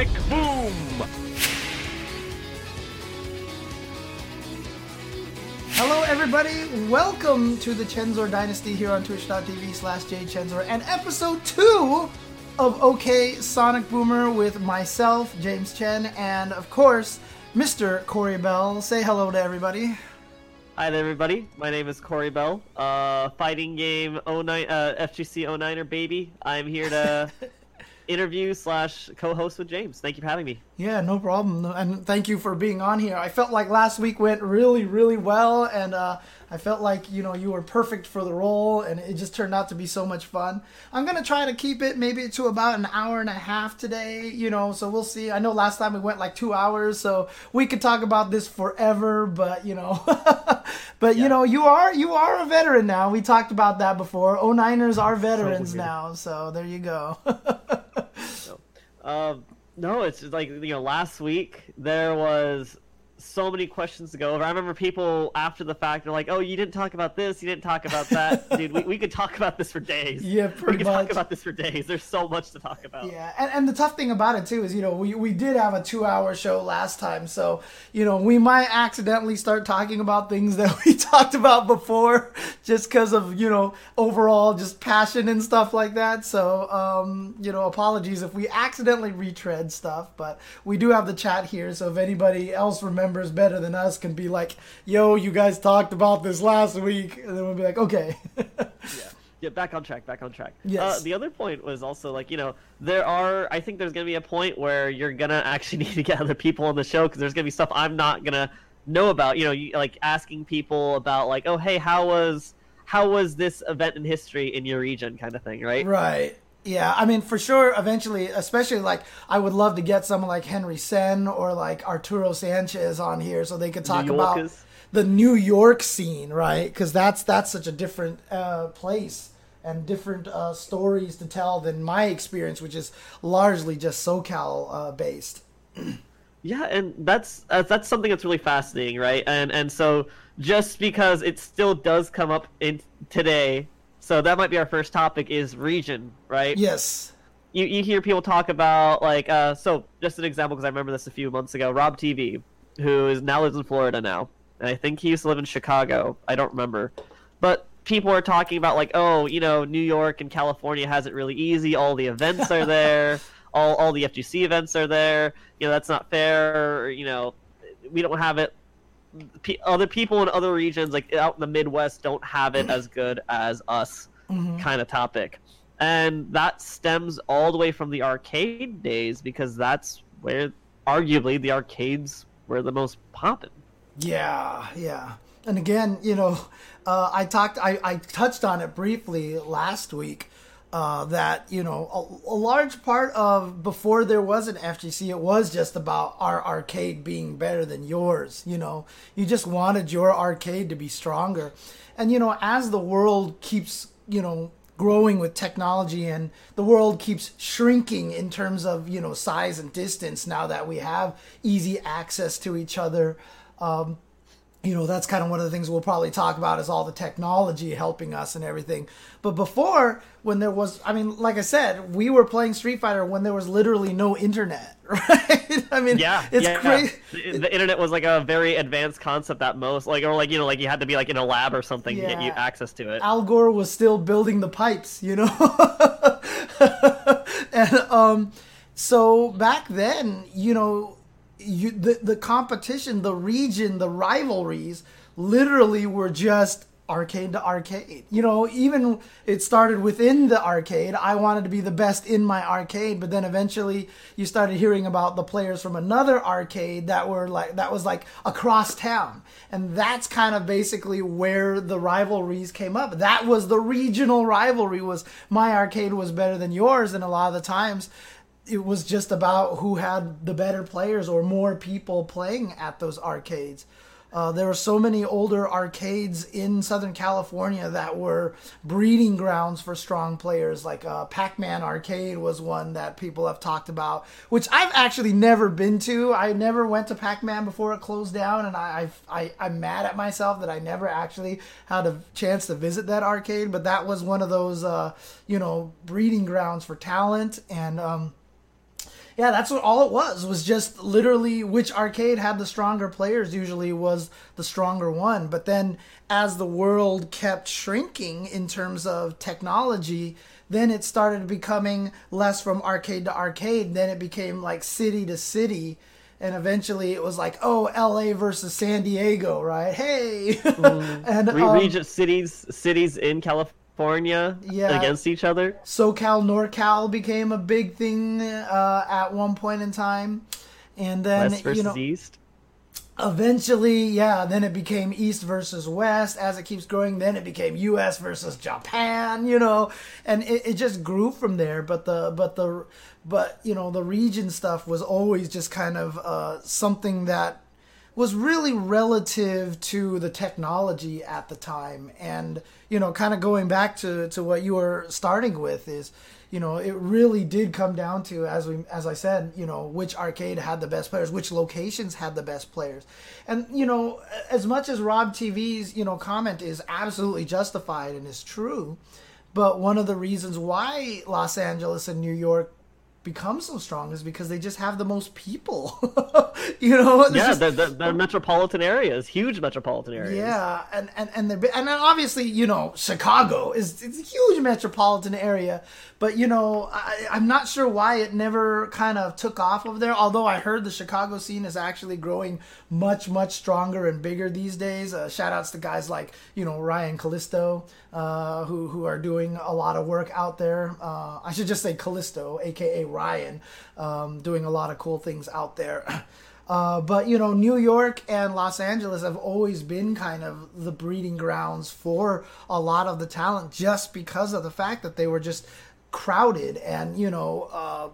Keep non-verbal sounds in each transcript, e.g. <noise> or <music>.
Sonic Boom! Hello, everybody. Welcome to the Chensor Dynasty here on twitch.tv slash jchensor and episode two of OK Sonic Boomer with myself, James Chen, and of course, Mr. Corey Bell. Say hello to everybody. Hi there, everybody. My name is Corey Bell. Uh, fighting game 09, uh, FGC 09er baby. I'm here to <laughs> interview slash co-host with James. Thank you for having me. Yeah, no problem. And thank you for being on here. I felt like last week went really, really well, and uh, I felt like you know you were perfect for the role, and it just turned out to be so much fun. I'm gonna try to keep it maybe to about an hour and a half today, you know. So we'll see. I know last time we went like two hours, so we could talk about this forever. But you know, <laughs> but Yeah. you know, you are you are a veteran now. We talked about that before. 09ers are <laughs> veterans weird. now, so there you go. <laughs> Um, no, it's like you know, last week there was so many questions to go over. I remember people after the fact are like, "Oh, you didn't talk about this, you didn't talk about that." <laughs> Dude, we, we could talk about this for days. Yeah, we could much. talk about this for days. There's so much to talk about. Yeah, and, and the tough thing about it too is, you know, we, we did have a two hour show last time, so you know we might accidentally start talking about things <laughs> that we talked about before, just because of you know overall just passion and stuff like that. So um, you know, apologies if we accidentally retread stuff, but we do have the chat here, so if anybody else remembers better than us, can be like, "Yo, you guys talked about this last week," and then we'll be like, "Okay." <laughs> Yeah, back on track, back on track. Yes. Uh, the other point was also like, you know, there are. I think there's gonna be a point where you're gonna <laughs> actually need to get other people on the show because there's gonna be stuff I'm not gonna know about. You know, you, like asking people about like, oh, hey, how was how was this event in history in your region, kind of thing, right? Right. Yeah, I mean, for sure, eventually, especially like, I would love to get someone like Henry Cen or like Arturo Sanchez on here so they could talk about the New York scene, right? Because that's that's such a different uh, place and different uh, stories to tell than my experience, which is largely just SoCal uh, based. Yeah, and that's uh, that's something that's really fascinating, right? And and so just because it still does come up in today, so that might be our first topic is region, right? Yes. you, you hear people talk about like uh so just an example because I remember this a few months ago. Rob TV, who is now lives in Florida now, and I think he used to live in Chicago. I don't remember, but people are talking about like oh you know New York and California has it really easy. All the events are <laughs> there. all all the FGC events are there. You know that's not fair. Or, you know we don't have it. P- other people in other regions like out in the Midwest don't have it as good as us kind of topic. And that stems all the way from the arcade days because that's where arguably the arcades were the most poppin'. Yeah, yeah. And again, you know, uh, I talked, I, I touched on it briefly last week. Uh, that you know, a, a large part of before there was an FGC, it was just about our arcade being better than yours. You know, you just wanted your arcade to be stronger, and you know, as the world keeps, you know, growing with technology and the world keeps shrinking in terms of you know size and distance now that we have easy access to each other um, you know that's kind of one of the things we'll probably talk about is all the technology helping us and everything but before when there was i mean like i said we were playing street fighter when there was literally no internet <laughs> right i mean Yeah, it's yeah. crazy The, the internet was like a very advanced concept at most, like or like you know, like you had to be like in a lab or something to get you access to it. Al Gore was still building the pipes, you know. <laughs> and um, so back then, you know, you the the competition, the region, the rivalries, literally were just arcade to arcade. You know, even it started within the arcade. I wanted to be the best in my arcade, but then eventually you started hearing about the players from another arcade that were like that was like across town. And that's kind of basically where the rivalries came up. That was the regional rivalry was my arcade was better than yours and a lot of the times it was just about who had the better players or more people playing at those arcades. Uh, there were so many older arcades in Southern California that were breeding grounds for strong players. Like uh, Pac-Man Arcade was one that people have talked about, which I've actually never been to. I never went to Pac-Man before it closed down, and I, I, I I'm mad at myself that I never actually had a chance to visit that arcade. But that was one of those, uh, you know, breeding grounds for talent and. Um, Yeah, that's what all it was. Was just literally which arcade had the stronger players usually was the stronger one. But then as the world kept shrinking in terms of technology, then it started becoming less from arcade to arcade. Then it became like city to city. And eventually it was like, oh, LA versus San Diego, right? Hey. <laughs> Mm. and um, region cities cities in California yeah, against each other. SoCal, NorCal became a big thing uh, at one point in time. And then, West versus you know, East eventually, yeah, then it became East versus West. As it keeps growing, then it became U.S. versus Japan. You know, and it, it just grew from there. But the but the but you know the region stuff was always just kind of uh, something that was really relative to the technology at the time and you know kind of going back to to what you were starting with is you know, it really did come down to as we as I said, you know, which arcade had the best players, which locations had the best players. And you know, as much as Rob TV's, you know, comment is absolutely justified and is true, but one of the reasons why Los Angeles and New York become so strong is because they just have the most people. <laughs> you know, yeah, just, they're, they're, they're, metropolitan areas, huge metropolitan areas. Yeah, and and and they're and obviously you know Chicago is it's a huge metropolitan area, but you know I, I'm not sure why it never kind of took off over there. Although I heard the Chicago scene is actually growing much much stronger and bigger these days. Uh, shout outs to guys like you know Ryan Callisto uh, who who are doing a lot of work out there. Uh, I should just say Callisto, aka Ryan, um, doing a lot of cool things out there. <clears throat> Uh, but you know, New York and Los Angeles have always been kind of the breeding grounds for a lot of the talent, just because of the fact that they were just crowded and you know uh,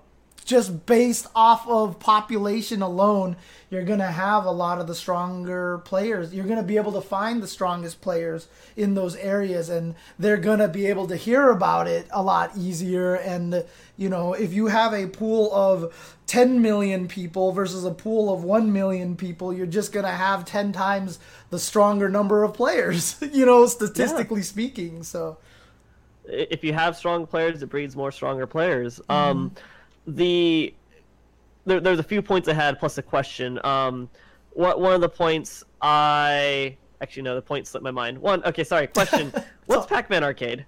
just based off of population alone, you're going to have a lot of the stronger players. You're going to be able to find the strongest players in those areas, and they're going to be able to hear about it a lot easier. And, you know, if you have a pool of 10 million people versus a pool of 1 million people, you're just going to have 10 times the stronger number of players, <laughs> you know, statistically yeah. speaking. So. If you have strong players, it breeds more stronger players. Mm-hmm. Um, the there, there's a few points I had plus a question. Um, what one of the points I actually no, the point slipped my mind. One, okay, sorry. Question: <laughs> What's Pac-Man Arcade?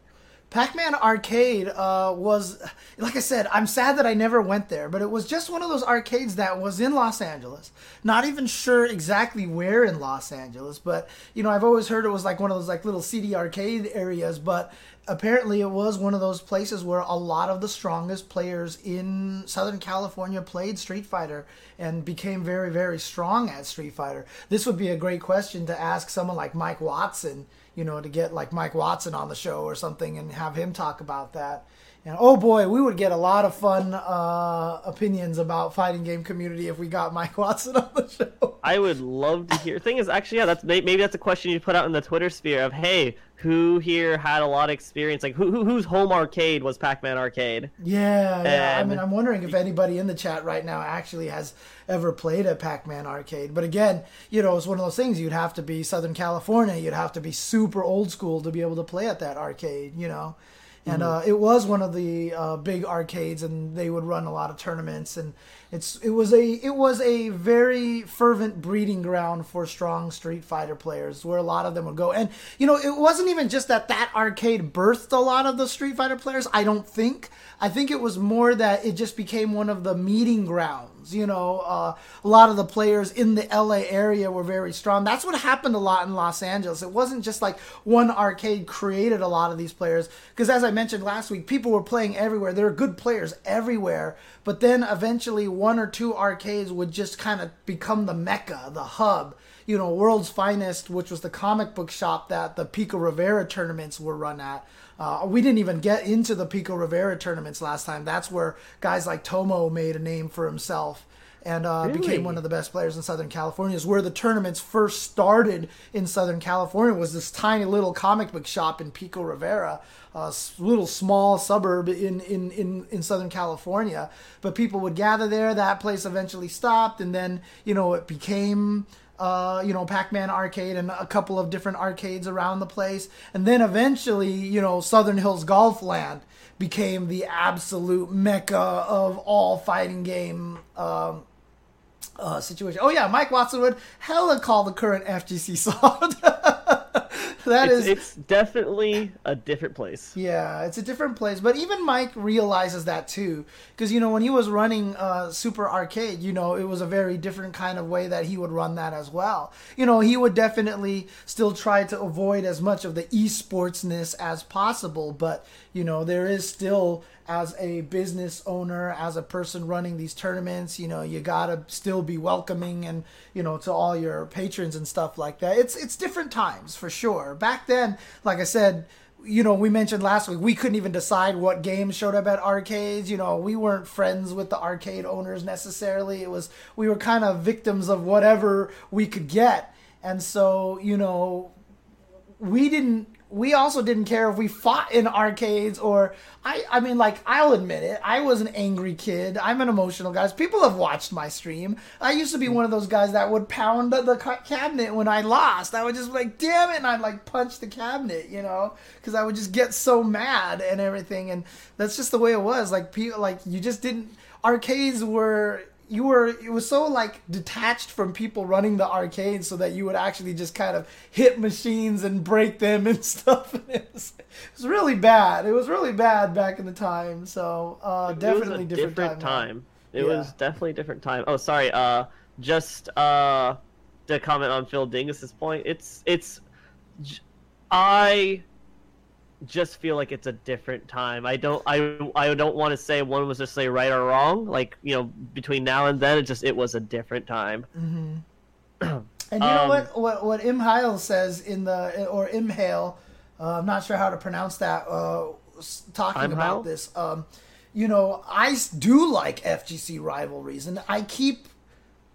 Pac-Man Arcade uh, was, like I said, I'm sad that I never went there, but it was just one of those arcades that was in Los Angeles. Not even sure exactly where in Los Angeles, but you know, I've always heard it was like one of those like little CD arcade areas. But apparently it was one of those places where a lot of the strongest players in Southern California played Street Fighter and became very, very strong at Street Fighter. This would be a great question to ask someone like Mike Watson, you know, to get like Mike Watson on the show or something and have him talk about that. And oh boy, we would get a lot of fun uh, opinions about fighting game community if we got Mike <laughs> Watson on the show. I would love to hear. Thing is, actually, yeah, that's maybe that's a question you put out in the Twitter sphere of, hey, who here had a lot of experience? Like, who, who whose home arcade was Pac-Man Arcade? Yeah, yeah. I mean, I'm wondering if anybody in the chat right now actually has ever played a Pac-Man arcade. But again, you know, it's one of those things. You'd have to be Southern California. You'd have to be super old school to be able to play at that arcade. You know and mm-hmm. uh, it was one of the uh, big arcades, and they would run a lot of tournaments, and it's it was a it was a very fervent breeding ground for strong Street Fighter players, where a lot of them would go. And you know, it wasn't even just that that arcade birthed a lot of the Street Fighter players. I don't think. I think it was more that it just became one of the meeting grounds you know, uh, a lot of the players in the LA area were very strong. That's what happened a lot in Los Angeles. It wasn't just like one arcade created a lot of these players. Because as I mentioned last week, people were playing everywhere. There were good players everywhere. But then eventually, one or two arcades would just kind of become the mecca, the hub you know, World's Finest, which was the comic book shop that the Pico Rivera tournaments were run at. Uh, we didn't even get into the Pico Rivera tournaments last time. That's where guys like Tomo made a name for himself and uh, really? became one of the best players in Southern California. Is where the tournaments first started in Southern California. Was this tiny little comic book shop in Pico Rivera, a little small suburb in, in, in, in Southern California. But people would gather there. That place eventually stopped, and then you know it became uh, you know, Pac-Man arcade and a couple of different arcades around the place, and then eventually, you know, Southern Hills Golf Land became the absolute mecca of all fighting game um, uh, situation. Oh yeah, Mike Watson would hella call the current FGC solid. <laughs> that it's, is, it's definitely a different place. yeah, it's a different place. But even Mike realizes that too, because you know when he was running uh, Super Arcade, you know it was a very different kind of way that he would run that as well. You know he would definitely still try to avoid as much of the esportsness as possible, but you know there is still as a business owner, as a person running these tournaments, you know, you gotta still be welcoming and you know to all your patrons and stuff like that. It's it's different times for sure. Back then, like I said, you know, we mentioned last week we couldn't even decide what games showed up at arcades. You know, we weren't friends with the arcade owners necessarily. It was we were kind of victims of whatever we could get, and so you know, we didn't we also didn't care if we fought in arcades or I I mean like I'll admit it. I was an angry kid. I'm an emotional guy. People have watched my stream. I used to be one of those guys that would pound the, cabinet when I lost. I would just be like damn it and I'd like punch the cabinet you know because I would just get so mad and everything. And that's just the way it was. Like people like you just didn't arcades were you were it was so like detached from people running the arcade so that you would actually just kind of hit machines and break them and <laughs> stuff and it, was, it was really bad it was really bad back in the time so uh definitely different, different time, time. It Yeah. was definitely different time. Oh, sorry. Uh, just uh, to comment on Phil Dingus's point, it's it's, I just feel like it's a different time. I don't I I don't want to say one was necessarily right or wrong. Like you know, between now and then, it just it was a different time. and you know Um, what what what imhale says in the or imhale uh, i'm not sure how to pronounce that uh talking about this um you know I do like fgc rivalries and i keep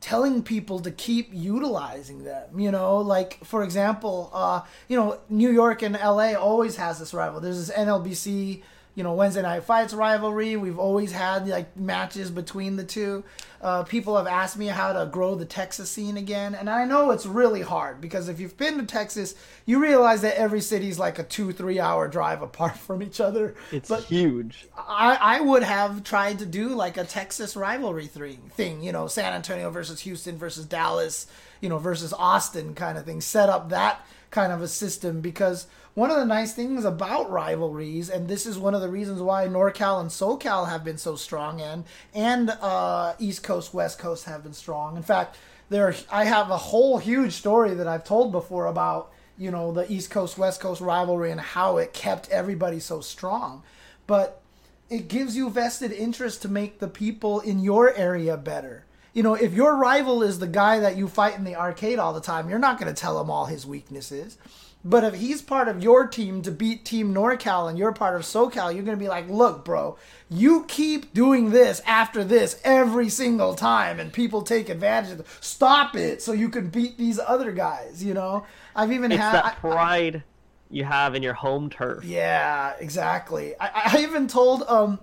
telling people to keep utilizing them you know? Like for example uh you know new york and la always has this rival. There's this nlbc you know wednesday night fights rivalry we've always had like matches between the two uh, people have asked me how to grow the texas scene again and i know it's really hard because if you've been to texas you realize that every city's like a two three hour drive apart from each other It's but huge. I, I would have tried to do like a Texas rivalry thing, thing, you know, San Antonio versus Houston versus Dallas, you know, versus Austin kind of thing. Set up that kind of a system because one of the nice things about rivalries, and this is one of the reasons why NorCal and SoCal have been so strong, and and uh, East Coast, West Coast have been strong. In fact, there I have a whole huge story that I've told before about you know the East Coast West Coast rivalry and how it kept everybody so strong, but it gives you vested interest to make the people in your area better. You know, if your rival is the guy that you fight in the arcade all the time, you're not going to tell him all his weaknesses. But if he's part of your team to beat Team NorCal and you're part of SoCal, you're going to be like, look, bro, you keep doing this after this every single time and people take advantage of it. Stop it so you can beat these other guys, you know? I've even It's had. that I- pride you have in your home turf. yeah, exactly. I, I even told um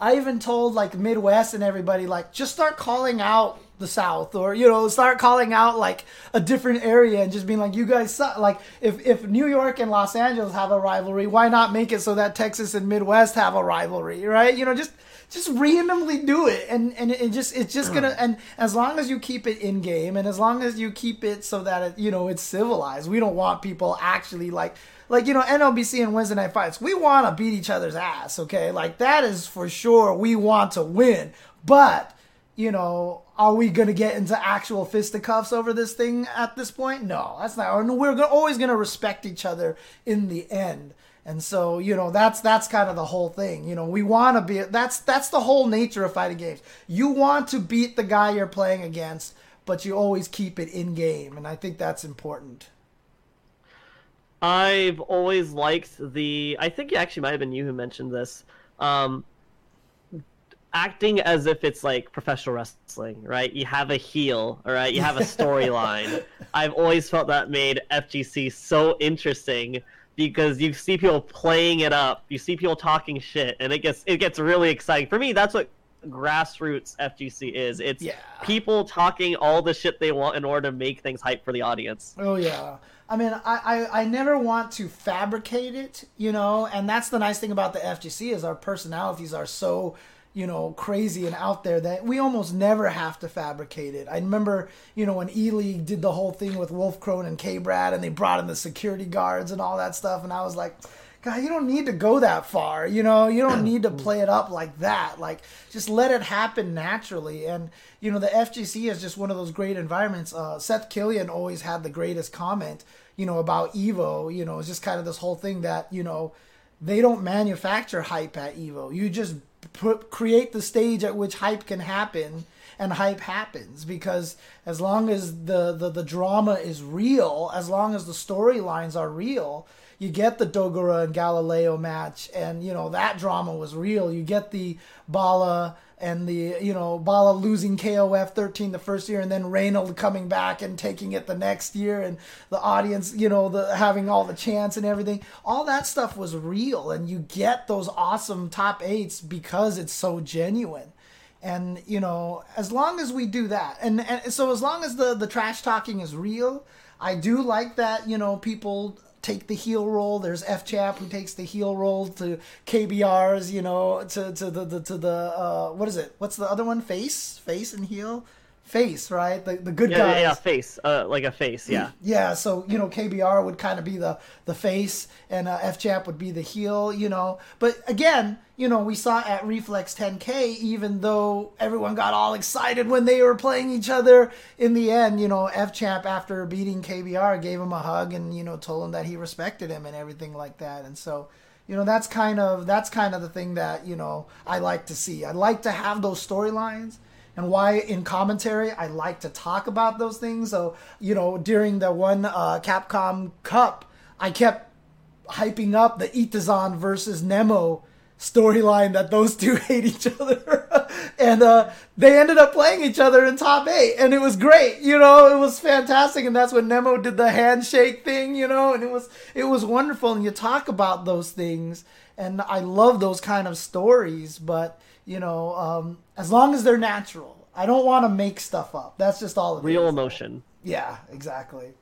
I even told like Midwest and everybody like just start calling out the South or you know start calling out like a different area and just being like you guys suck. like if if New York and Los Angeles have a rivalry why not make it so that Texas and Midwest have a rivalry right you know just just randomly do it and and it just it's just gonna and as long as you keep it in game and as long as you keep it so that it you know it's civilized we don't want people actually like like you know NLBC and Wednesday Night Fights, we want to beat each other's ass. Okay, like that is for sure. We want to win, but you know, are we gonna get into actual fisticuffs over this thing at this point? No, that's not. And we're always gonna respect each other in the end. And so, you know, that's that's kind of the whole thing. You know, we want to be that's that's the whole nature of fighting games. You want to beat the guy you're playing against, but you always keep it in game, and I think that's important. I've always liked the. I think actually might have been you who mentioned this. Um, acting as if it's like professional wrestling, right? You have a heel, all right? You have a storyline. <laughs> I've always felt that made FGC so interesting because you see people playing it up, you see people talking shit, and it gets it gets really exciting. For me, that's what grassroots FGC is. It's Yeah. people talking all the shit they want in order to make things hype for the audience. Oh yeah. I mean, I, I, I never want to fabricate it, you know, and that's the nice thing about the FGC is our personalities are so, you know, crazy and out there that we almost never have to fabricate it. I remember, you know, when E League did the whole thing with Wolfkrone and K Brad and they brought in the security guards and all that stuff, and I was like, God, you don't need to go that far. You know, you don't need to play it up like that. Like, just let it happen naturally. And, you know, the FGC is just one of those great environments. Uh, Seth Killian always had the greatest comment, you know, about Evo. You know, it's just kind of this whole thing that, you know, they don't manufacture hype at Evo. You just put, create the stage at which hype can happen and hype happens because as long as the, the, the drama is real, as long as the storylines are real, you get the Dogura and Galileo match, and you know that drama was real. You get the Bala and the you know Bala losing KOF 13 the first year, and then Reynolds coming back and taking it the next year, and the audience you know the having all the chants and everything. All that stuff was real, and you get those awesome top eights because it's so genuine and you know as long as we do that and, and so as long as the the trash talking is real i do like that you know people take the heel roll. There's FChamp who takes the heel roll to kbrs you know to to the, the to the uh what is it? What's the other one? Face? Face and heel face right the, the good Yeah, guys yeah, yeah, face, uh, like a face, yeah. yeah, so you know KBR would kind of be the the face, and uh, FChamp would be the heel, you know. But again, you know, we saw at Reflex 10K, even though everyone got all excited when they were playing each other, in the end, you know, FChamp after beating KBR gave him a hug and you know told him that he respected him and everything like that, and so. You know that's kind of that's kind of the thing that you know I like to see. I like to have those storylines, and why in commentary I like to talk about those things. So you know, during the one uh, Capcom Cup, I kept hyping up the Itazan versus Nemo storyline that those two <laughs> hate each other, <laughs> and uh, they ended up playing each other in top eight, and it was great. You know, it was fantastic, and that's when Nemo did the handshake thing. You know, and it was it was wonderful. And you talk about those things, and I love those kind of stories, but you know, um, as long as they're natural. I don't want to make stuff up. That's just all it Real is. emotion. Yeah, exactly.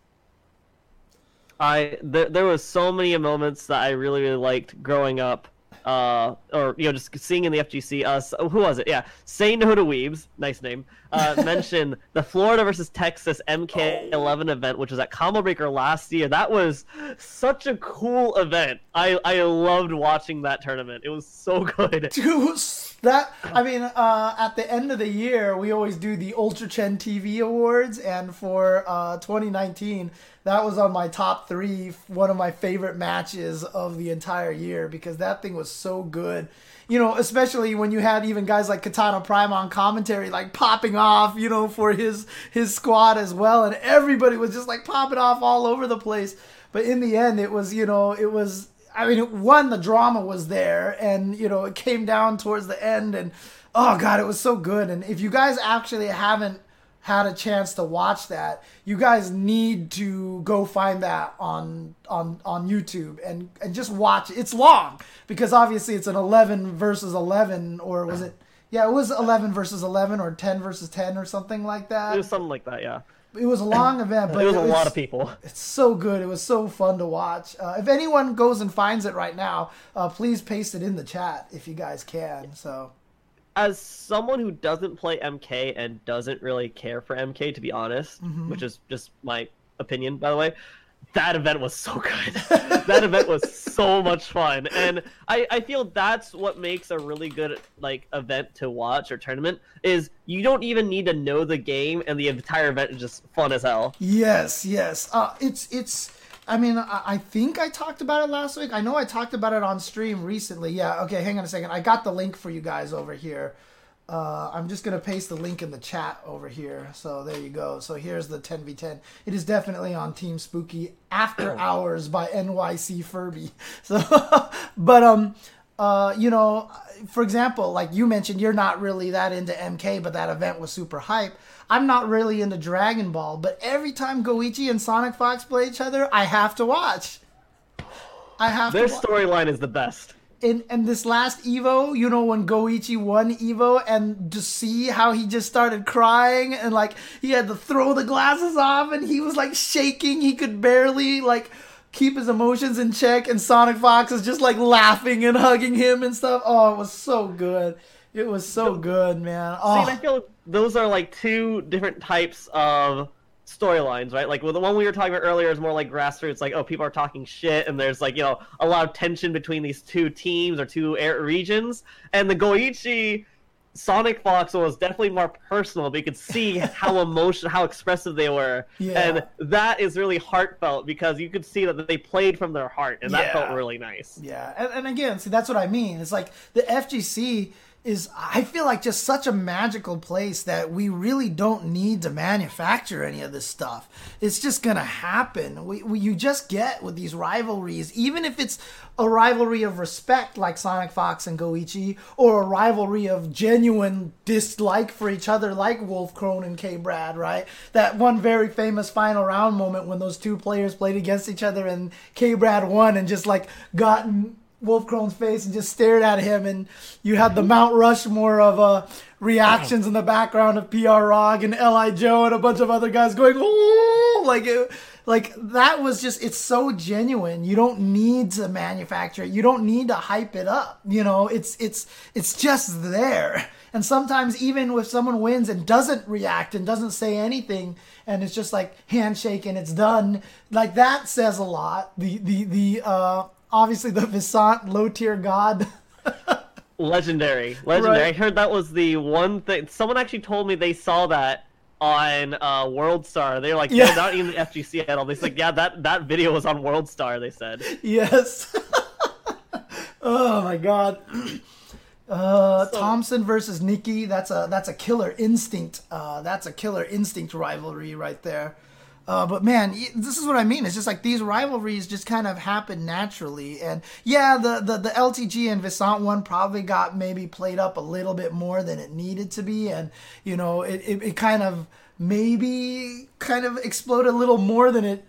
I there, there was so many moments that I really really liked growing up, uh, or you know just seeing in the FGC. Uh, s- who was it? Yeah, Say No to Weebs, nice name. Uh, <laughs> mentioned the Florida versus Texas MK11 event, which was at Combo Breaker last year. That was such a cool event. I I loved watching that tournament. It was so <laughs> good. Dude, that I mean, uh, at the end of the year, we always do the Ultra Chen TV Awards, and for uh, 2019, that was on my top three. One of my favorite matches of the entire year because that thing was so good. You know, especially when you had even guys like Katana Prime on commentary, like popping off, you know, for his his squad as well, and everybody was just like popping off all over the place. But in the end, it was, you know, it was I mean, one, the drama was there, and you know, it came down towards the end, and oh god, it was so good. And if you guys actually haven't had a chance to watch that, you guys need to go find that on on on YouTube and and just watch. It's long because obviously it's an 11 versus 11, or was it? Yeah, it was 11 versus 11 or 10 versus 10 or something like that. It was something like that. Yeah, It was a long event, but it was a it's- lot of people. it's so good. It was so fun to watch. Uh, if anyone goes and finds it right now, uh, please paste it in the chat if you guys can. So as someone who doesn't play MK and doesn't really care for MK, to be honest, Mm-hmm. which is just my opinion, by the way, that event was so good. <laughs> that event was so much fun, and I, I feel that's what makes a really good like event to watch or tournament is you don't even need to know the game, and the entire event is just fun as hell. yes, yes, uh, it's it's. I mean, I, I think I talked about it last week. I know I talked about it on stream recently. Yeah. Okay. Hang on a second. I got the link for you guys over here. Uh, I'm just gonna paste the link in the chat over here. So there you go. So here's the 10v10. It is definitely on Team Spooky After <clears throat> Hours by NYC Furby. <laughs> So, but um, uh, you know, for example, like you mentioned, you're not really that into MK, but that event was super hype. I'm not really into Dragon Ball, but every time Goichi and Sonic Fox play each other, I have to watch. I have Their. Storyline is the best. in in this last Evo, you know, when Goichi won Evo, and to see how he just started crying and like he had to throw the glasses off, and he was like shaking. He could barely like keep his emotions in check, and Sonic Fox is just like laughing and hugging him and stuff. Oh, it was so good. It was so good, man. Oh. See, I feel those are like two different types of storylines, right? Like well, the one we were talking about earlier is more like grassroots, like oh, people are talking shit, and there's like you know a lot of tension between these two teams or two air regions, and the Goichi. Sonic Fox was definitely more personal, but you could see <laughs> how emotional, how expressive they were, Yeah. and that is really heartfelt because you could see that they played from their heart, and that Yeah. felt really nice. Yeah, and, and again, see, that's what I mean. It's like the FGC is, I feel like, just such a magical place that we really don't need to manufacture any of this stuff. It's just gonna happen. We, we you just get with these rivalries, even if it's a rivalry of respect, like Sonic Fox and Goichi, or a rivalry of genuine dislike for each other, like Wolfkrone and K Brad, right? That one very famous final round moment when those two players played against each other and K Brad won and just like got in Wolfkrone's face and just stared at him, and you had the Mount Rushmore of uh, reactions in the background of PR Rog and Li Joe and a bunch of other guys going, like it, like that was just it's so genuine. You don't need to manufacture it. You don't need to hype it up. You know, it's it's it's just there. And sometimes even if someone wins and doesn't react and doesn't say anything, and it's just like handshake and it's done, like that says a lot. The the the uh, obviously the Visant low tier god. Legendary, legendary. Right. I heard that was the one thing. Someone actually told me they saw that on uh, World Star. They're like, Yeah. not even the FGC at all. They said, like, yeah, that that video was on World Star. They said. yes. <laughs> oh my god. Uh, Thompson versus Nikki. That's a that's a killer instinct. Uh, that's a killer instinct rivalry right there. Uh, but man, this is what I mean. It's just like these rivalries just kind of happen naturally. And yeah, the, the, the LTG and Visant one probably got maybe played up a little bit more than it needed to be. And, you know, it, it, it kind of maybe kind of exploded a little more than it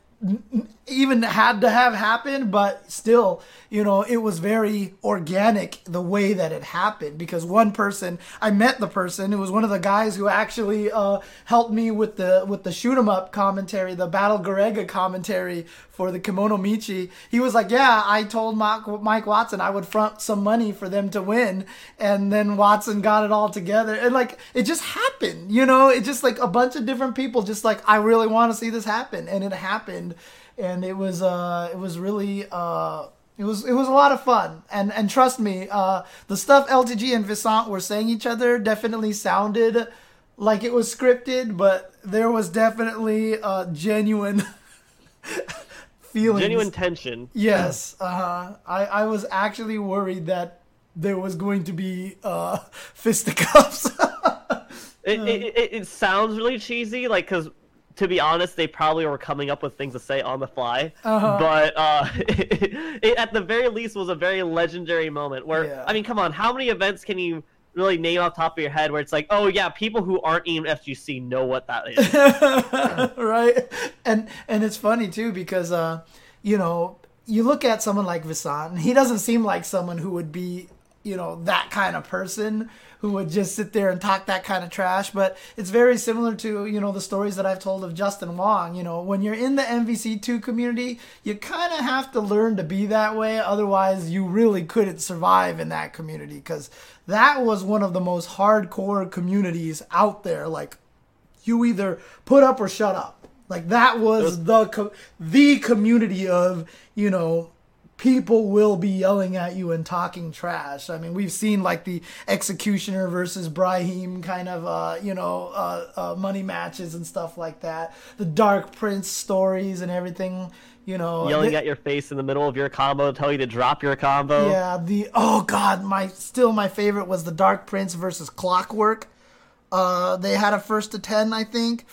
even had to have happened. But still, you know, it was very organic the way that it happened because one person, I met the person, it was one of the guys who actually uh, helped me with the with the shoot 'em up commentary, the Battle Garegga commentary for the Kemonomichi. He was like, "Yeah, I told Mike, Mike Watson I would front some money for them to win," and then Watson got it all together, and like it just happened, you know. It just like a bunch of different people just like I really want to see this happen, and it happened, and it was uh it was really uh it was it was a lot of fun, and and trust me, uh, the stuff LTG and Visant were saying each other definitely sounded like it was scripted, but there was definitely uh, genuine <laughs> feelings. Genuine tension. Yes, uh, I I was actually worried that there was going to be uh, <laughs> fisticuffs. <laughs> It, it, it, it sounds really cheesy, like because to be honest, they probably were coming up with things to say on the fly. Uh-huh. But uh, <laughs> it, at the very least was a very legendary moment. Where Yeah. I mean, come on, how many events can you really name off the top of your head where it's like, oh yeah, people who aren't even FGC know what that is. <laughs> right? And and it's funny too because uh, you know, you look at someone like Visant, and he doesn't seem like someone who would be, you know, that kind of person who would just sit there and talk that kind of trash. But it's very similar to, you know, the stories that I've told of Justin Wong. You know, when you're in the MVC2 community, you kind of have to learn to be that way. Otherwise, you really couldn't survive in that community because that was one of the most hardcore communities out there. Like, you either put up or shut up. Like that was the co- the community of you know people will be yelling at you and talking trash. I mean, we've seen like the executioner versus Brahim kind of uh, you know uh, uh, money matches and stuff like that. The Dark Prince stories and everything. You know, Yelling at your face in the middle of your combo, tell you to drop your combo. yeah, the oh god, my still my favorite was the Dark Prince versus Clockwork. Uh, they had a first to ten, I think,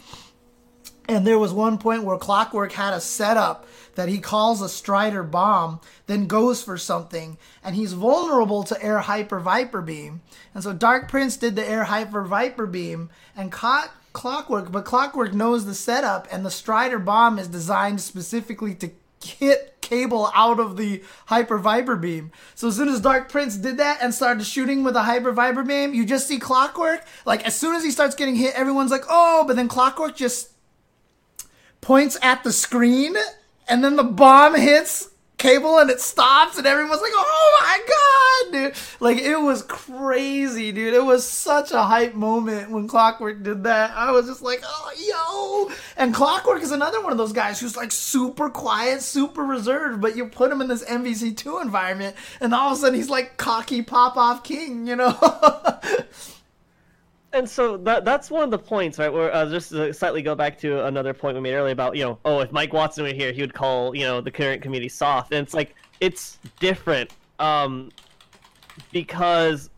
and there was one point where Clockwork had a setup that he calls a Strider bomb, then goes for something, and he's vulnerable to air hyper Viper beam. And so Dark Prince did the air hyper Viper beam and caught Clockwork, but Clockwork knows the setup, and the Strider bomb is designed specifically to hit Cable out of the Hyper Viper Beam. So as soon as Dark Prince did that and started shooting with a Hyper Viper Beam, you just see Clockwork. Like as soon as he starts getting hit, everyone's like, "Oh!" But then Clockwork just points at the screen, and then the bomb hits cable and it stops and everyone's like, "Oh my god, dude!" Like it was crazy, dude. It was such a hype moment when Clockwork did that. I was just like, "Oh, yo!" And Clockwork is another one of those guys who's like super quiet, super reserved, but you put him in this MVC two environment, and all of a sudden he's like cocky pop off king, you know. <laughs> and so that that's one of the points, right? Where uh, just to slightly go back to another point we made earlier about you know, oh, if Mike Watson were here, he would call you know the current community soft, and it's like it's different um, because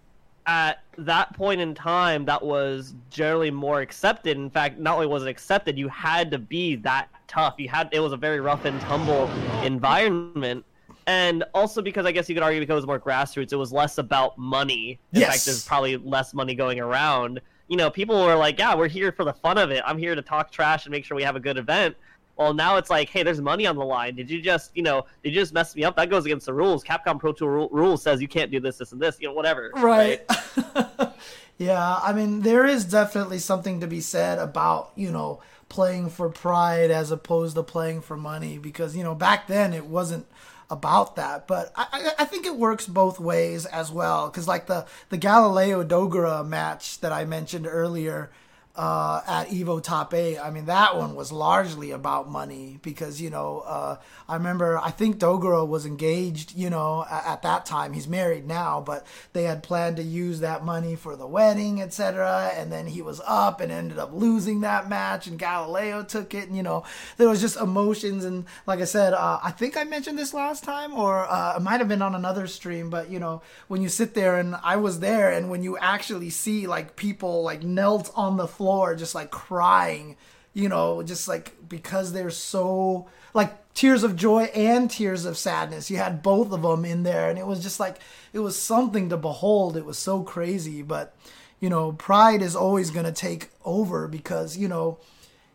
at that point in time, that was generally more accepted. In fact, not only was it accepted, you had to be that tough. You had it was a very rough and tumble environment and also because I guess you could argue because it was more grassroots, it was less about money. In yes. fact, there's probably less money going around. You know, people were like, "Yeah, we're here for the fun of it. I'm here to talk trash and make sure we have a good event." Well, now it's like, "Hey, there's money on the line. Did you just, you know, did you just mess me up? That goes against the rules. Capcom Pro Tour rules says you can't do this, this, and this. You know, whatever." Right. right? <laughs> yeah, I mean, there is definitely something to be said about you know playing for pride as opposed to playing for money because you know back then it wasn't about that. But I, I think it works both ways as well. Because like the the Galileo Dogura match that I mentioned earlier, uh, at Evo Top 8. I mean, that one was largely about money because, you know, uh, I remember, I think Dogura was engaged, you know, at, at, that time. He's married now, but they had planned to use that money for the wedding, etc. And then he was up and ended up losing that match, and Galileo took it. And, you know, there was just emotions. And like I said, uh, I think I mentioned this last time, or uh, it might have been on another stream, but, you know, when you sit there and I was there, and when you actually see like people like knelt on the floor floor just like crying, you know, just like because they're so like tears of joy and tears of sadness. You had both of them in there and it was just like it was something to behold. It was so crazy, but you know, pride is always going to take over because, you know,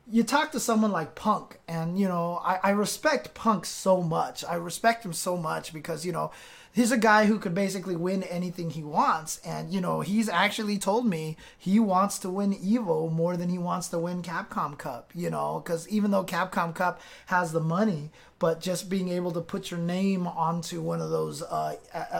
you talk to someone like Punk, and you know, I, I respect Punk so much. I respect him so much because you know, he's a guy who could basically win anything he wants. And, you know, he's actually told me he wants to win Evo more than he wants to win Capcom Cup, you know, because even though Capcom Cup has the money, but just being able to put your name onto one of those, uh,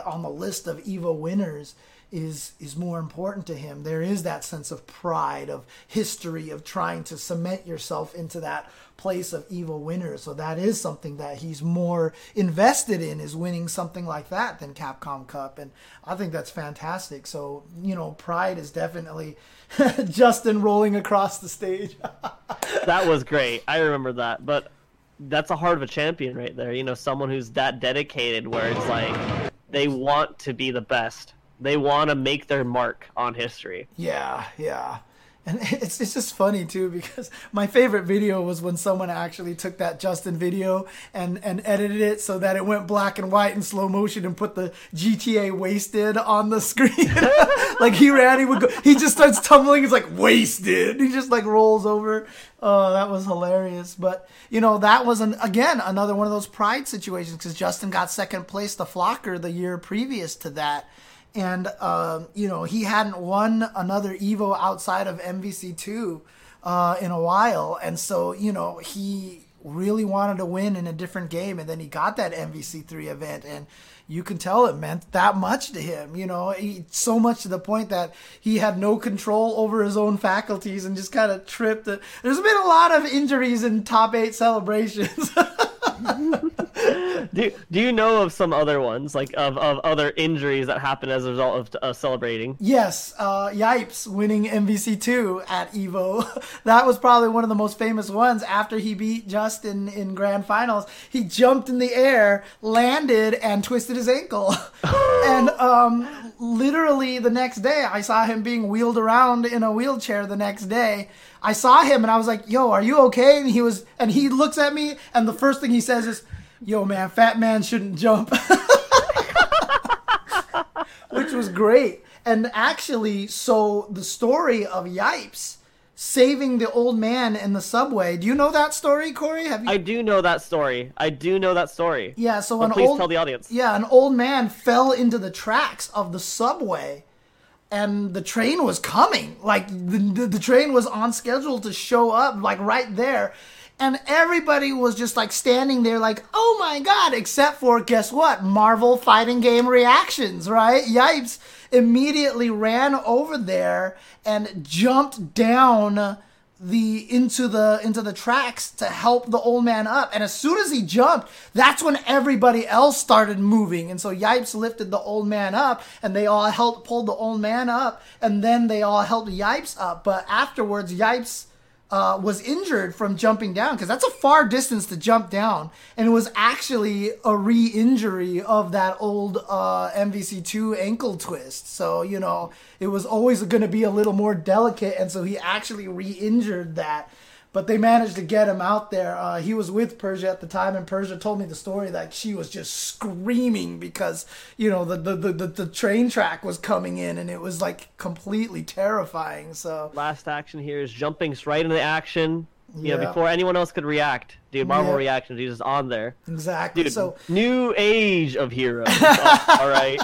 on the list of Evo winners is is more important to him. There is that sense of pride, of history, of trying to cement yourself into that place of Evo winner. So that is something that he's more invested in is winning something like that than Capcom Cup, and I think that's fantastic. So you know, pride is definitely <laughs> Justin rolling across the stage. <laughs> that was great. I remember that, but that's a heart of a champion right there. You know, someone who's that dedicated, where it's like they want to be the best they want to make their mark on history. Yeah, yeah. And <laughs> it's it's just funny too because my favorite video was when someone actually took that Justin video and and edited it so that it went black and white in slow motion and put the GTA wasted on the <laughs> screen. <laughs> like he ran, he would go, he just starts tumbling. He's like wasted. He just like rolls over. Oh, that was hilarious. But you know that was an again another one of those pride situations because Justin got second place to Flocker the year previous to that and uh, you know he hadn't won another Evo outside of MVC two uh, in a while, and so you know he really wanted to win in a different game, and then he got that MVC three event, and you can tell it meant that much to him. You know, he, so much to the point that he had no control over his own faculties and just kind of tripped. There's been a lot of injuries in top eight celebrations. <laughs> <laughs> do Do you know of some other ones, like of, of other injuries that happened as a result of celebrating? Yes, uh, Yipes winning MVC two at Evo. <laughs> that was probably one of the most famous ones. After he beat Justin in grand finals, he jumped in the air, landed, and twisted his ankle. <laughs> and um, literally the next day, I saw him being wheeled around in a wheelchair. The next day. I saw him and I was like, "Yo, are you okay?" And he was, and he looks at me, and the first thing he says is, yo man, fat man shouldn't jump. <laughs> Which was great. And actually, so the story of Yipes saving the old man in the subway. Do you know that story, Corey? Have you? I do know that story. I do know that story. yeah. So But an please old tell the audience. yeah, an old man fell into the tracks of the subway, and the train was coming. Like the, the, the train was on schedule to show up, like right there. And everybody was just like standing there, like, oh my god, except for, guess what? Marvel fighting game reactions, right? Yipes immediately ran over there and jumped down the into the into the tracks to help the old man up and as soon as he jumped that's when everybody else started moving and so yipes lifted the old man up and they all helped pull the old man up and then they all helped yipes up but afterwards yipes uh, was injured from jumping down because that's a far distance to jump down, and it was actually a re-injury of that old uh, MVC2 ankle twist. So you know it was always going to be a little more delicate, and so he actually re-injured that. But they managed to get him out there. Uh, he was with Persia at the time, and Persia told me the story that she was just screaming because you know the the, the, the, train track was coming in, and it was like completely terrifying. So Last action here is jumping right into the action. You know, before anyone else could react. Dude, Marvel Yeah. reactions, he's just on there. exactly. Dude, so new age of heroes. <laughs> All right.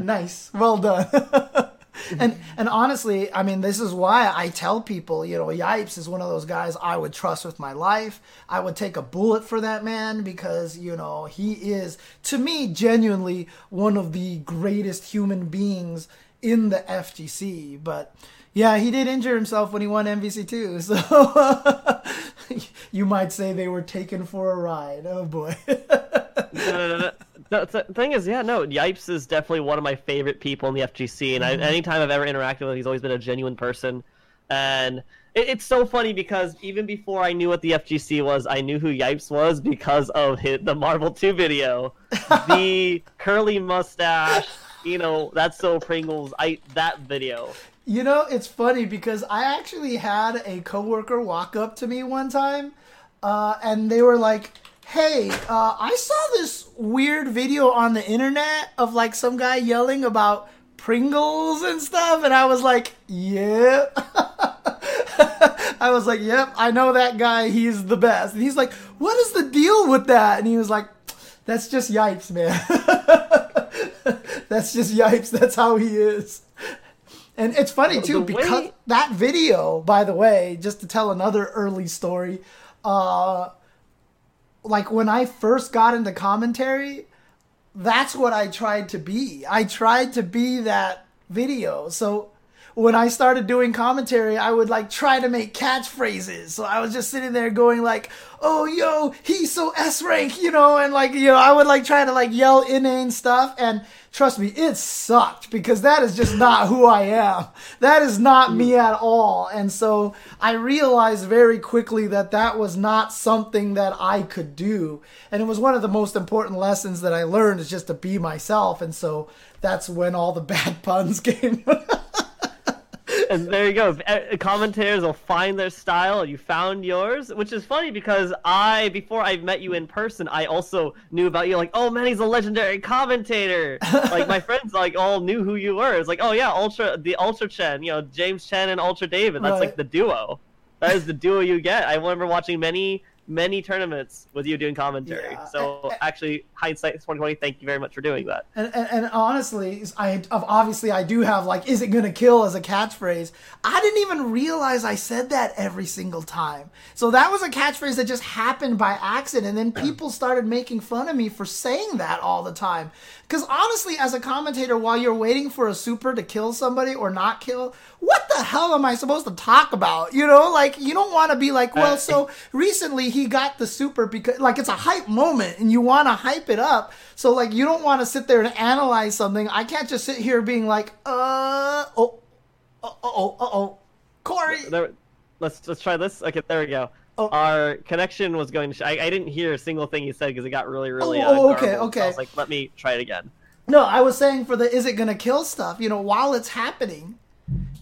nice well done <laughs> <laughs> and and honestly i mean this is why i tell people you know yipes is one of those guys i would trust with my life. I would take a bullet for that man because you know he is to me genuinely one of the greatest human beings in the fgc but yeah he did injure himself when he won mvc2 <laughs> so you might say they were taken for a ride. Oh boy <laughs> no, the thing is, yeah, no, Yipes is definitely one of my favorite people in the FGC, and I, anytime I've ever interacted with him, he's always been a genuine person. And it, it's so funny because even before I knew what the FGC was, I knew who Yipes was because of his, the Marvel 2 video. <laughs> the curly mustache, you know, that's so Pringles, I that video. You know, it's funny because I actually had a coworker walk up to me one time, uh, and they were like, "Hey, uh, I saw this weird video on the internet of like some guy yelling about Pringles and stuff," and I was like, "Yep." <laughs> I was like, "Yep, I know that guy. He's the best." And he's like, "What is the deal with that?" And he was like, "That's just yipes, man. <laughs> That's just yipes. That's how he is." And it's funny too because that video, by the way, just to tell another early story, uh, like when I first got into commentary, that's what I tried to be. I tried to be that video. So when I started doing commentary, I would like try to make catchphrases. So I was just sitting there going like, "Oh, yo, he's so S rank," you know, and like, you know, I would like try to like yell inane stuff and trust me, it sucked because that is just not who I am. That is not me mm. at all. And so I realized very quickly that that was not something that I could do. And it was one of the most important lessons that I learned is just to be myself. And so that's when all the <laughs> bad puns came. And there you go. Uh, Commentators will find their style. You found yours, which is funny because I, before I met you in person, I also knew about you. Like, oh man, he's a legendary commentator. <laughs> like my friends, like all knew who you were. It's like, oh yeah, Ultra, the Ultra Chen, you know, James Chen and Ultra David. That's Right. like the duo. That is the duo you get. I remember watching many, many tournaments with you doing commentary. Yeah. So actually, hindsight 2020. Thank you very much for doing that. And, and, and honestly, I obviously I do have like "Is it gonna kill?" as a catchphrase. I didn't even realize I said that every single time. So that was a catchphrase that just happened by accident, and then <clears throat> people started making fun of me for saying that all the time. Because honestly, as a commentator, while you're waiting for a super to kill somebody or not kill, what the hell am I supposed to talk about? You know, like you don't want to be like, well, Uh, so recently he got the super because like it's a hype moment and you want to hype it up. So like you don't want to sit there and analyze something. I can't just sit here being like, uh, oh, uh oh, uh oh, Corey. There, let's let's try this. Okay, there we go. Oh. Our connection was going to. Sh- I, I didn't hear a single thing you said because it got really, really. Oh, uh, oh, okay. So okay. I was like, let me try it again. No, I was saying for the is it gonna kill stuff. You know, while it's happening,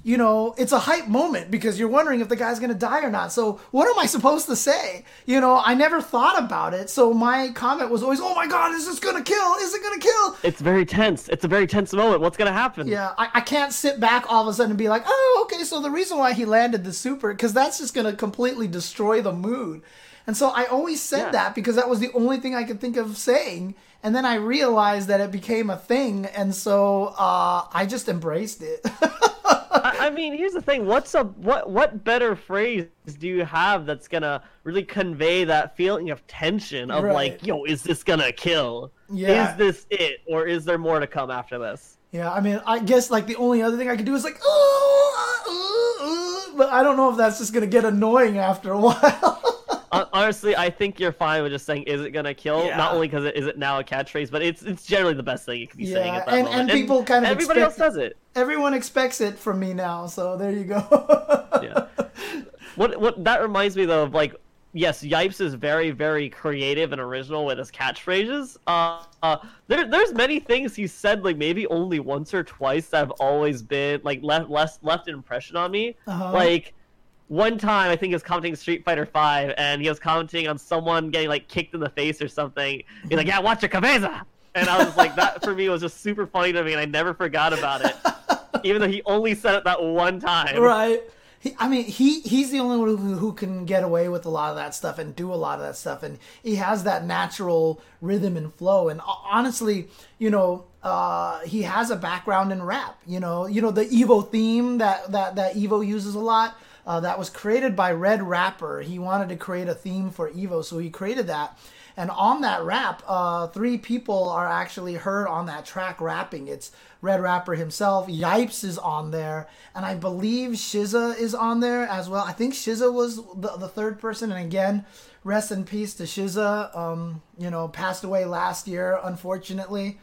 you know, it's a hype moment because you're wondering if the guy's going to die or not. So, what am I supposed to say? You know, I never thought about it. So, my comment was always, oh my God, is this going to kill? Is it going to kill? It's very tense. It's a very tense moment. What's going to happen? Yeah, I, I can't sit back all of a sudden and be like, oh, okay, so the reason why he landed the super, because that's just going to completely destroy the mood. And so I always said Yeah. that because that was the only thing I could think of saying. And then I realized that it became a thing. And so uh, I just embraced it. <laughs> I, I mean, here's the thing. What's a what what better phrase do you have that's gonna really convey that feeling of tension of Right. like, yo, is this gonna kill? Yeah. Is this it, or is there more to come after this? yeah, I mean, I guess like the only other thing I could do is like, ooh, uh, ooh, ooh," but I don't know if that's just going to get annoying after a <laughs> while. Hon- Honestly, I think you're fine with just saying, "Is it gonna kill?" Yeah. Not only because it is it now a catchpatchphrase, but it's it's generally the best thing you can be saying Yeah, at that and- moment. and people kind of everybody expect- else does it. Everyone expects it from me now. So there you go. <laughs> yeah. What what that reminds me though of like yes, Yipes is very very creative and original with his catchphrases. Uh, uh there there's many things he said like maybe only once or twice that have always been like left less left an impression on me. Uh-huh. Like one time I think he was commenting Street Fighter Five and he was commenting on someone getting like kicked in the face or something. He's like, "Yeah, watch your cabeza," and I was like, that for me was just super funny to me, and I never forgot about it, <laughs> even though he only said it that one time. right. He, I mean, he he's the only one who, who can get away with a lot of that stuff and do a lot of that stuff, and he has that natural rhythm and flow. And honestly, you know, uh, he has a background in rap. You know, you know the Evo theme that that that Evo uses a lot. Uh, that was created by Red Rapper. He wanted to create a theme for Evo, so he created that. And on that rap, uh, three people are actually heard on that track rapping. It's Red Rapper himself, Yipes is on there, and I believe Shiza is on there as well. I think Shiza was the, the third person, and again, rest in peace to Shiza. Um, you know, passed away last year, unfortunately.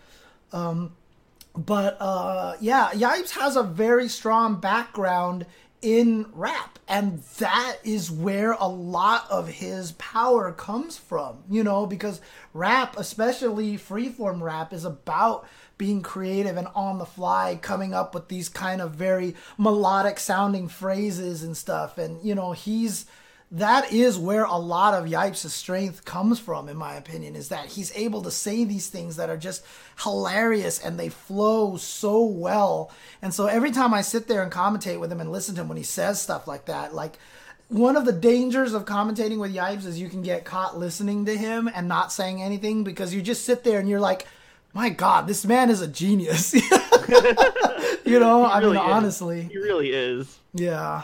But uh, yeah, Yipes has a very strong background in rap, and that is where a lot of his power comes from, you know, because rap, especially freeform rap, is about being creative and on the fly, coming up with these kind of very melodic sounding phrases and stuff. And, you know, he's that is where a lot of Yipes' strength comes from, in my opinion, is that he's able to say these things that are just hilarious and they flow so well. And so every time I sit there and commentate with him and listen to him when he says stuff like that, like one of the dangers of commentating with Yipes is you can get caught listening to him and not saying anything because you just sit there and you're like, my God, this man is a genius. <laughs> <laughs> you know, I mean, is. honestly, He really is. yeah.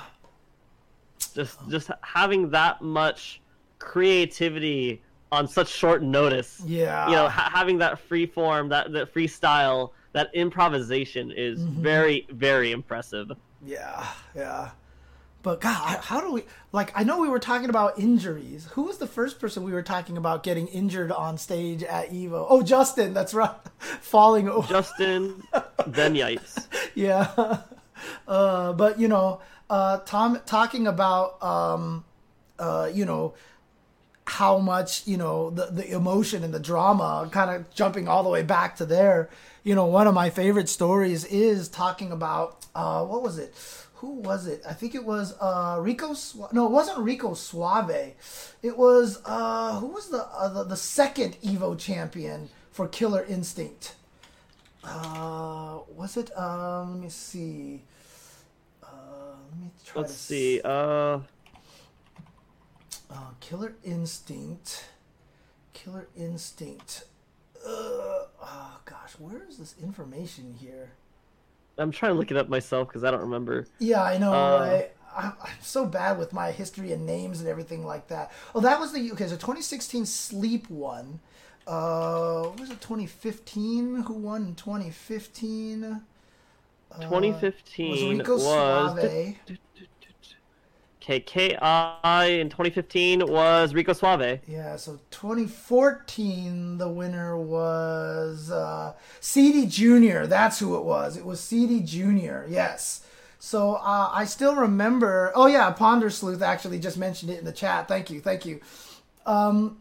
Just just having that much creativity on such short notice. Yeah. You know, ha- having that free form, that that freestyle, that improvisation is Mm-hmm. very very impressive. Yeah, yeah. But God, how do we like? I know we were talking about injuries. Who was the first person we were talking about getting injured on stage at Evo? Oh, Justin. That's right. <laughs> Falling over. Justin, then <laughs> Yipes. yeah. Uh, but you know, uh, Tom talking about um, uh, you know how much you know the the emotion and the drama, kind of jumping all the way back to there. You know, one of my favorite stories is talking about uh, what was it? Who was it? I think it was uh, Rico. Su- no, it wasn't Rico Suave. It was uh, who was the, the the second Evo champion for Killer Instinct. Was it? Um, let me see. Let me try Let's to see. Uh, uh, Killer Instinct. Killer Instinct. Uh, oh gosh, where is this information here? I'm trying to look it up myself because I don't remember. Yeah, I know, Uh? I'm, I'm so bad with my history and names and everything like that. Oh, that was the okay. So 2016 Sleep one. Uh, what was it 2015? Who won in 2015? Uh, 2015 was Rico was. Okay, in 2015 was Rico Suave. Yeah, so 2014, the winner was uh, CD Junior. That's who it was. It was CD Junior. Yes. So uh, I still remember. Oh yeah, Ponder Sleuth actually just mentioned it in the chat. Thank you, thank you. Um,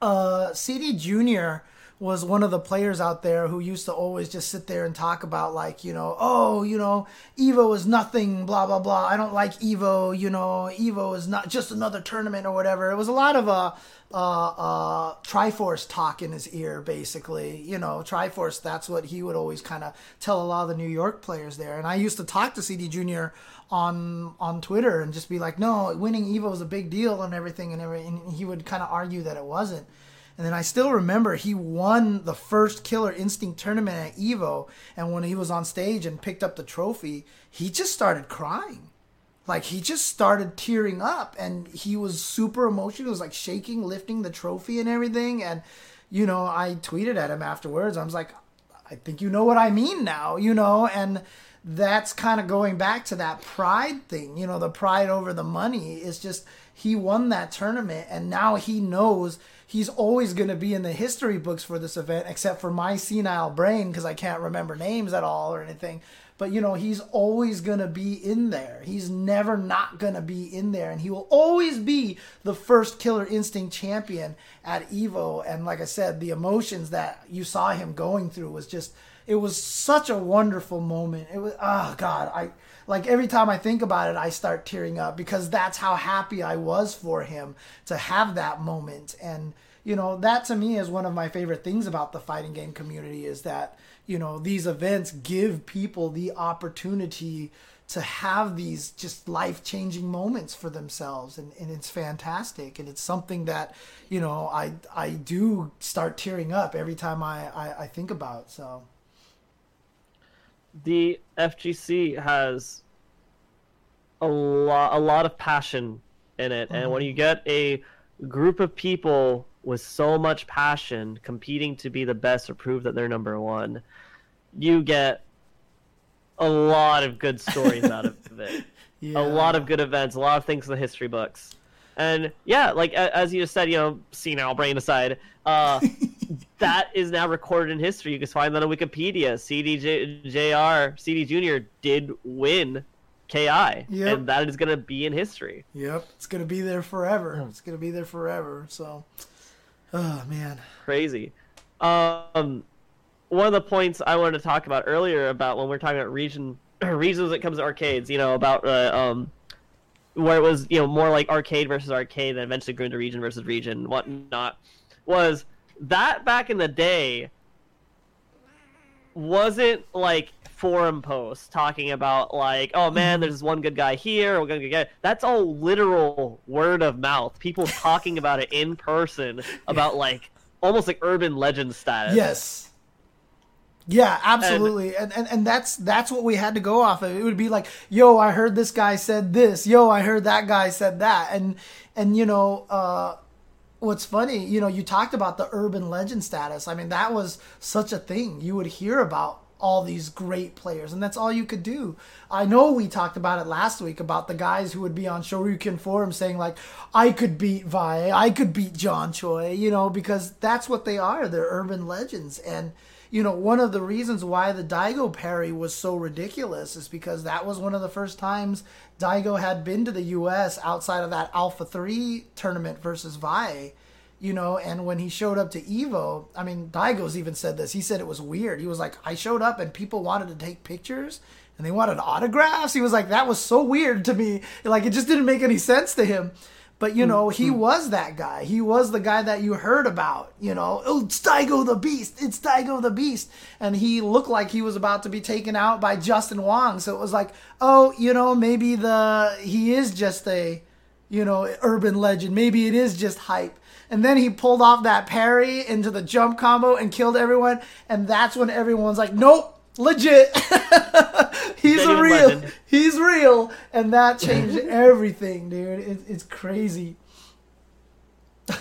uh, CD Junior was one of the players out there who used to always just sit there and talk about like you know oh you know evo is nothing blah blah blah i don't like evo you know evo is not just another tournament or whatever it was a lot of uh uh, uh, Triforce talk in his ear, basically. You know, Triforce, that's what he would always kind of tell a lot of the New York players there. And I used to talk to CD Jr. on on Twitter and just be like, no, winning Evo is a big deal and everything. And, everything. and he would kind of argue that it wasn't. And then I still remember he won the first Killer Instinct tournament at Evo. And when he was on stage and picked up the trophy, he just started crying. Like he just started tearing up and he was super emotional. He was like shaking, lifting the trophy and everything. And, you know, I tweeted at him afterwards. I was like, I think you know what I mean now, you know? And that's kind of going back to that pride thing, you know, the pride over the money. Is just he won that tournament and now he knows he's always going to be in the history books for this event, except for my senile brain because I can't remember names at all or anything. But you know, he's always going to be in there. He's never not going to be in there. And he will always be the first Killer Instinct champion at Evo. And like I said, the emotions that you saw him going through was just, it was such a wonderful moment. It was, oh God, I, like every time I think about it, I start tearing up because that's how happy I was for him to have that moment. And, you know, that to me is one of my favorite things about the fighting game community is that, you know, these events give people the opportunity to have these just life changing moments for themselves. And, and it's fantastic. And it's something that you know I I do start tearing up every time I, I, I think about so the FGC has a lot a lot of passion in it, mm-hmm. and when you get a group of people with so much passion competing to be the best or prove that they're number one, you get a lot of good stories out of <laughs> it. Yeah. A lot of good events, a lot of things in the history books. And yeah, like as you just said, you know, senile brain aside, uh, <laughs> that is now recorded in history. You can find that on Wikipedia. CDJR, CD Junior did win KI, yep. and that is going to be in history. Yep, it's going to be there forever. It's going to be there forever. So, oh man, crazy. Um, one of the points I wanted to talk about earlier about when we're talking about region <clears throat> reasons when it comes to arcades, you know, about uh, um where it was you know more like arcade versus arcade, then eventually grew into region versus region, whatnot, was that back in the day wasn't like forum posts talking about like, oh man, there's this one good guy here, we're gonna get that's all literal word of mouth. People <laughs> talking about it in person about like almost like urban legend status. Yes. Yeah, absolutely. And, and and that's that's what we had to go off of. It would be like, "Yo, I heard this guy said this. Yo, I heard that guy said that." And and you know, uh what's funny, you know, you talked about the urban legend status. I mean, that was such a thing. You would hear about all these great players, and that's all you could do. I know we talked about it last week about the guys who would be on Shoryuken Forum saying like, "I could beat Valle, I could beat John Choi," you know, because that's what they are. They're urban legends, and you know, one of the reasons why the Daigo parry was so ridiculous is because that was one of the first times Daigo had been to the U.S. outside of that Alpha 3 tournament versus Valle. You know, and when he showed up to Evo, I mean, Daigo's even said this. He said it was weird. He was like, I showed up and people wanted to take pictures and they wanted autographs. He was like, that was so weird to me. Like, it just didn't make any sense to him. But you know, he mm-hmm. was that guy. He was the guy that you heard about. You know, oh, it's Daigo the Beast. It's Daigo the Beast, and he looked like he was about to be taken out by Justin Wong. So it was like, oh, you know, maybe the he is just a, you know, urban legend. Maybe it is just hype. And then he pulled off that parry into the jump combo and killed everyone. And that's when everyone's like, nope, legit. <laughs> He's real. Legend. He's real, and that changed <laughs> everything, dude. It, it's crazy. <laughs>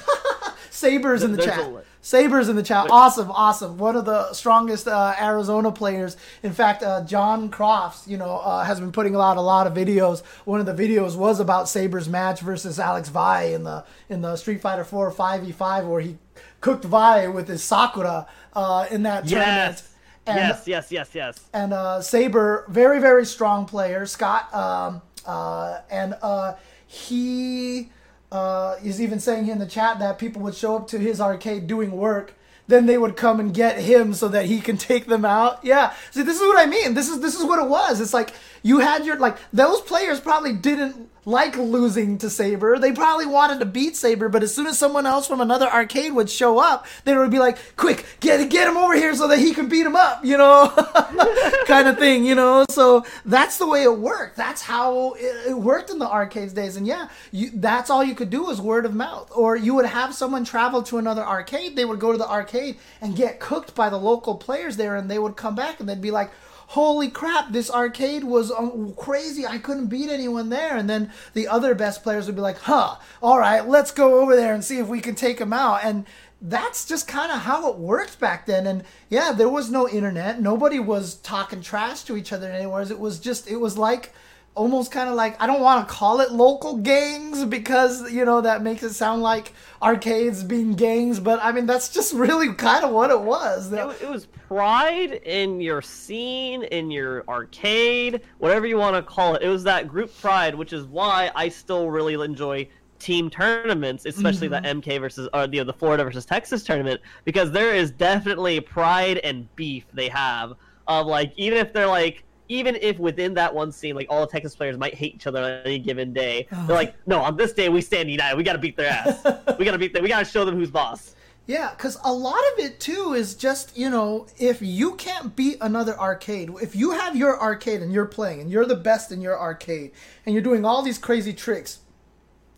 Sabers in the chat. Sabers in the chat. Awesome, awesome. One of the strongest uh, Arizona players. In fact, uh, John Crofts, you know, uh, has been putting out a lot of videos. One of the videos was about Sabers match versus Alex Valle in the in the Street Fighter 4 5v5, where he cooked Valle with his Sakura uh, in that yes. tournament. And, yes, yes, yes, yes. And uh, Saber, very, very strong player. Scott, um, uh, and uh, he uh, is even saying in the chat that people would show up to his arcade doing work then they would come and get him so that he can <laughs> take them out. Yeah. See, this is what I mean. This is this is what it was. It's like you had your like those players probably didn't like losing to Saber. They probably wanted to beat Saber, but as soon as someone else from another arcade would show up, they would be like, "Quick, get get him over here so that he can beat him up," you know, <laughs> kind of thing, you know. So that's the way it worked. That's how it, it worked in the arcades days. And yeah, you, that's all you could do was word of mouth, or you would have someone travel to another arcade. They would go to the arcade and get cooked by the local players there, and they would come back and they'd be like holy crap, this arcade was um, crazy. I couldn't beat anyone there. And then the other best players would be like, huh, all right, let's go over there and see if we can take them out. And that's just kind of how it worked back then. And yeah, there was no internet. Nobody was talking trash to each other anywhere. It was just, it was like, almost kind of like I don't want to call it local gangs because you know that makes it sound like arcades being gangs, but I mean that's just really kind of what it was. It, it, was pride in your scene, in your arcade, whatever you want to call it. It was that group pride, which is why I still really enjoy team tournaments, especially mm-hmm. the MK versus or you know the Florida versus Texas tournament, because there is definitely pride and beef they have of like even if they're like even if within that one scene, like all the Texas players might hate each other on any given day, oh. they're <sighs> like, no, on this day we stand united. We got to beat their ass. <laughs> we got to beat them. We got to show them who's boss. Yeah, because a lot of it too is just you know if you can't beat another arcade, if you have your arcade and you're playing and you're the best in your arcade and you're doing all these crazy tricks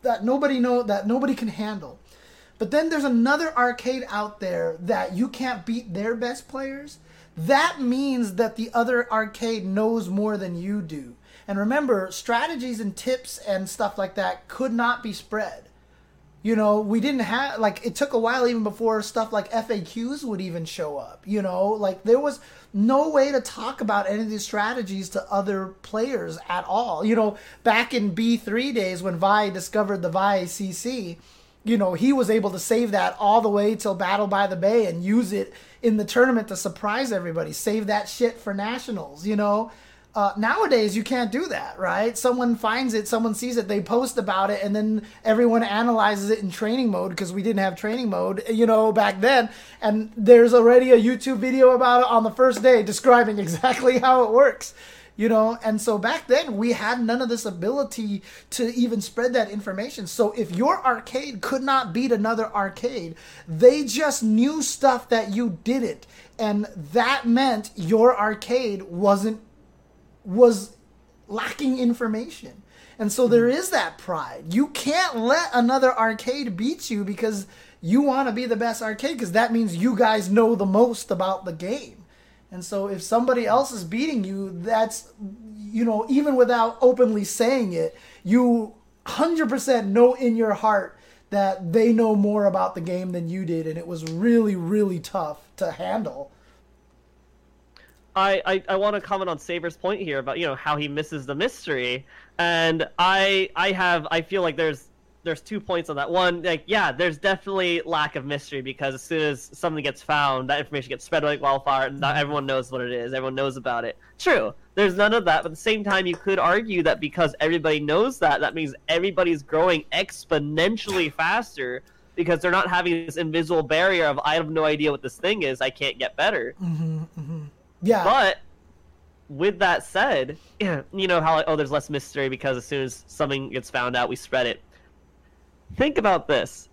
that nobody know that nobody can handle, but then there's another arcade out there that you can't beat their best players that means that the other arcade knows more than you do. And remember, strategies and tips and stuff like that could not be spread. You know, we didn't have, like, it took a while even before stuff like FAQs would even show up. You know, like, there was no way to talk about any of these strategies to other players at all. You know, back in B3 days when Valle discovered the Valle CC, you know, he was able to save that all the way till Battle by the Bay and use it in the tournament to surprise everybody. Save that shit for nationals, you know. Uh, nowadays, you can't do that, right? Someone finds it, someone sees it, they post about it, and then everyone analyzes it in training mode because we didn't have training mode, you know, back then. And there's already a YouTube video about it on the first day describing <laughs> exactly how it works you know? And so back then we had none of this ability to even spread that information. So if your arcade could not beat another arcade they just knew stuff that you didn't. And that meant your arcade wasn't was lacking information. And so there is that pride. You can't let another arcade beat you because you want to be the best arcade because that means you guys know the most about the game and so if somebody else is beating you, that's, you know, even without openly saying it, you 100% know in your heart that they know more about the game than you did. And it was really, really tough to handle. I, I, I want to comment on Saber's point here about you know how he misses the mystery, and I I have I feel like there's there's two points on that. One, like yeah, there's definitely lack of mystery because as soon as something gets found, that information gets spread like wildfire, and not mm-hmm. everyone knows what it is. Everyone knows about it. True, there's none of that. But at the same time, you could argue that because everybody knows that, that means everybody's growing exponentially faster because they're not having this invisible barrier of I have no idea what this thing is. I can't get better. Mm-hmm, mm-hmm. Yeah, but with that said, <clears throat> you know how like, oh, there's less mystery because as soon as something gets found out, we spread it think about this.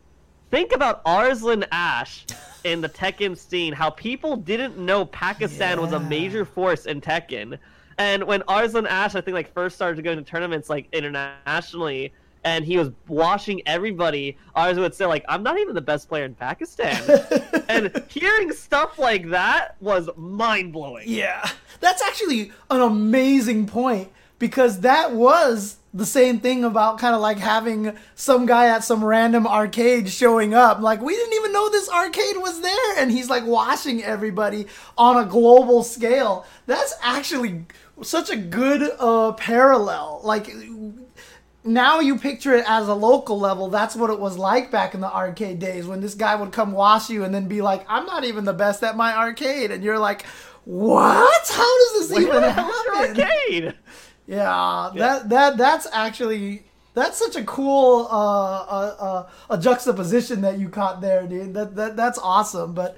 Think about Arslan Ash in the Tekken scene, how people didn't know Pakistan yeah. was a major force in Tekken. And when Arslan Ash, I think, like first started going to tournaments like internationally, and he was washing everybody, Arslan would say like, "I'm not even the best player in Pakistan." <laughs> and hearing stuff like that was mind blowing. Yeah, that's actually an amazing point because that was the same thing about kind of like having some guy at some random arcade showing up. Like, we didn't even know this arcade was there. And he's like washing everybody on a global scale. That's actually such a good uh, parallel. Like, now you picture it as a local level. That's what it was like back in the arcade days when this guy would come wash you and then be like, I'm not even the best at my arcade. And you're like, what? How does this even happen? arcade? Yeah, that that that's actually that's such a cool uh, uh, uh, a juxtaposition that you caught there, dude. That, that that's awesome. But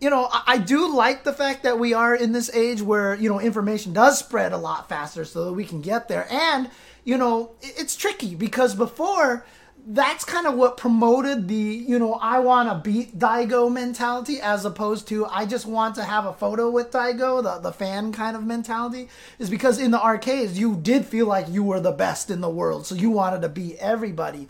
you know, I, I do like the fact that we are in this age where you know information does spread a lot faster, so that we can get there. And you know, it- it's tricky because before that's kind of what promoted the you know I want to beat Daigo mentality as opposed to I just want to have a photo with Daigo the the fan kind of mentality is because in the arcades you did feel like you were the best in the world so you wanted to beat everybody.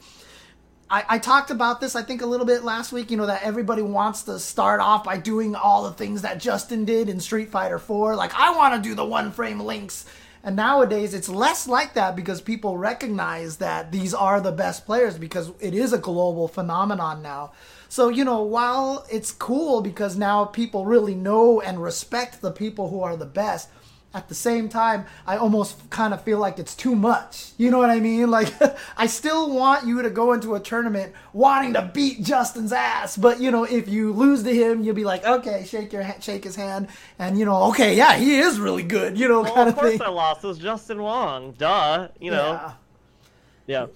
I, I talked about this I think a little bit last week you know that everybody wants to start off by doing all the things that Justin did in Street Fighter 4 like I want to do the one frame links and nowadays, it's less like that because people recognize that these are the best players because it is a global phenomenon now. So, you know, while it's cool because now people really know and respect the people who are the best, at the same time, I almost kind of feel like it's too much. You know what I mean? Like, <laughs> I still want you to go into a tournament wanting to beat Justin's ass, but you know, if you lose to him, you'll be like, okay, shake your ha- shake his hand, and you know, okay, yeah, he is really good. You know, Well, kind of of course thing. I lost. It was Justin Wong. Duh. You know. Yeah. Yeah.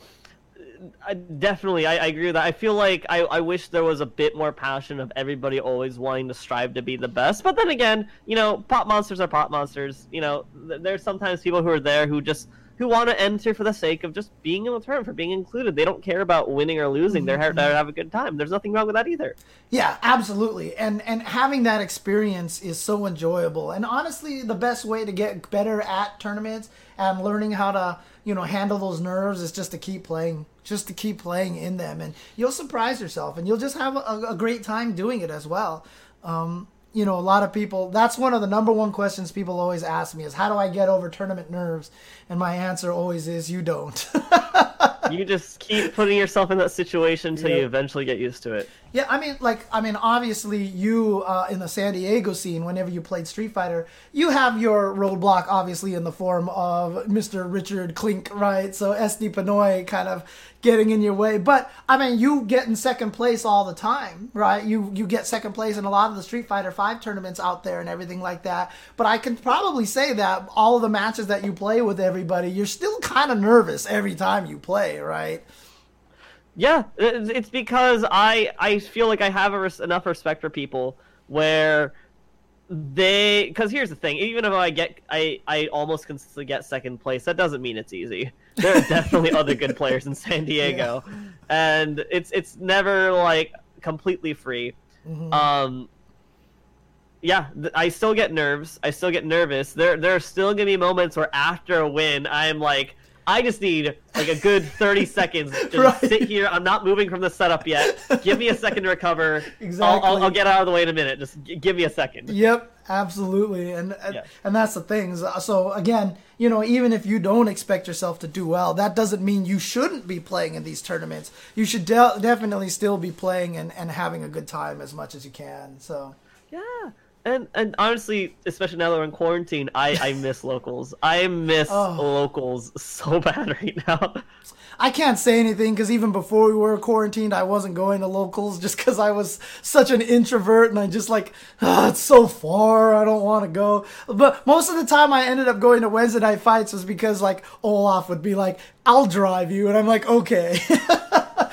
I, definitely, I, I agree with that. I feel like I, I wish there was a bit more passion of everybody always wanting to strive to be the best. But then again, you know, pot monsters are pot monsters. You know, th- there's sometimes people who are there who just who want to enter for the sake of just being in the tournament, for being included. They don't care about winning or losing. They're here to have a good time. There's nothing wrong with that either. Yeah, absolutely. And and having that experience is so enjoyable. And honestly, the best way to get better at tournaments and learning how to, you know, handle those nerves is just to keep playing, just to keep playing in them and you'll surprise yourself and you'll just have a, a great time doing it as well. Um, you know, a lot of people, that's one of the number one questions people always ask me is how do I get over tournament nerves? And my answer always is you don't. <laughs> You just keep putting yourself in that situation until you eventually get used to it. Yeah, I mean, like, I mean, obviously, you uh, in the San Diego scene, whenever you played Street Fighter, you have your roadblock, obviously, in the form of Mr. Richard Klink, right? So SD Panoy kind of getting in your way. But I mean, you get in second place all the time, right? You you get second place in a lot of the Street Fighter Five tournaments out there and everything like that. But I can probably say that all of the matches that you play with everybody, you're still kind of nervous every time you play, right? Yeah, it's because I I feel like I have res- enough respect for people where they because here's the thing even if I get I I almost consistently get second place that doesn't mean it's easy. There are definitely <laughs> other good players in San Diego and it's it's never like completely free. Um yeah th- I still get nerves I still get nervous there there are still gonna be moments where after a win I'm like I just need like a good <laughs> 30 seconds to just Right. sit here. I'm not moving from the setup yet. Give me a second to recover. I'll, I'll, Exactly. I'll get out of the way in a minute. Just g- give me a second. Yep, absolutely, and and, Yeah. and that's the thing. So again, you know, even if you don't expect yourself to do well, that doesn't mean you shouldn't be playing in these tournaments. You should de- definitely still be playing and, and having a good time as much as you can. So Yeah. And and honestly, especially now that we're in quarantine, I, I miss locals. I miss Oh. locals so <laughs> bad right now. I can't say anything because even before we were quarantined, I wasn't going to locals just because I was such an introvert and I just like, <sighs> it's so far, I don't want to go. But most of the time, I ended up going to Wednesday night fights was because like Olaf would be like, I'll drive you, and I'm like, okay. <laughs>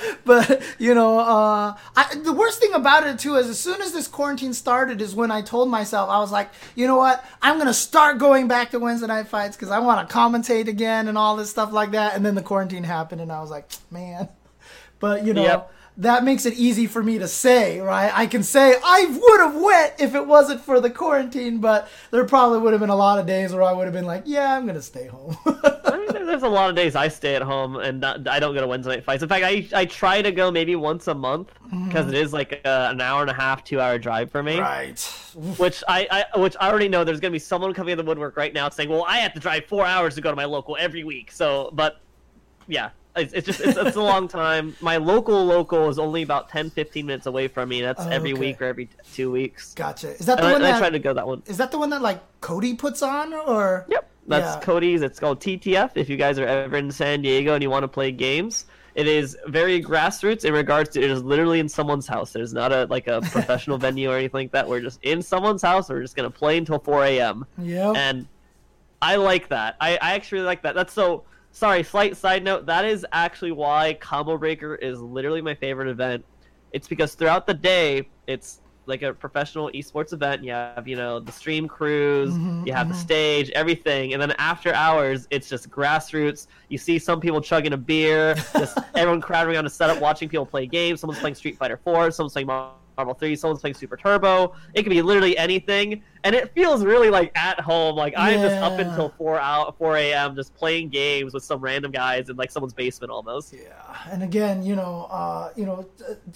<laughs> but you know, uh, I, the worst thing about it too is as soon as this quarantine started is when I told myself I was like, you know what, I'm gonna start going back to Wednesday night fights because I want to commentate again and all this stuff like that. And then the quarantine happened, and I was like, man. <laughs> But you know. Yep. That makes it easy for me to say, right? I can say I would have went if it wasn't for the quarantine, but there probably would have been a lot of days where I would have been like, "Yeah, I'm gonna stay home." <laughs> I mean, there's a lot of days I stay at home and not, I don't go to Wednesday night fights. In fact, I I try to go maybe once a month mm-hmm. because it is like a, an hour and a half, two hour drive for me. right. Which I, I which I already know there's gonna be someone coming in the woodwork right now saying, well, I have to drive four hours to go to my local every week. So, but yeah, it's, it's just it's, it's a long time. My local local is only about 10, 15 minutes away from me. That's Oh, every okay. week or every two weeks. Gotcha. Is that the I, one and I that try to go that one. is that the one that like Cody puts on or? Yep, that's Yeah. Cody's. It's called TTF. If you guys are ever in San Diego and you want to play games, it is very grassroots in regards to it is literally in someone's house. There's not a like a <laughs> professional venue or anything like that. We're just in someone's house. We're just gonna play until 4 a.m. Yeah. and I like that. I, I actually like that. That's so. Sorry, slight side note. That is actually why Combo Breaker is literally my favorite event. It's because throughout the day, it's like a professional esports event. You have you know the stream crews, Mhm, you have the mhm. stage, everything, and then after hours, it's just grassroots. You see some people chugging a beer, just <laughs> everyone crowding around a setup, watching people play games. Someone's playing Street Fighter Four, someone's playing Marvel Three, someone's playing Super Turbo. It can be literally anything, and it feels really like at home. Like I'm just up until four out four a.m. just playing games with some random guys in like someone's basement almost. Yeah, and again, you know, uh, you know,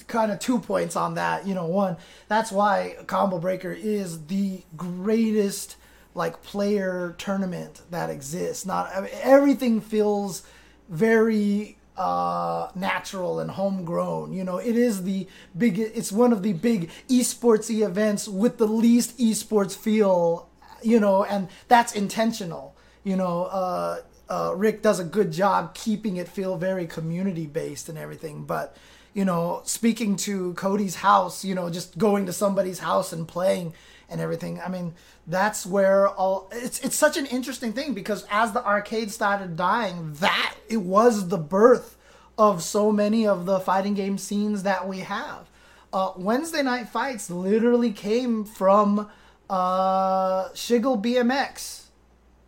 kind of two points on that. You know, one, that's why Combo Breaker is the greatest like player tournament that exists. Not I mean, everything feels very uh natural and homegrown you know it is the big it's one of the big esportsy events with the least esports feel you know and that's intentional you know uh uh, Rick does a good job keeping it feel very community based and everything. But you know, speaking to Cody's house, you know, just going to somebody's house and playing and everything. I mean, that's where all it's it's such an interesting thing because as the arcade started dying, that it was the birth of so many of the fighting game scenes that we have. Uh, Wednesday night fights literally came from uh, Shiggle BMX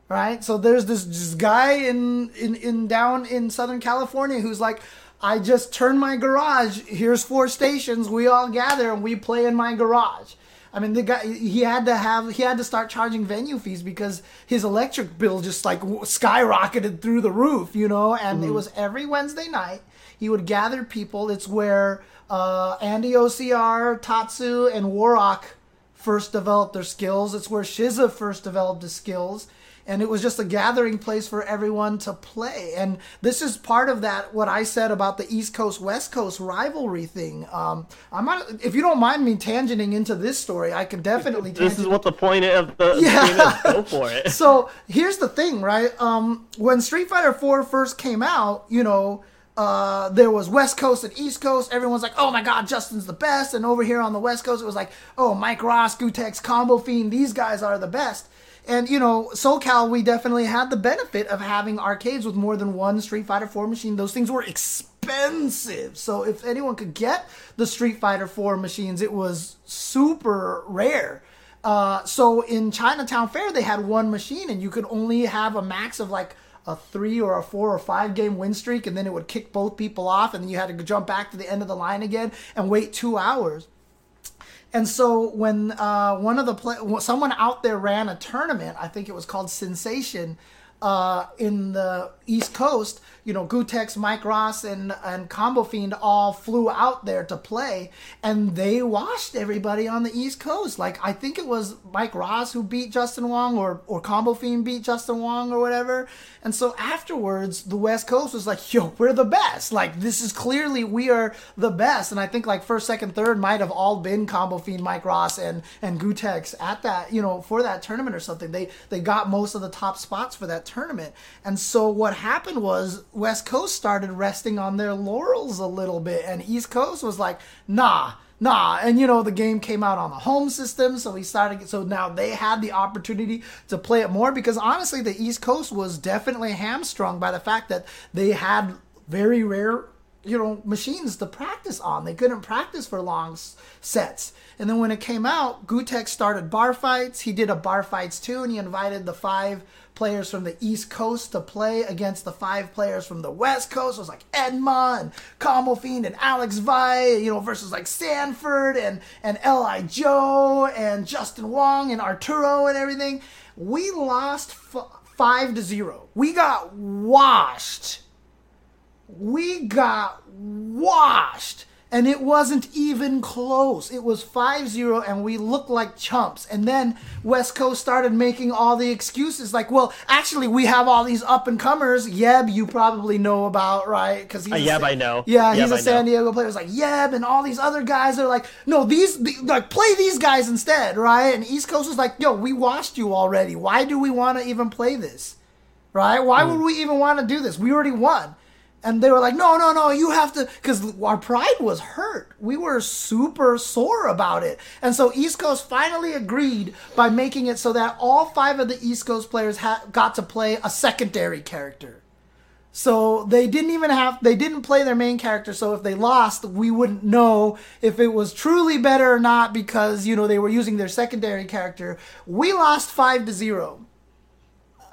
right? So there's this, this guy in, in in down in Southern California who's like, I just turned my garage. Here's four stations. We all gather and we play in my garage. I mean, the guy he had to have he had to start charging venue fees because his electric bill just like skyrocketed through the roof, you know. And it was every Wednesday night. He would gather people. It's where uh, Andy OCR, Tatsu, and Warrock first developed their skills. It's where Shiza first developed his skills. And it was just a gathering place for everyone to play. And this is part of that, what I said about the East Coast West Coast rivalry thing. Um, I'm not, if you don't mind me tangenting into this story, I can definitely This is what the point of the Yeah. is. Go for it. <laughs> so here's the thing, right? Um, when Street Fighter 4 first came out, you know, uh, there was West Coast and East Coast. Everyone's like, "Oh my God, Justin's the best." And over here on the West Coast, it was like, "Oh, Mike Ross, Gootecks, Combo Fiend, these guys are the best." And you know, SoCal, we definitely had the benefit of having arcades with more than one Street Fighter 4 machine. Those things were expensive. So if anyone could get the Street Fighter 4 machines, it was super rare. Uh, so in Chinatown Fair, they had one machine, and you could only have a max of like a three or a four or five game win streak, and then it would kick both people off, and then you had to jump back to the end of the line again and wait two hours. And so when uh, one of the play- someone out there ran a tournament, I think it was called Sensation, uh, in the East Coast, you know, Gootecks, Mike Ross, and and Combo Fiend all flew out there to play, and they washed everybody on the East Coast. Like I think it was Mike Ross who beat Justin Wong, or or Combo Fiend beat Justin Wong, or whatever. And so afterwards, the West Coast was like, "Yo, we're the best! Like this is clearly we are the best." And I think like first, second, third might have all been Combo Fiend, Mike Ross, and and Gootecks at that, you know, for that tournament or something. They they got most of the top spots for that tournament. And so what happened was West Coast started resting on their laurels a little bit, and East Coast was like, "Nah." Nah, and you know the game came out on the home system, so we started. So now they had the opportunity to play it more because honestly, the East Coast was definitely hamstrung by the fact that they had very rare you know machines to practice on they couldn't practice for long sets and then when it came out gootecks started bar fights he did a bar fights too and he invited the five players from the east coast to play against the five players from the west coast. It was like edma and combo fiend and alex valle you know versus like sanford and and li joe and justin wong and arturo and everything. We lost f- five to zero. We got washed. We got washed and it wasn't even close it was 5-0 and we looked like chumps and then west coast started making all the excuses like well actually we have all these up and comers yeb you probably know about right because Uh, Yeb, I know. yeah he's a I know. san diego player it's like yeb and all these other guys are like no these the, like play these guys instead right and east coast was like yo we washed you already why do we want to even play this right? Why would we even want to do this? We already won. And they were like, no, no, no, you have to, because our pride was hurt. We were super sore about it. And so East Coast finally agreed by making it so that all five of the East Coast players ha- got to play a secondary character. So they didn't even have they didn't play their main character. So if they lost, we wouldn't know if it was truly better or not because you know they were using their secondary character. We lost five to zero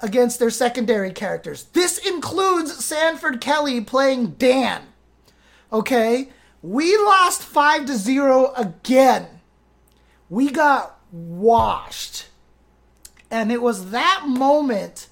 against their secondary characters. This includes Sanford Kelly playing Dan. Okay, we lost five to zero again. We got washed, and it was that moment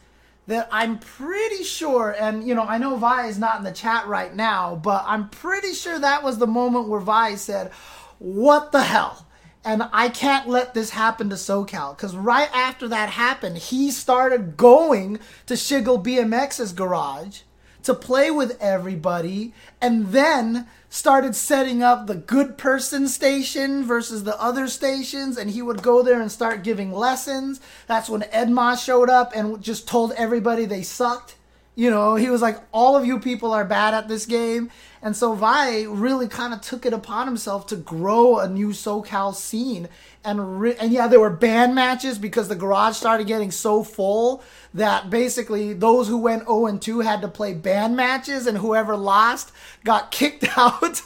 that I'm pretty sure, and you know, I know Valle is not in the chat right now, but I'm pretty sure that was the moment where Valle said, What the hell? And I can't let this happen to SoCal. Because right after that happened, he started going to Shiggle BMX's garage to play with everybody and then started setting up the good person station versus the other stations and he would go there and start giving lessons that's when edma showed up and just told everybody they sucked you know he was like all of you people are bad at this game and so vi really kind of took it upon himself to grow a new socal scene and re- and yeah, there were band matches because the garage started getting so full that basically those who went 0 and 2 had to play band matches, and whoever lost got <laughs> kicked out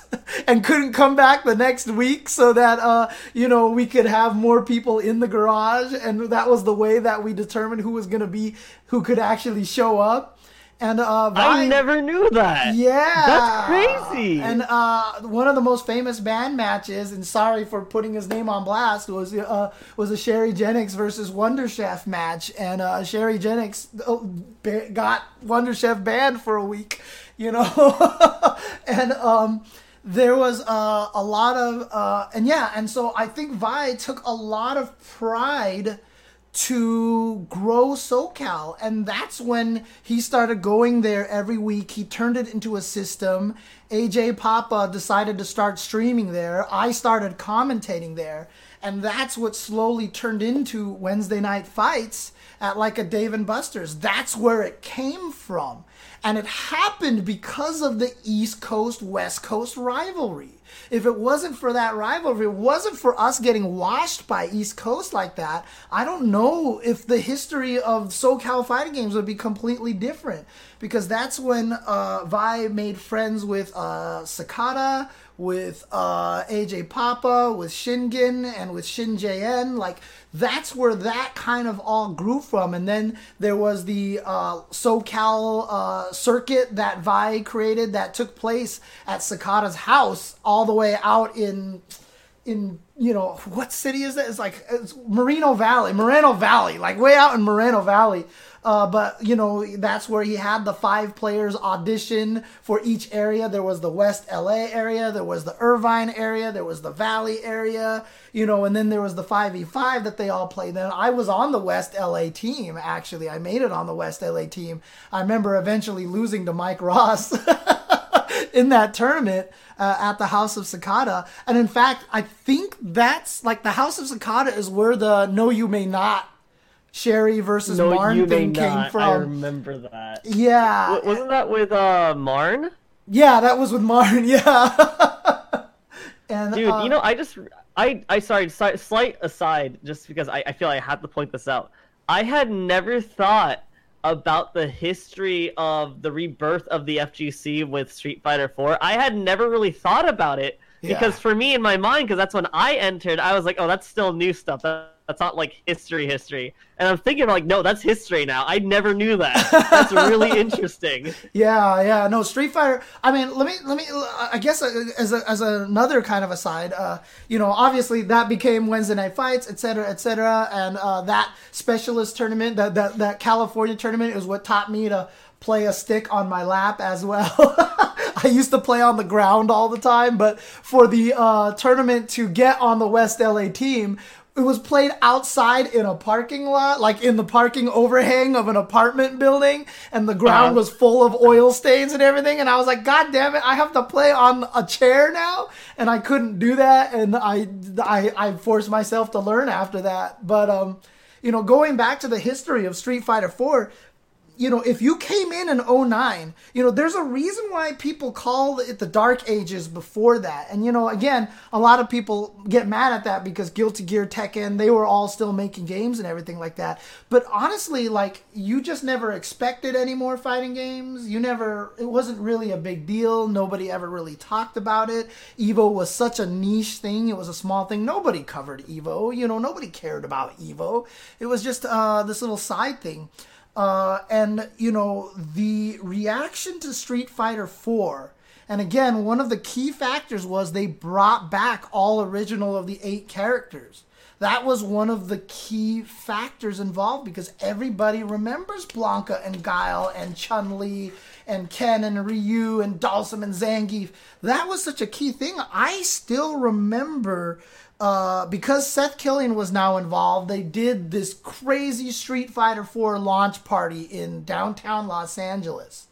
and couldn't come back the next week, so that uh, you know we could have more people in the garage, and that was the way that we determined who was going to be who could actually show up. And uh, I never knew that. Yeah, that's crazy. And uh, one of the most famous band matches, and sorry for putting his name on blast, was uh, was a Sherry Jennings versus Wonder Chef match, and uh, Sherry Jennings uh, got Wonder Chef banned for a week, you know, <laughs> and um, there was uh, a lot of uh, and yeah, and so I think Vi took a lot of pride to grow SoCal. And that's when he started going there every week. He turned it into a system. AJ Papa decided to start streaming there. I started commentating there. And that's what slowly turned into Wednesday night fights at like a Dave and Buster's. That's where it came from. And it happened because of the East Coast West Coast rivalry if it wasn't for that rivalry, if it wasn't for us getting washed by East Coast like that, I don't know if the history of SoCal fighting games would be completely different. Because that's when uh, Vi made friends with uh, Sakata, with uh, AJ Papa, with Shingen, and with Shin JN. Like, that's where that kind of all grew from. And then there was the uh, SoCal uh, circuit that Vi created that took place at Sakata's house all the way out in in you know what city is that? It's like it's Moreno Valley, Moreno Valley, like way out in Moreno Valley. Uh, but you know that's where he had the five players audition for each area. There was the West LA area, there was the Irvine area, there was the Valley area, you know, and then there was the five v five that they all played. Then I was on the West LA team. Actually, I made it on the West LA team. I remember eventually losing to Mike <laughs> Ross. in that tournament uh, at the House of Sakata. And in fact, I think that's like the House of Sakata is where the No You May Not Sherry versus no, Marn thing came not. from. I remember that. Yeah. W- wasn't that with uh, Marn? Yeah, that was with Marn. <laughs> Yeah. and dude, uh, you know, I just I I sorry, slight aside, just because I, I feel like I have to point this out. I had never thought about the history of the rebirth of the FGC with Street Fighter 4. I had never really thought about it yeah. because for me in my mind, because that's when I entered, I was like, oh, that's still new stuff. That, that's not like history history. And i'm thinking like no that's history now. I never knew that. That's <laughs> really interesting. Yeah yeah no street fighter i mean let me let me i guess uh, as, a, as another kind of aside uh, you know obviously that became wednesday night fights etc etc and uh, that specialist tournament that, that that california tournament is what taught me to play a stick on my lap as well. <laughs> I used to play on the ground all the time, but for the uh, tournament to get on the West LA team, it was played outside in a parking lot, like in the parking overhang of an apartment building, and the ground uh-huh. was full of oil stains and everything. And I was like, God damn it, I have to play on a chair now, and I couldn't do that, and I I, I forced myself to learn after that. But um, you know, going back to the history of Street Fighter Four, you know, if you came in in 09, you know, there's a reason why people call it the dark ages before that. And, you know, again, a lot of people get mad at that because Guilty Gear, Tekken, they were all still making games and everything like that. But honestly, like, you just never expected any more fighting games. You never, it wasn't really a big deal. Nobody ever really talked about it. Evo was such a niche thing. It was a small thing. Nobody covered Evo. You know, nobody cared about Evo. It was just uh, this little side thing. Uh, and you know the reaction to Street Fighter 4 and again one of the key factors was they brought back all original of the eight characters that was one of the key factors involved because everybody remembers Blanka and Guile and Chun Li and Ken and Ryu and Dhalsim and Zangief. That was such a key thing. I still remember uh, because Seth Killian was now involved, they did this crazy Street Fighter 4 launch party in downtown Los Angeles.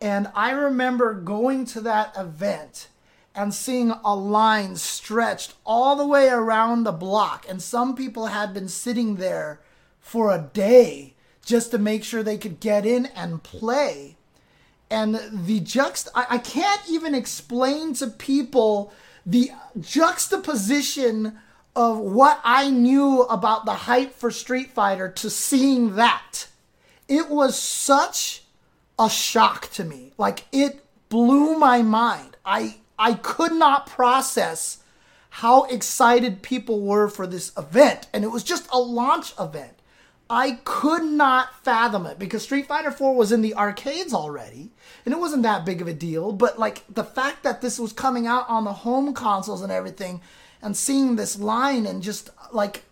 And I remember going to that event and seeing a line stretched all the way around the block. And some people had been sitting there for a day just to make sure they could get in and play. And the juxt, I, I can't even explain to people the juxtaposition of what I knew about the hype for Street Fighter to seeing that. It was such a shock to me. Like it blew my mind. I I could not process how excited people were for this event and it was just a launch event. I could not fathom it because Street Fighter 4 was in the arcades already and it wasn't that big of a deal, but like the fact that this was coming out on the home consoles and everything and seeing this line and just like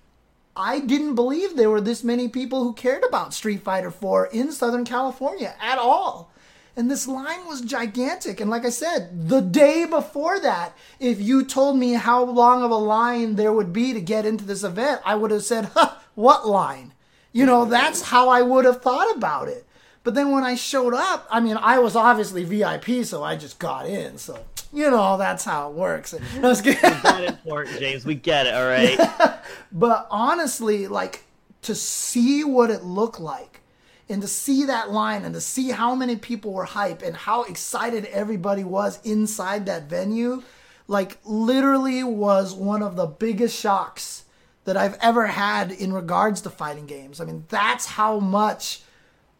I didn't believe there were this many people who cared about Street Fighter 4 in Southern California at all. And this line was gigantic. And like I said, the day before that, if you told me how long of a line there would be to get into this event, I would have said, huh, what line? You know, that's how I would have thought about it. But then when I showed up, I mean, I was obviously VIP, so I just got in. So you know that's how it works. <laughs> No, it's not important, James. We get it, all right. <laughs> but honestly, like to see what it looked like, and to see that line, and to see how many people were hype, and how excited everybody was inside that venue, like literally was one of the biggest shocks that I've ever had in regards to fighting games. I mean, that's how much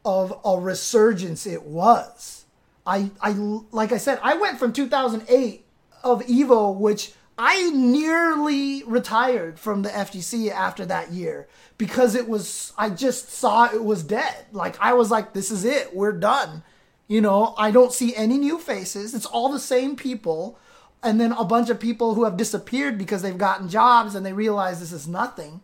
of a resurgence it was. I, I, like I said, I went from 2008 of Evo, which I nearly retired from the FGC after that year because it was, I just saw it was dead. Like, I was like, this is it, we're done. You know, I don't see any new faces. It's all the same people. And then a bunch of people who have disappeared because they've gotten jobs and they realize this is nothing.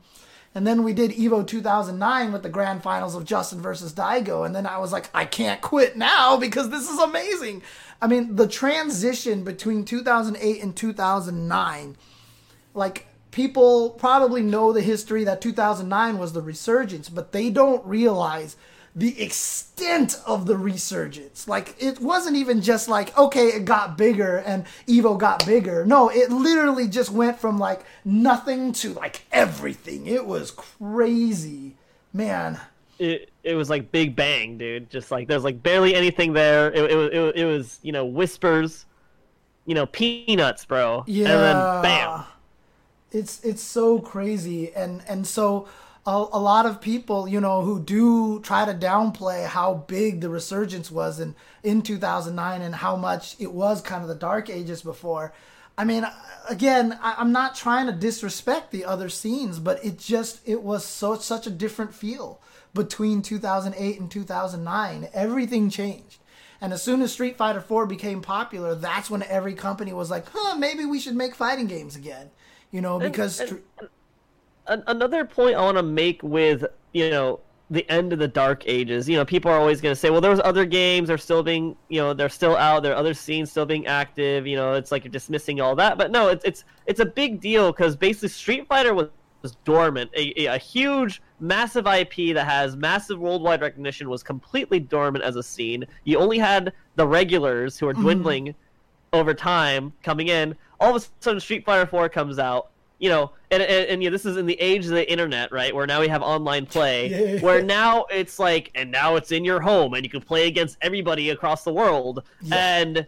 And then we did Evo 2009 with the grand finals of Justin versus Daigo. And then I was like, I can't quit now because this is amazing. I mean, the transition between 2008 and 2009, like, people probably know the history that 2009 was the resurgence, but they don't realize the extent of the resurgence. Like it wasn't even just like okay, it got bigger and Evo got bigger. No, it literally just went from like nothing to like everything. It was crazy, man. It it was like Big Bang, dude. Just like there's like barely anything there. It it, it, it was you know whispers, you know peanuts, bro. Yeah. And then bam. It's it's so crazy and and so a, a lot of people, you know, who do try to downplay how big the resurgence was in in 2009 and how much it was kind of the dark ages before. I mean, again, I, am not trying to disrespect the other scenes, but it just it was so such a different feel between 2008 and 2009. Everything changed. And as soon as Street Fighter 4 became popular, that's when every company was like, "Huh, maybe we should make fighting games again." You know, because and, and, another point I want to make with you know the end of the dark ages. You know people are always going to say well there's other games are still being you know they're still out there are other scenes still being active you know it's like you're dismissing all that. But no it's it's it's a big deal because basically street fighter was, was dormant. A, a huge massive ip that has massive worldwide recognition was completely dormant as a scene. You only had the regulars who are mm-hmm. dwindling mm-hmm. over time coming in. All of a sudden street fighter 4 comes out you know, and, and, and you know, this is in the age of the internet, right? Where now we have online play, <laughs> Yeah. where now it's like, and now it's in your home, and you can play against everybody across the world. Yeah. And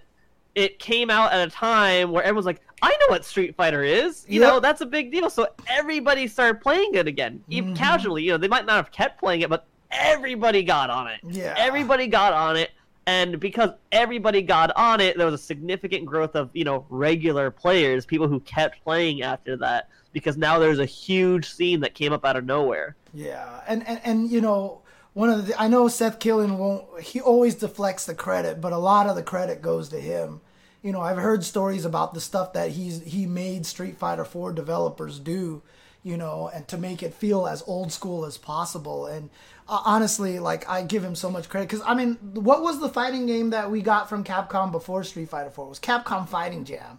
it came out at a time where everyone's like, I know what Street Fighter is. You Yep. know, that's a big deal. So everybody started playing it again, even Mhm. casually. You know, they might not have kept playing it, but everybody got on it. Yeah. Everybody got on it. And because everybody got on it, there was a significant growth of, you know, regular players, people who kept playing after that. Because now there's a huge scene that came up out of nowhere. Yeah, and, and and you know one of the I know Seth Killian won't he always deflects the credit, but a lot of the credit goes to him. You know, I've heard stories about the stuff that he's he made Street Fighter 4 developers do, you know, and to make it feel as old school as possible. And uh, honestly, like I give him so much credit because I mean, what was the fighting game that we got from Capcom before Street Fighter 4? Was Capcom Fighting Jam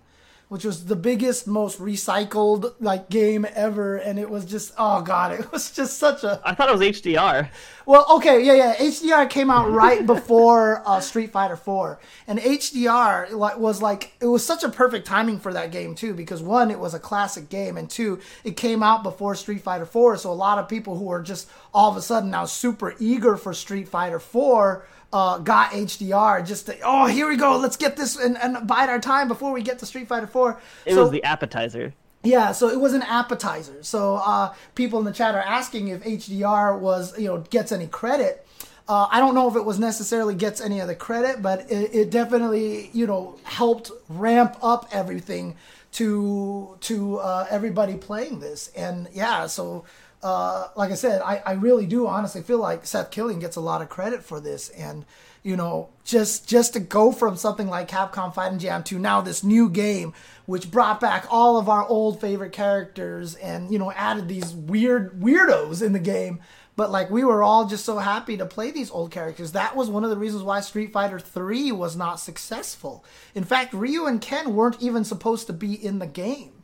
which was the biggest, most recycled like game ever, and it was just oh god, it <laughs> was just such a I thought it was HDR. well, okay, yeah, yeah. HDR came out right <laughs> before uh, Street Fighter 4, and HDR like was like it was such a perfect timing for that game too, because one, it was a classic game, and two, it came out before Street Fighter 4, so a lot of people who are just all of a sudden now super eager for Street Fighter 4 uh, got HDR just to, oh here we go, let's get this and, and bide our time before we get to Street Fighter 4. It So- was the appetizer. yeah, so it was an appetizer. So uh, people in the chat are asking if HDR was, you know, gets any credit. Uh, I don't know if it was necessarily gets any of the credit, but it, it definitely, you know, helped ramp up everything to to uh, everybody playing this. And yeah, so uh, like I said, I, I really do honestly feel like Seth Killian gets a lot of credit for this. And you know, just just to go from something like Capcom Fighting Jam to now this new game, which brought back all of our old favorite characters and you know added these weird weirdos in the game. But like we were all just so happy to play these old characters. That was one of the reasons why Street Fighter 3 was not successful. In fact, Ryu and Ken weren't even supposed to be in the game.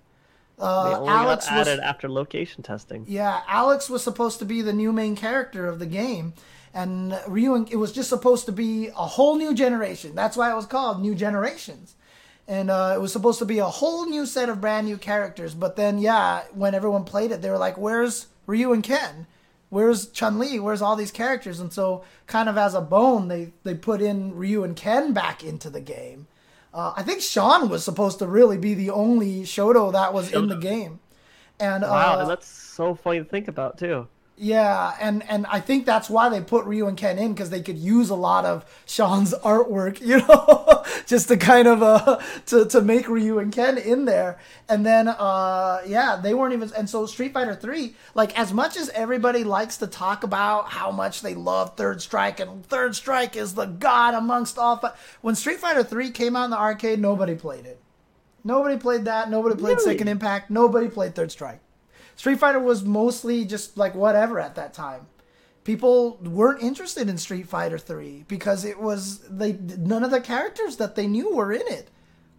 Uh, Alex was added after location testing. yeah, Alex was supposed to be the new main character of the game, and Ryu. And, it was just supposed to be a whole new generation. That's why it was called New Generations, and uh, it was supposed to be a whole new set of brand new characters. But then, yeah, when everyone played it, they were like, "Where's Ryu and Ken? Where's Chun Li? Where's all these characters?" And so, kind of as a bone, they they put in Ryu and Ken back into the game. Uh, I think Sean was supposed to really be the only Shoto that was in the game. And Wow, uh, and that's so funny to think about too. Yeah, and and I think that's why they put Ryu and Ken in because they could use a lot of Sean's <laughs> artwork, you know, <laughs> just to kind of uh to to make Ryu and Ken in there. And then uh yeah, they weren't even and so Street Fighter 3, like as much as everybody likes to talk about how much they love Third Strike and Third Strike is the god amongst all fi- when Street Fighter 3 came out in the arcade, nobody played it. Nobody played that, nobody played Really? Second Impact, nobody played Third Strike. Street Fighter was mostly just like whatever at that time. People weren't interested in Street Fighter 3 because it was they none of the characters that they knew were in it.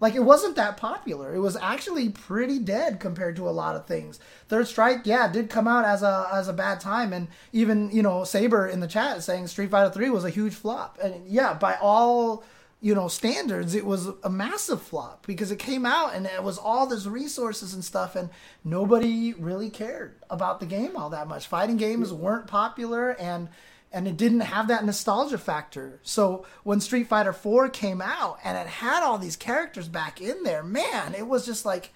Like it wasn't that popular. It was actually pretty dead compared to a lot of things. Third Strike, yeah, did come out as a as a bad time and even, you know, Saber in the chat saying Street Fighter 3 was a huge flop. And yeah, by all you know standards it was a massive flop because it came out and it was all this resources and stuff and nobody really cared about the game all that much. Fighting games weren't popular and and it didn't have that nostalgia factor. So when street fighter 4 came out and it had all these characters back in there man it was just like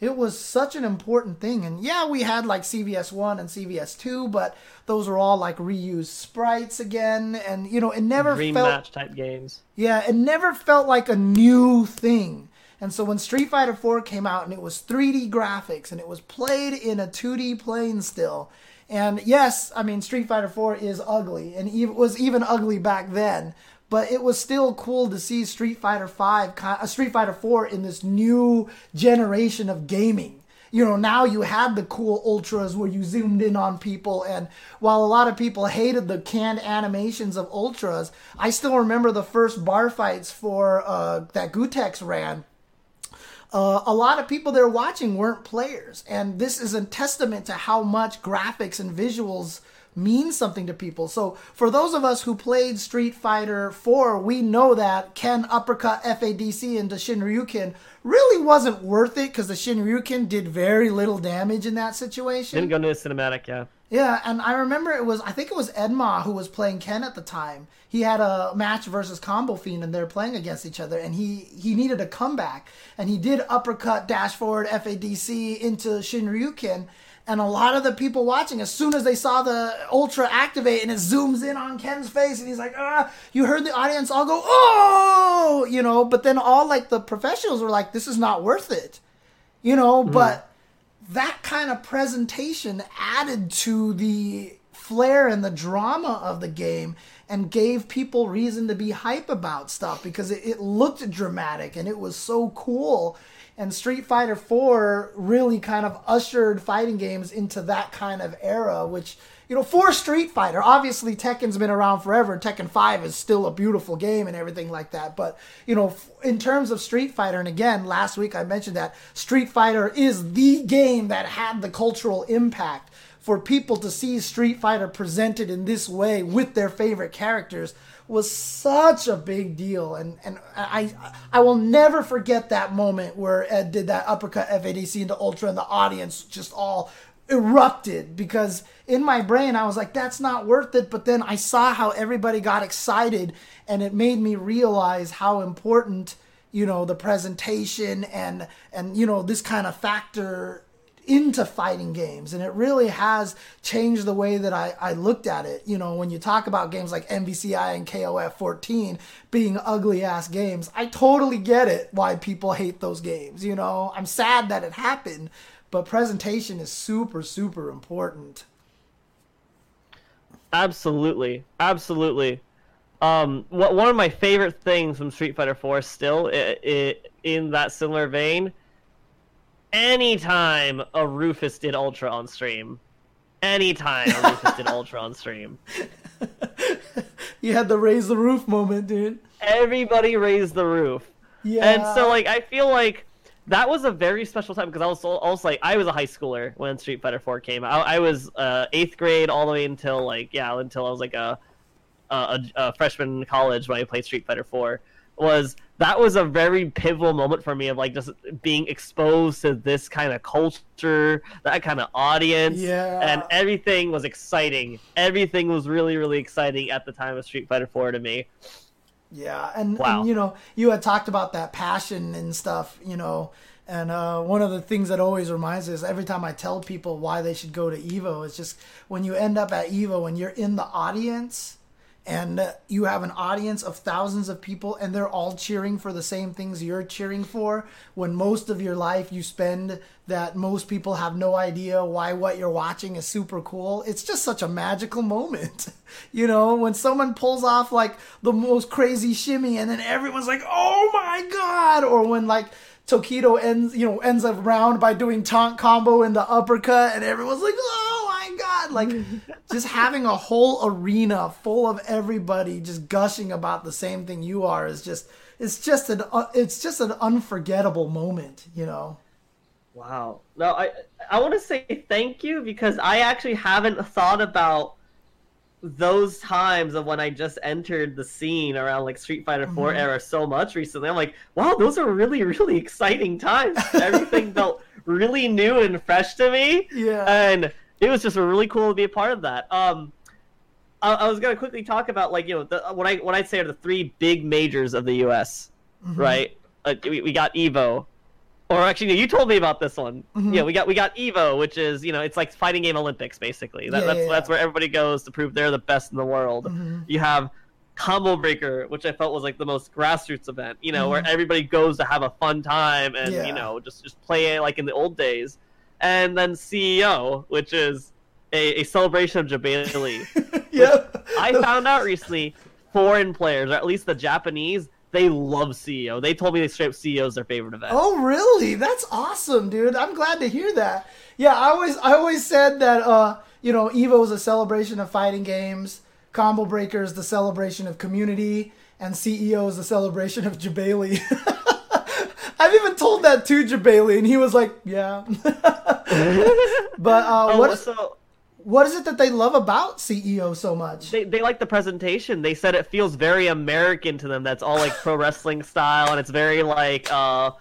it was such an important thing and yeah we had like cvs 1 and cvs 2 but those were all like reused sprites again and you know it never Dream felt match type games. yeah, it never felt like a new thing. And so when Street Fighter 4 came out and it was 3D graphics and it was played in a 2D plane still. And yes, I mean Street Fighter 4 is ugly and it was even ugly back then, but it was still cool to see Street Fighter 5 ki- uh, Street Fighter 4 in this new generation of gaming you know, now you had the cool ultras where you zoomed in on people. And while a lot of people hated the canned animations of ultras, I still remember the first bar fights for uh, that Gootecks ran. Uh, a lot of people there watching weren't players, and this is a testament to how much graphics and visuals means something to people. So for those of us who played Street Fighter 4, we know that Ken uppercut FADC into Shinryuken really wasn't worth it because the Shinryuken did very little damage in that situation. Didn't go into the cinematic, yeah. Yeah, and I remember it was I think it was Ed Ma who was playing Ken at the time. He had a match versus Combofiend and they're playing against each other and he he needed a comeback and he did uppercut dash forward FADC into Shinryuken and a lot of the people watching as soon as they saw the ultra activate and it zooms in on Ken's face and he's like ah you heard the audience all go oh you know but then all like the professionals were like this is not worth it you know mm. but that kind of presentation added to the flair and the drama of the game and gave people reason to be hype about stuff because it, it looked dramatic and it was so cool and Street Fighter 4 really kind of ushered fighting games into that kind of era which you know for Street Fighter obviously Tekken's been around forever. Tekken 5 is still a beautiful game and everything like that. But you know in terms of Street Fighter and again last week I mentioned that Street Fighter is the game that had the cultural impact for people to see Street Fighter presented in this way with their favorite characters was such a big deal, and and I I will never forget that moment where Ed did that uppercut FADC into Ultra, and the audience just all erupted because in my brain I was like that's not worth it. But then I saw how everybody got excited and it made me realize how important you know the presentation and and you know this kind of factor into fighting games and it really has changed the way that I, I looked at it. You know when you talk about games like MVCI and KOF 14 being ugly ass games I totally get it why people hate those games you know? I'm sad that it happened but presentation is super super important. Absolutely. Absolutely. Um one of my favorite things from Street Fighter 4 still it, it, in that similar vein anytime a Rufus did Ultra on stream, anytime a Rufus did <laughs> Ultra on stream, you had the raise the roof moment, dude. Everybody raised the roof. Yeah. And so, like, I feel like that was a very special time because I was also like I was a high schooler when Street Fighter 4 came out. I was uh, eighth grade all the way until like yeah until I was like a a, a freshman in college when I played Street Fighter 4 was that was a very pivotal moment for me of like just being exposed to this kind of culture, that kind of audience, yeah. and everything was exciting. Everything was really, really exciting at the time of Street Fighter Four to me. Yeah, and, wow. and you know, you had talked about that passion and stuff, you know, and uh, one of the things that always reminds us every time I tell people why they should go to Evo is just when you end up at Evo and you're in the audience and uh, you have an audience of thousands of people and they're all cheering for the same things you're cheering for. When most of your life you spend that most people have no idea why what you're watching is super cool it's just such a magical moment. <laughs> You know when someone pulls off like the most crazy shimmy and then everyone's like oh my god! Or when like Tokido ends, you know, ends a round by doing taunt combo in the uppercut, and everyone's like, "Oh god!" Like, <laughs> just having a whole arena full of everybody just gushing about the same thing you are is just, it's just an, uh, it's just an unforgettable moment, you know. Wow. No, I, I want to say thank you because I actually haven't thought about those times of when I just entered the scene around like Street Fighter 4 mm-hmm. era so much recently. I'm like, wow, those are really, really exciting times. <laughs> Everything felt really new and fresh to me. Yeah. And it was just really cool to be a part of that. Um, I, I was gonna quickly talk about like you know the, what I what I'd say are the three big majors of the U.S. Mm-hmm. Right? Uh, we, we got Evo, or actually, you told me about this one. Mm-hmm. Yeah, we got we got Evo, which is you know it's like fighting game Olympics basically. That, yeah, that's yeah. that's where everybody goes to prove they're the best in the world. Mm-hmm. You have Combo Breaker, which I felt was like the most grassroots event. You know, mm-hmm. where everybody goes to have a fun time and yeah. you know just just play it like in the old days. And then CEO, which is a, a celebration of Jebailey. <laughs> yep. I found out recently, foreign players, or at least the Japanese, they love CEO. They told me they straight up CEO is their favorite event. Oh, really? That's awesome, dude. I'm glad to hear that. Yeah, I always I always said that uh, you know, Evo is a celebration of fighting games, Combo Breaker is the celebration of community, and CEO is the celebration of Jebailey. <laughs> I've even told that to Jebailey, and he was like, "Yeah." <laughs> but uh, oh, what? So, What is it that they love about CEO so much? They, they like the presentation. They said it feels very American to them. That's all like pro wrestling <laughs> style, and it's very like uh,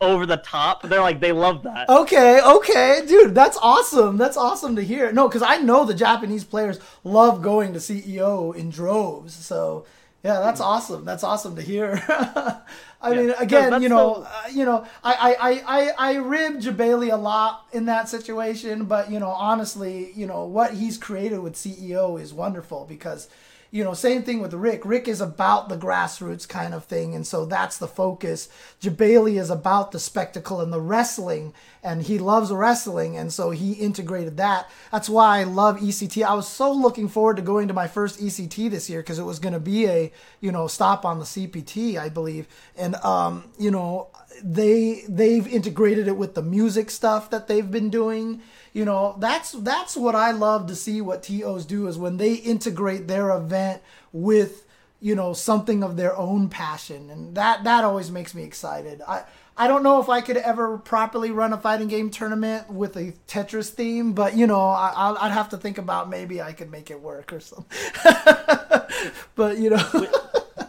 over the top. They're like they love that. Okay, okay, dude, that's awesome. That's awesome to hear. No, because I know the Japanese players love going to CEO in droves. So yeah, that's awesome. That's awesome to hear. <laughs> I yeah. mean, again, no, you know, so... uh, you know, I, I, I, I rib Jebailey a lot in that situation, but you know, honestly, you know, what he's created with CEO is wonderful because you know, same thing with Rick. Rick is about the grassroots kind of thing, and so that's the focus. Jebailey is about the spectacle and the wrestling, and he loves wrestling, and so he integrated that. That's why I love ECT. I was so looking forward to going to my first ECT this year because it was going to be a, you know, stop on the CPT, I believe, and um, you know, they they've integrated it with the music stuff that they've been doing you know that's that's what I love to see what TOs do is when they integrate their event with you know something of their own passion and that that always makes me excited. I I don't know if I could ever properly run a fighting game tournament with a Tetris theme, but you know I, I'd have to think about maybe I could make it work or something. <laughs> but you know,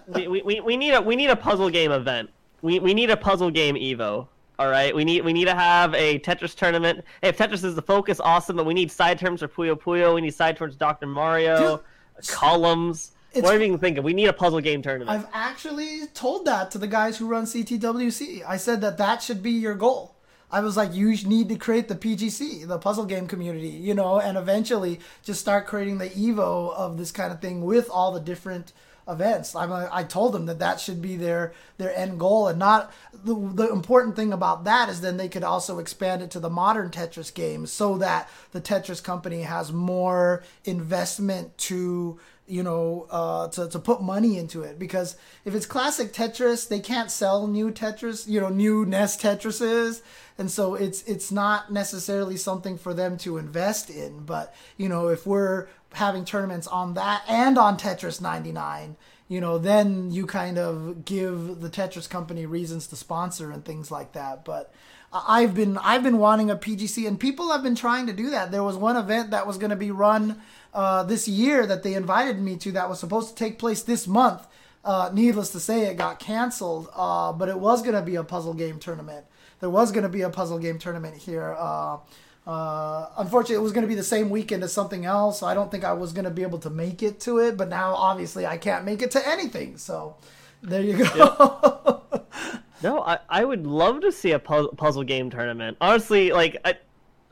we, we, we, we need a we need a puzzle game event. We, we need a puzzle game Evo. All right, we need we need to have a Tetris tournament. Hey, if Tetris is the focus, awesome. But we need side terms for Puyo Puyo. We need side terms for Dr. Mario, Dude, columns. What are you even thinking? We need a puzzle game tournament. I've actually told that to the guys who run CTWC. I said that that should be your goal. I was like, you need to create the PGC, the puzzle game community, you know, and eventually just start creating the Evo of this kind of thing with all the different events. I'm a, I told them that that should be their their end goal, and not the the important thing about that is then they could also expand it to the modern Tetris games, so that the Tetris company has more investment to you know uh, to to put money into it. Because if it's classic Tetris, they can't sell new Tetris, you know, new NES Tetrises and so it's it's not necessarily something for them to invest in but you know if we're having tournaments on that and on Tetris 99, you know, then you kind of give the Tetris company reasons to sponsor and things like that. But I've been I've been wanting a PGC, and people have been trying to do that. There was one event that was going to be run uh, this year that they invited me to that was supposed to take place this month. Uh, needless to say, it got canceled, uh, but it was going to be a puzzle game tournament. There was going to be a puzzle game tournament here uh, uh, unfortunately, it was going to be the same weekend as something else, so I don't think I was going to be able to make it to it. But now, obviously, I can't make it to anything. So there you go. Yep. <laughs> no, I, I would love to see a puzzle game tournament. Honestly, like I,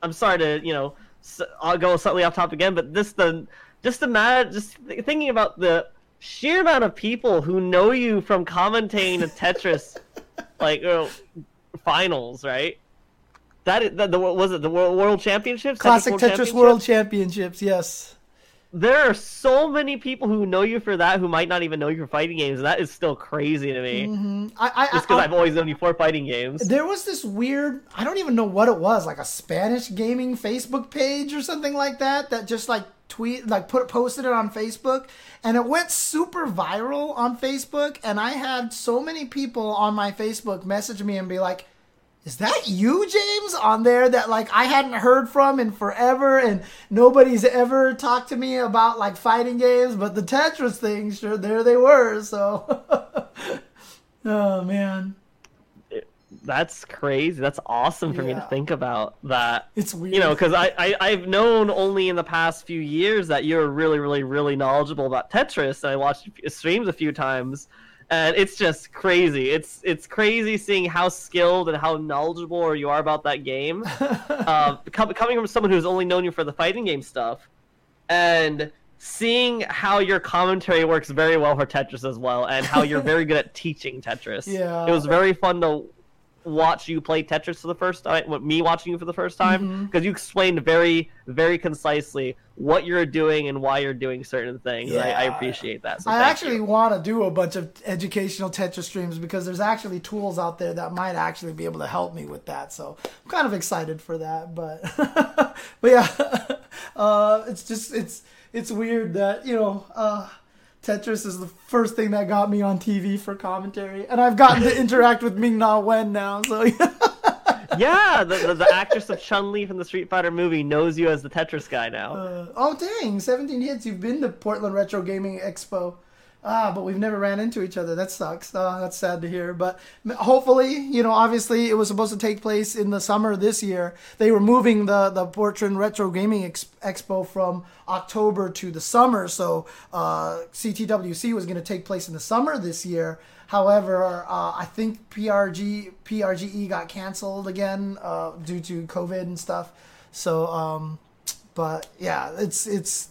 I'm sorry to you know I'll go slightly off topic again, but this the just the matter just thinking about the sheer amount of people who know you from commentating the Tetris <laughs> like you know, finals, right? That, that the, was it the World, World Championships? Classic World Tetris Championships? World Championships, yes. There are so many people who know you for that who might not even know you for fighting games. And that is still crazy to me. Mm-hmm. I, I, Just because I've always known you for fighting games. There was this weird, I don't even know what it was, like a Spanish gaming Facebook page or something like that, that just like tweet like put posted it on Facebook and it went super viral on Facebook and I had so many people on my Facebook message me and be like is that you, James, on there that like I hadn't heard from in forever and nobody's ever talked to me about like fighting games, but the Tetris thing, sure, there they were. So, <laughs> oh man. That's crazy. That's awesome for yeah. me to think about that. It's weird. You know, because I, I, I've known only in the past few years that you're really, really, really knowledgeable about Tetris. And I watched streams a few times and it's just crazy. It's it's crazy seeing how skilled and how knowledgeable you are about that game. <laughs> uh, coming from someone who's only known you for the fighting game stuff, and seeing how your commentary works very well for Tetris as well, and how you're very good at teaching Tetris. <laughs> Yeah, it was very fun to watch you play Tetris for the first time, me watching you for the first time, because mm-hmm. you explained very, very concisely what you're doing and why you're doing certain things. Yeah. I, I appreciate that. So I actually you. want to do a bunch of educational Tetris streams because there's actually tools out there that might actually be able to help me with that. So I'm kind of excited for that. But <laughs> but yeah, <laughs> uh, it's just it's it's weird that you know. Uh, Tetris is the first thing that got me on TV for commentary, and I've gotten to <laughs> interact with Ming Na Wen now. So <laughs> yeah, the, the, the actress of Chun Li from the Street Fighter movie knows you as the Tetris guy now. Uh, oh dang, 17 hits. You've been to Portland Retro Gaming Expo. Ah, but we've never ran into each other. That sucks. Oh, that's sad to hear. But hopefully, you know, obviously it was supposed to take place in the summer this year. They were moving the, the Portland Retro Gaming Ex- Expo from October to the summer. So uh, CTWC was going to take place in the summer this year. However, uh, I think PRG PRGE got canceled again uh, due to COVID and stuff. So, um, but yeah, it's it's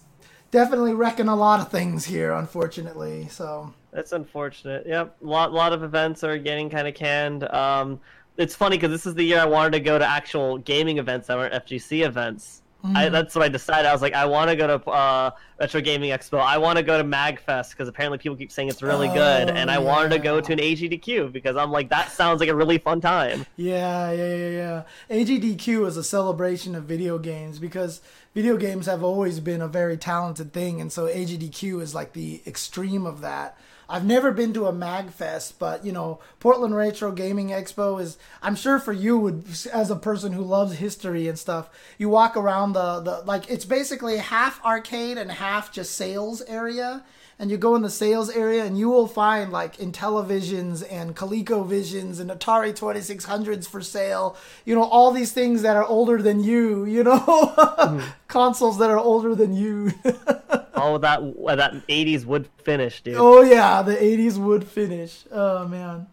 definitely wrecking a lot of things here, unfortunately. So that's unfortunate. Yep, a lot lot of events are getting kind of canned. Um, it's funny because this is the year I wanted to go to actual gaming events that weren't FGC events. Mm. I, that's what I decided. I was like, I want to go to uh, Retro Gaming Expo. I want to go to Magfest because apparently people keep saying it's really oh, good, and I wanted to go to an AGDQ because I'm like, that sounds like a really fun time. Yeah, yeah, yeah, yeah. AGDQ is a celebration of video games because video games have always been a very talented thing, and so AGDQ is like the extreme of that. I've never been to a Magfest, but you know, Portland Retro Gaming Expo is. I'm sure for you, would as a person who loves history and stuff, you walk around the the like it's basically half arcade and half just sales area and you go in the sales area and you will find like Intellivisions and ColecoVisions and Atari 2600s for sale. You know, all these things that are older than you, you know, <laughs> mm. consoles that are older than you. <laughs> all that that 80s wood finish, dude. Oh yeah, the 80s wood finish. Oh man.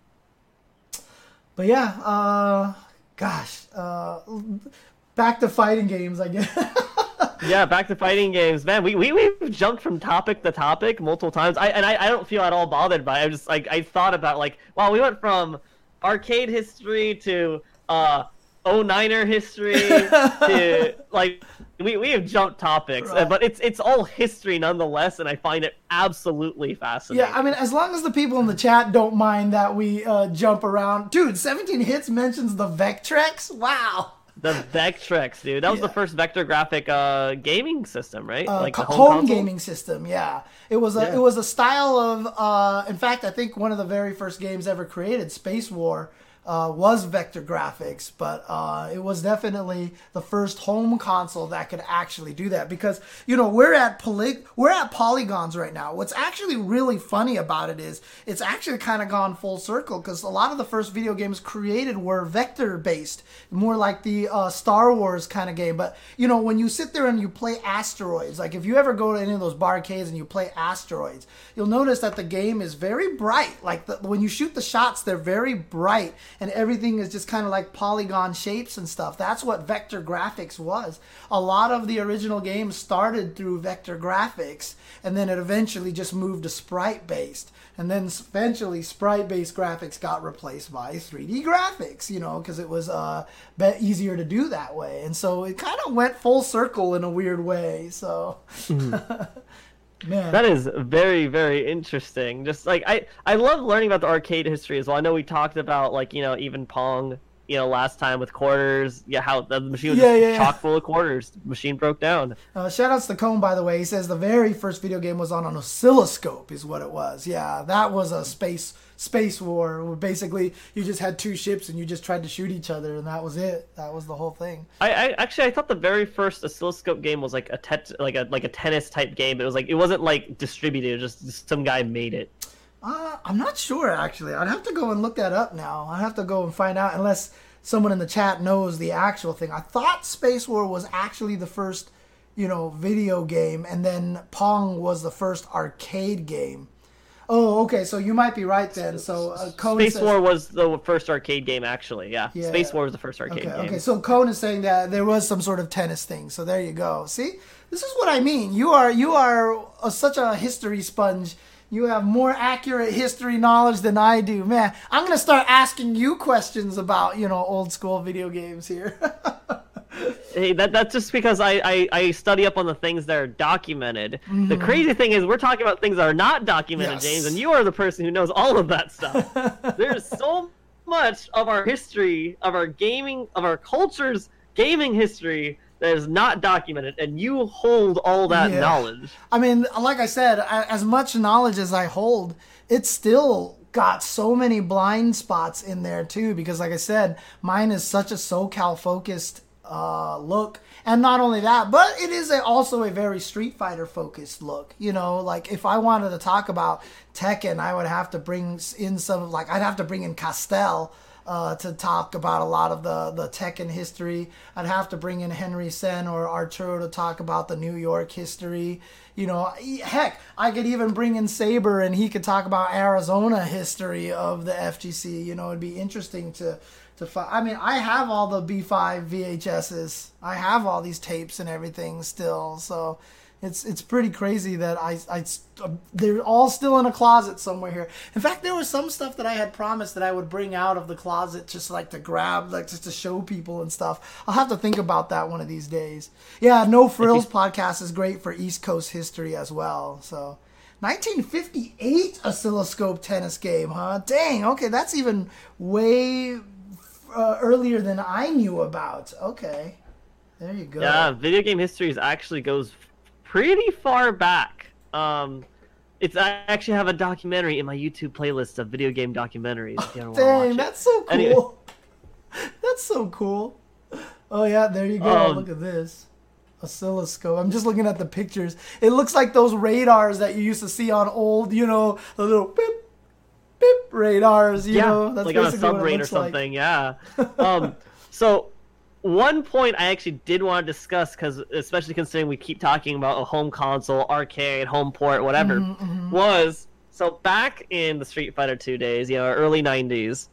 But yeah, uh gosh, uh back to fighting games, I guess. <laughs> yeah, back to fighting games, man. We we we've jumped from topic to topic multiple times. I and I, I don't feel at all bothered by. It. I just like I thought about like, wow, we went from arcade history to uh 09er history to <laughs> like we, we have jumped topics right. but it's it's all history nonetheless and i find it absolutely fascinating yeah i mean as long as the people in the chat don't mind that we uh, jump around dude 17 hits mentions the vectrex wow the Vectrex, dude. That was yeah. the first vector graphic uh, gaming system, right? Uh, like home, home gaming system. Yeah, it was a yeah. it was a style of. Uh, in fact, I think one of the very first games ever created, Spacewar, uh, was vector graphics, but uh, it was definitely the first home console that could actually do that. Because you know we're at poly- we're at polygons right now. What's actually really funny about it is it's actually kind of gone full circle because a lot of the first video games created were vector based, more like the uh, Star Wars kind of game. But you know when you sit there and you play Asteroids, like if you ever go to any of those barcades and you play Asteroids, you'll notice that the game is very bright. Like the, when you shoot the shots, they're very bright and everything is just kind of like polygon shapes and stuff. That's what vector graphics was. A lot of the original games started through vector graphics, and then it eventually just moved to sprite based. And then eventually, sprite based graphics got replaced by 3D graphics, you know, because it was uh, easier to do that way. And so it kind of went full circle in a weird way. So. Mm-hmm. <laughs> Man. That is very, very interesting. Just like I, I love learning about the arcade history as well. I know we talked about like you know even Pong, you know last time with quarters. Yeah, how the machine was yeah, yeah, chock full of quarters. The machine broke down. Uh, shout outs to Cone by the way. He says the very first video game was on an oscilloscope, is what it was. Yeah, that was a space space war where basically you just had two ships and you just tried to shoot each other and that was it. That was the whole thing. I, I actually i thought the very first oscilloscope game was like a tet, like a like a tennis type game. It was like it wasn't like distributed. It just, just some guy made it. Uh, i'm not sure actually. I'd have to go and look that up now. I have to go and find out unless someone in the chat knows the actual thing. I thought space war was actually the first you know video game and then pong was the first arcade game Oh, okay. So you might be right then. So uh, Space says, War was the first arcade game, actually. Yeah. yeah. Space War was the first arcade okay, game. Okay. So Cone is saying that there was some sort of tennis thing. So there you go. See, this is what I mean. You are you are a, such a history sponge. You have more accurate history knowledge than I do, man. I'm gonna start asking you questions about you know old school video games here. <laughs> hey, that that's just because I, I, I study up on the things that are documented. Mm-hmm. The crazy thing is we're talking about things that are not documented, yes. James, and you are the person who knows all of that stuff. <laughs> There's so much of our history, of our gaming, of our culture's gaming history that is not documented, and you hold all that yeah. knowledge. I mean, like I said, as much knowledge as I hold, it's still got so many blind spots in there too because like I said, mine is such a SoCal focused uh, look. And not only that, but it is a, also a very Street Fighter focused look. You know, like if I wanted to talk about Tekken, I would have to bring in some like I'd have to bring in Castel uh, to talk about a lot of the the Tekken history. I'd have to bring in Henry Cen or Arturo to talk about the New York history. You know, heck, I could even bring in Saber and he could talk about Arizona history of the FGC. You know, it'd be interesting to to find. I mean, I have all the B5 VHSs. I have all these tapes and everything still. So it's it's pretty crazy that I I uh, they're all still in a closet somewhere here. In fact, there was some stuff that I had promised that I would bring out of the closet just like to grab, like just to show people and stuff. I'll have to think about that one of these days. Yeah, No Frills podcast is great for East Coast history as well. So. 1958 oscilloscope tennis game, huh? Dang, okay, that's even way uh, earlier than I knew about. Okay, there you go. Yeah, video game history actually goes pretty far back. Um, it's I actually have a documentary in my YouTube playlist of video game documentaries. Oh, dang, that's so cool. Anyway. <laughs> That's so cool. Oh yeah, there you go. Um, Look at this oscilloscope. I'm just looking at the pictures. It looks like those radars that you used to see on old, you know, the little beep beep radars. You yeah, know, that's like on a submarine or something. Like. Yeah. <laughs> um, so one point I actually did want to discuss because, especially considering we keep talking about a home console, arcade, home port, whatever, mm-hmm, mm-hmm. was so back in the Street Fighter Two days, you know, early '90s.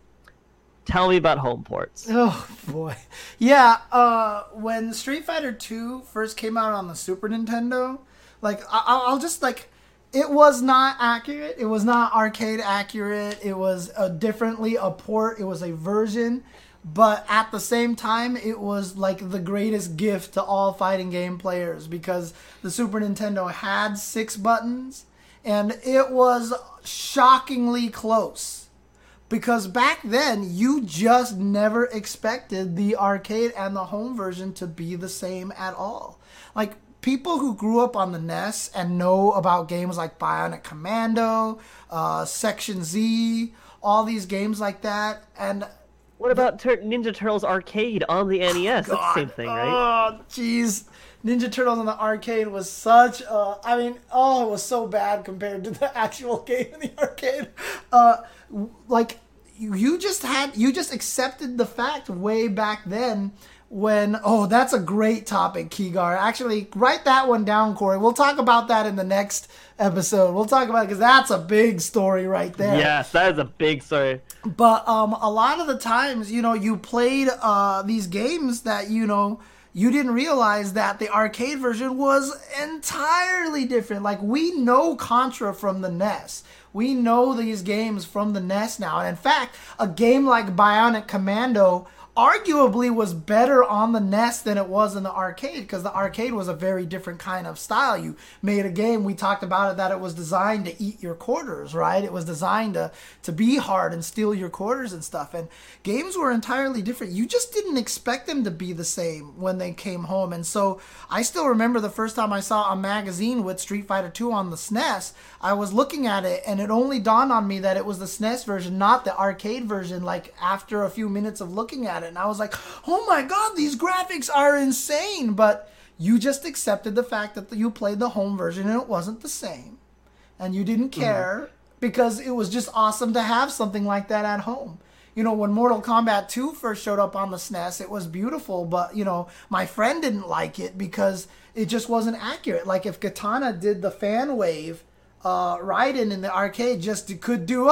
Tell me about home ports. Oh boy, yeah. Uh, when Street Fighter Two first came out on the Super Nintendo, like I- I'll just like it was not accurate. It was not arcade accurate. It was a differently a port. It was a version, but at the same time, it was like the greatest gift to all fighting game players because the Super Nintendo had six buttons, and it was shockingly close. Because back then, you just never expected the arcade and the home version to be the same at all. Like people who grew up on the NES and know about games like Bionic Commando, uh, Section Z, all these games like that, and what about Tur- Ninja Turtles Arcade on the NES? That's the same thing, right? Oh, jeez. Ninja Turtles on the arcade was such a. I mean, oh, it was so bad compared to the actual game in the arcade. Uh, like, you just had. You just accepted the fact way back then when oh that's a great topic Kigar actually write that one down Corey. We'll talk about that in the next episode. We'll talk about it because that's a big story right there. Yes that is a big story. But um a lot of the times you know you played uh these games that you know you didn't realize that the arcade version was entirely different. Like we know Contra from the NES we know these games from the NES now. And in fact a game like Bionic Commando arguably was better on the NES than it was in the arcade because the arcade was a very different kind of style. You made a game, we talked about it, that it was designed to eat your quarters, right? It was designed to, to be hard and steal your quarters and stuff. And games were entirely different. You just didn't expect them to be the same when they came home. And so I still remember the first time I saw a magazine with Street Fighter 2 on the SNES, I was looking at it and it only dawned on me that it was the SNES version, not the arcade version, like after a few minutes of looking at it. And I was like, oh my god, these graphics are insane. But you just accepted the fact that you played the home version and it wasn't the same. And you didn't mm-hmm. care mm-hmm. because it was just awesome to have something like that at home. You know, when Mortal Kombat 2 first showed up on the SNES, it was beautiful, but, you know, my friend didn't like it because it just wasn't accurate. Like if Kitana did the fan wave uh, Raiden in the arcade just could do,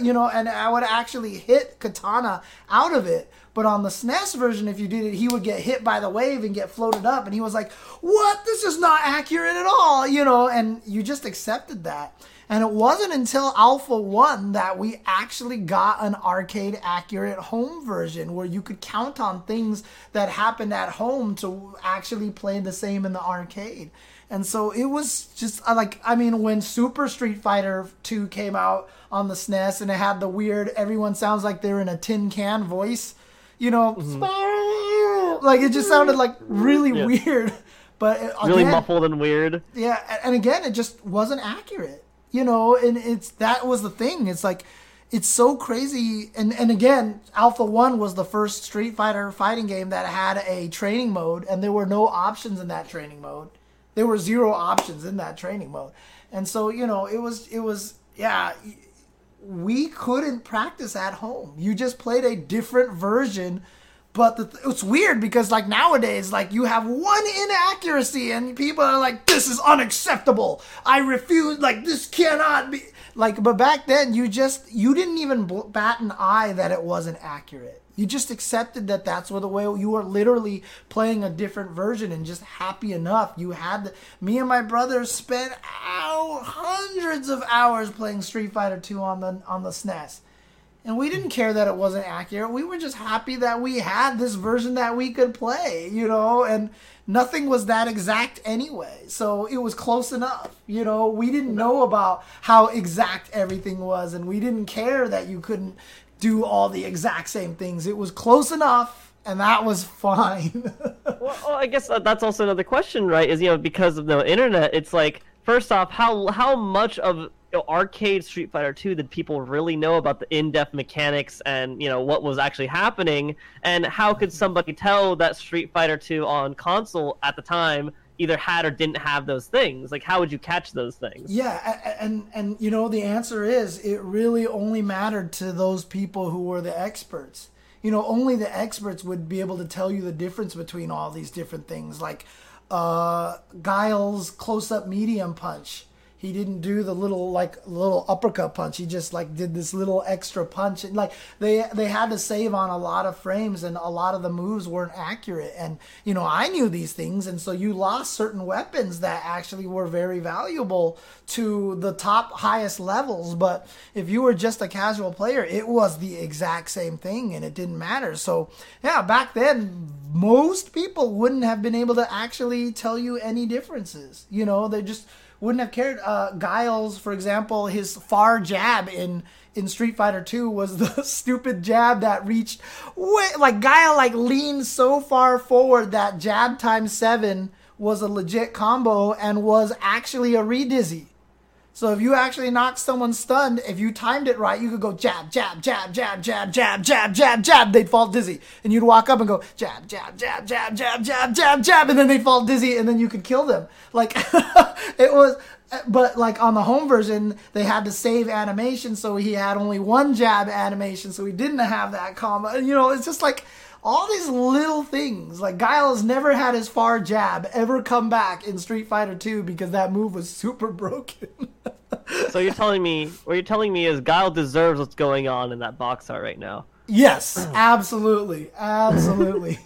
you know, and I would actually hit Kitana out of it. But on the SNES version, if you did it, he would get hit by the wave and get floated up. And he was like, What? This is not accurate at all, you know, and you just accepted that. And it wasn't until Alpha 1 that we actually got an arcade accurate home version where you could count on things that happened at home to actually play the same in the arcade. And so it was just like I mean when Super Street Fighter 2 came out on the SNES and it had the weird everyone sounds like they're in a tin can voice, you know, mm-hmm. <laughs> like it just sounded like really yeah. weird. <laughs> But again, really muffled and weird. Yeah, and again, it just wasn't accurate. you know, and it's that was the thing. It's like it's so crazy and and again alpha 1 was the first street fighter fighting game that had a training mode and there were no options in that training mode there were zero options in that training mode. And so you know it was it was yeah we couldn't practice at home. You just played a different version but the, it's weird because like nowadays like you have one inaccuracy and people are like this is unacceptable. I refuse like this cannot be like, but back then, you just you didn't even bat an eye that it wasn't accurate. You just accepted that that's what the way you were literally playing a different version and just happy enough. You had the, me and my brother spent hundreds of hours playing Street Fighter 2 on the on the SNES. And we didn't care that it wasn't accurate. We were just happy that we had this version that we could play, you know, and nothing was that exact anyway. So it was close enough. You know, we didn't know about how exact everything was, and we didn't care that you couldn't do all the exact same things. It was close enough, and that was fine. <laughs> well, well, I guess uh, that's also another question, right? Is you know because of the internet, it's like first off, how how much of you know, arcade Street Fighter 2 did people really know about the in-depth mechanics and you know what was actually happening and how could somebody tell that Street Fighter 2 on console at the time either had or didn't have those things. Like how would you catch those things? Yeah and and you know the answer is it really only mattered to those people who were the experts. You know only the experts would be able to tell you the difference between all these different things like uh Guile's close-up medium punch he didn't do the little like little uppercut punch. He just like did this little extra punch. And like they they had to save on a lot of frames and a lot of the moves weren't accurate. And you know, I knew these things and so you lost certain weapons that actually were very valuable to the top highest levels, but if you were just a casual player, it was the exact same thing and it didn't matter. So, yeah, back then most people wouldn't have been able to actually tell you any differences. You know, they just wouldn't have cared. Uh, Guile's, for example, his far jab in in Street Fighter 2 was the <laughs> stupid jab that reached way, like Guile like leaned so far forward that jab times 7 was a legit combo and was actually a redizzy. So if you actually knocked someone stunned, if you timed it right, you could go jab, jab, jab, jab, jab, jab, jab, jab, jab. They'd fall dizzy, and you'd walk up and go jab, jab, jab, jab, jab, jab, jab, jab, and then they'd fall dizzy, and then you could kill them. Like it was, but like on the home version, they had to save animation, so he had only one jab animation, so he didn't have that combo. You know, it's just like all these little things. Like Guile has never had his far jab ever come back in Street Fighter 2 because that move was super broken. so you're telling me what you're telling me is Guile deserves what's going on in that box art right now. Yes, absolutely. Absolutely.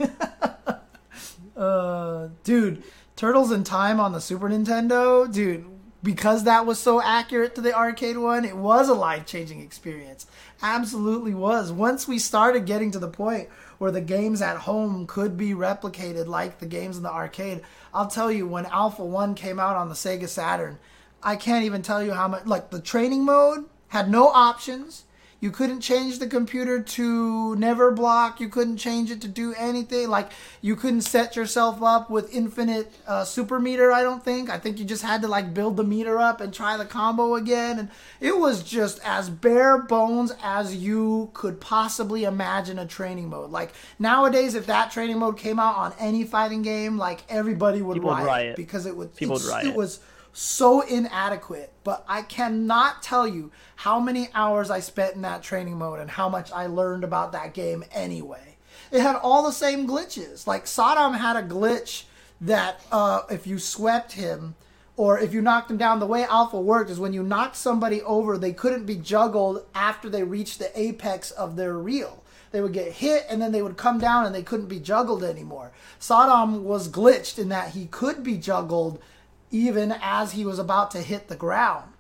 <laughs> uh, dude, Turtles in Time on the Super Nintendo, dude, because that was so accurate to the arcade one, it was a life-changing experience. Absolutely was. Once we started getting to the point where the games at home could be replicated like the games in the arcade. I'll tell you, when Alpha 1 came out on the Sega Saturn, I can't even tell you how much. Like, the training mode had no options. You couldn't change the computer to never block. You couldn't change it to do anything. Like you couldn't set yourself up with infinite uh, super meter. I don't think. I think you just had to like build the meter up and try the combo again. And it was just as bare bones as you could possibly imagine a training mode. Like nowadays, if that training mode came out on any fighting game, like everybody would riot, riot, because it would. People would riot. It was so inadequate. But I cannot tell you how many hours I spent in that training mode and how much I learned about that game anyway. It had all the same glitches. Like Sodom had a glitch that uh, if you swept him or if you knocked him down, the way Alpha worked is when you knocked somebody over, they couldn't be juggled after they reached the apex of their reel. They would get hit and then they would come down and they couldn't be juggled anymore. Sodom was glitched in that he could be juggled even as he was about to hit the ground.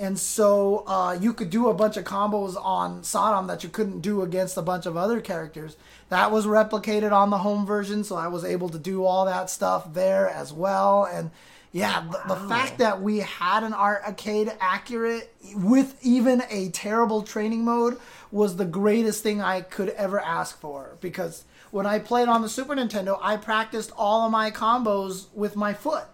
And so uh, you could do a bunch of combos on Sodom that you couldn't do against a bunch of other characters. That was replicated on the home version, so I was able to do all that stuff there as well. And yeah, wow. the, the, fact that we had an arcade accurate with even a terrible training mode was the greatest thing I could ever ask for. Because when I played on the Super Nintendo, I practiced all of my combos with my foot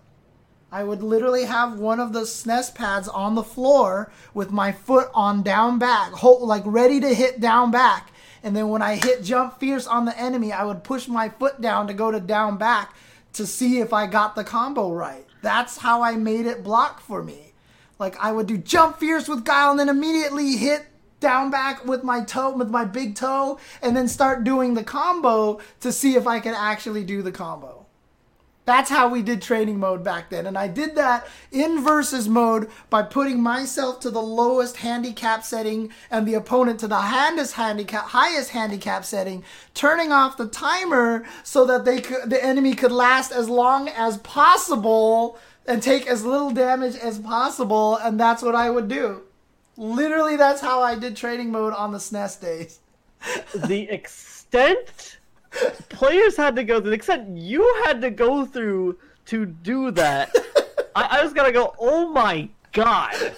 I would literally have one of the SNES pads on the floor with my foot on down back, like ready to hit down back. And then when I hit jump fierce on the enemy, I would push my foot down to go to down back to see if I got the combo right. That's how I made it block for me. Like I would do jump fierce with Guile and then immediately hit down back with my toe, with my big toe, and then start doing the combo to see if I can actually do the combo. That's how we did training mode back then. And I did that in versus mode by putting myself to the lowest handicap setting and the opponent to the highest handicap, highest handicap setting, turning off the timer so that they could, the enemy could last as long as possible and take as little damage as possible. And that's what I would do. Literally, that's how I did training mode on the SNES days. the extent players had to go through, the extent you had to go through to do that. <laughs> I, I was gonna go, oh my god,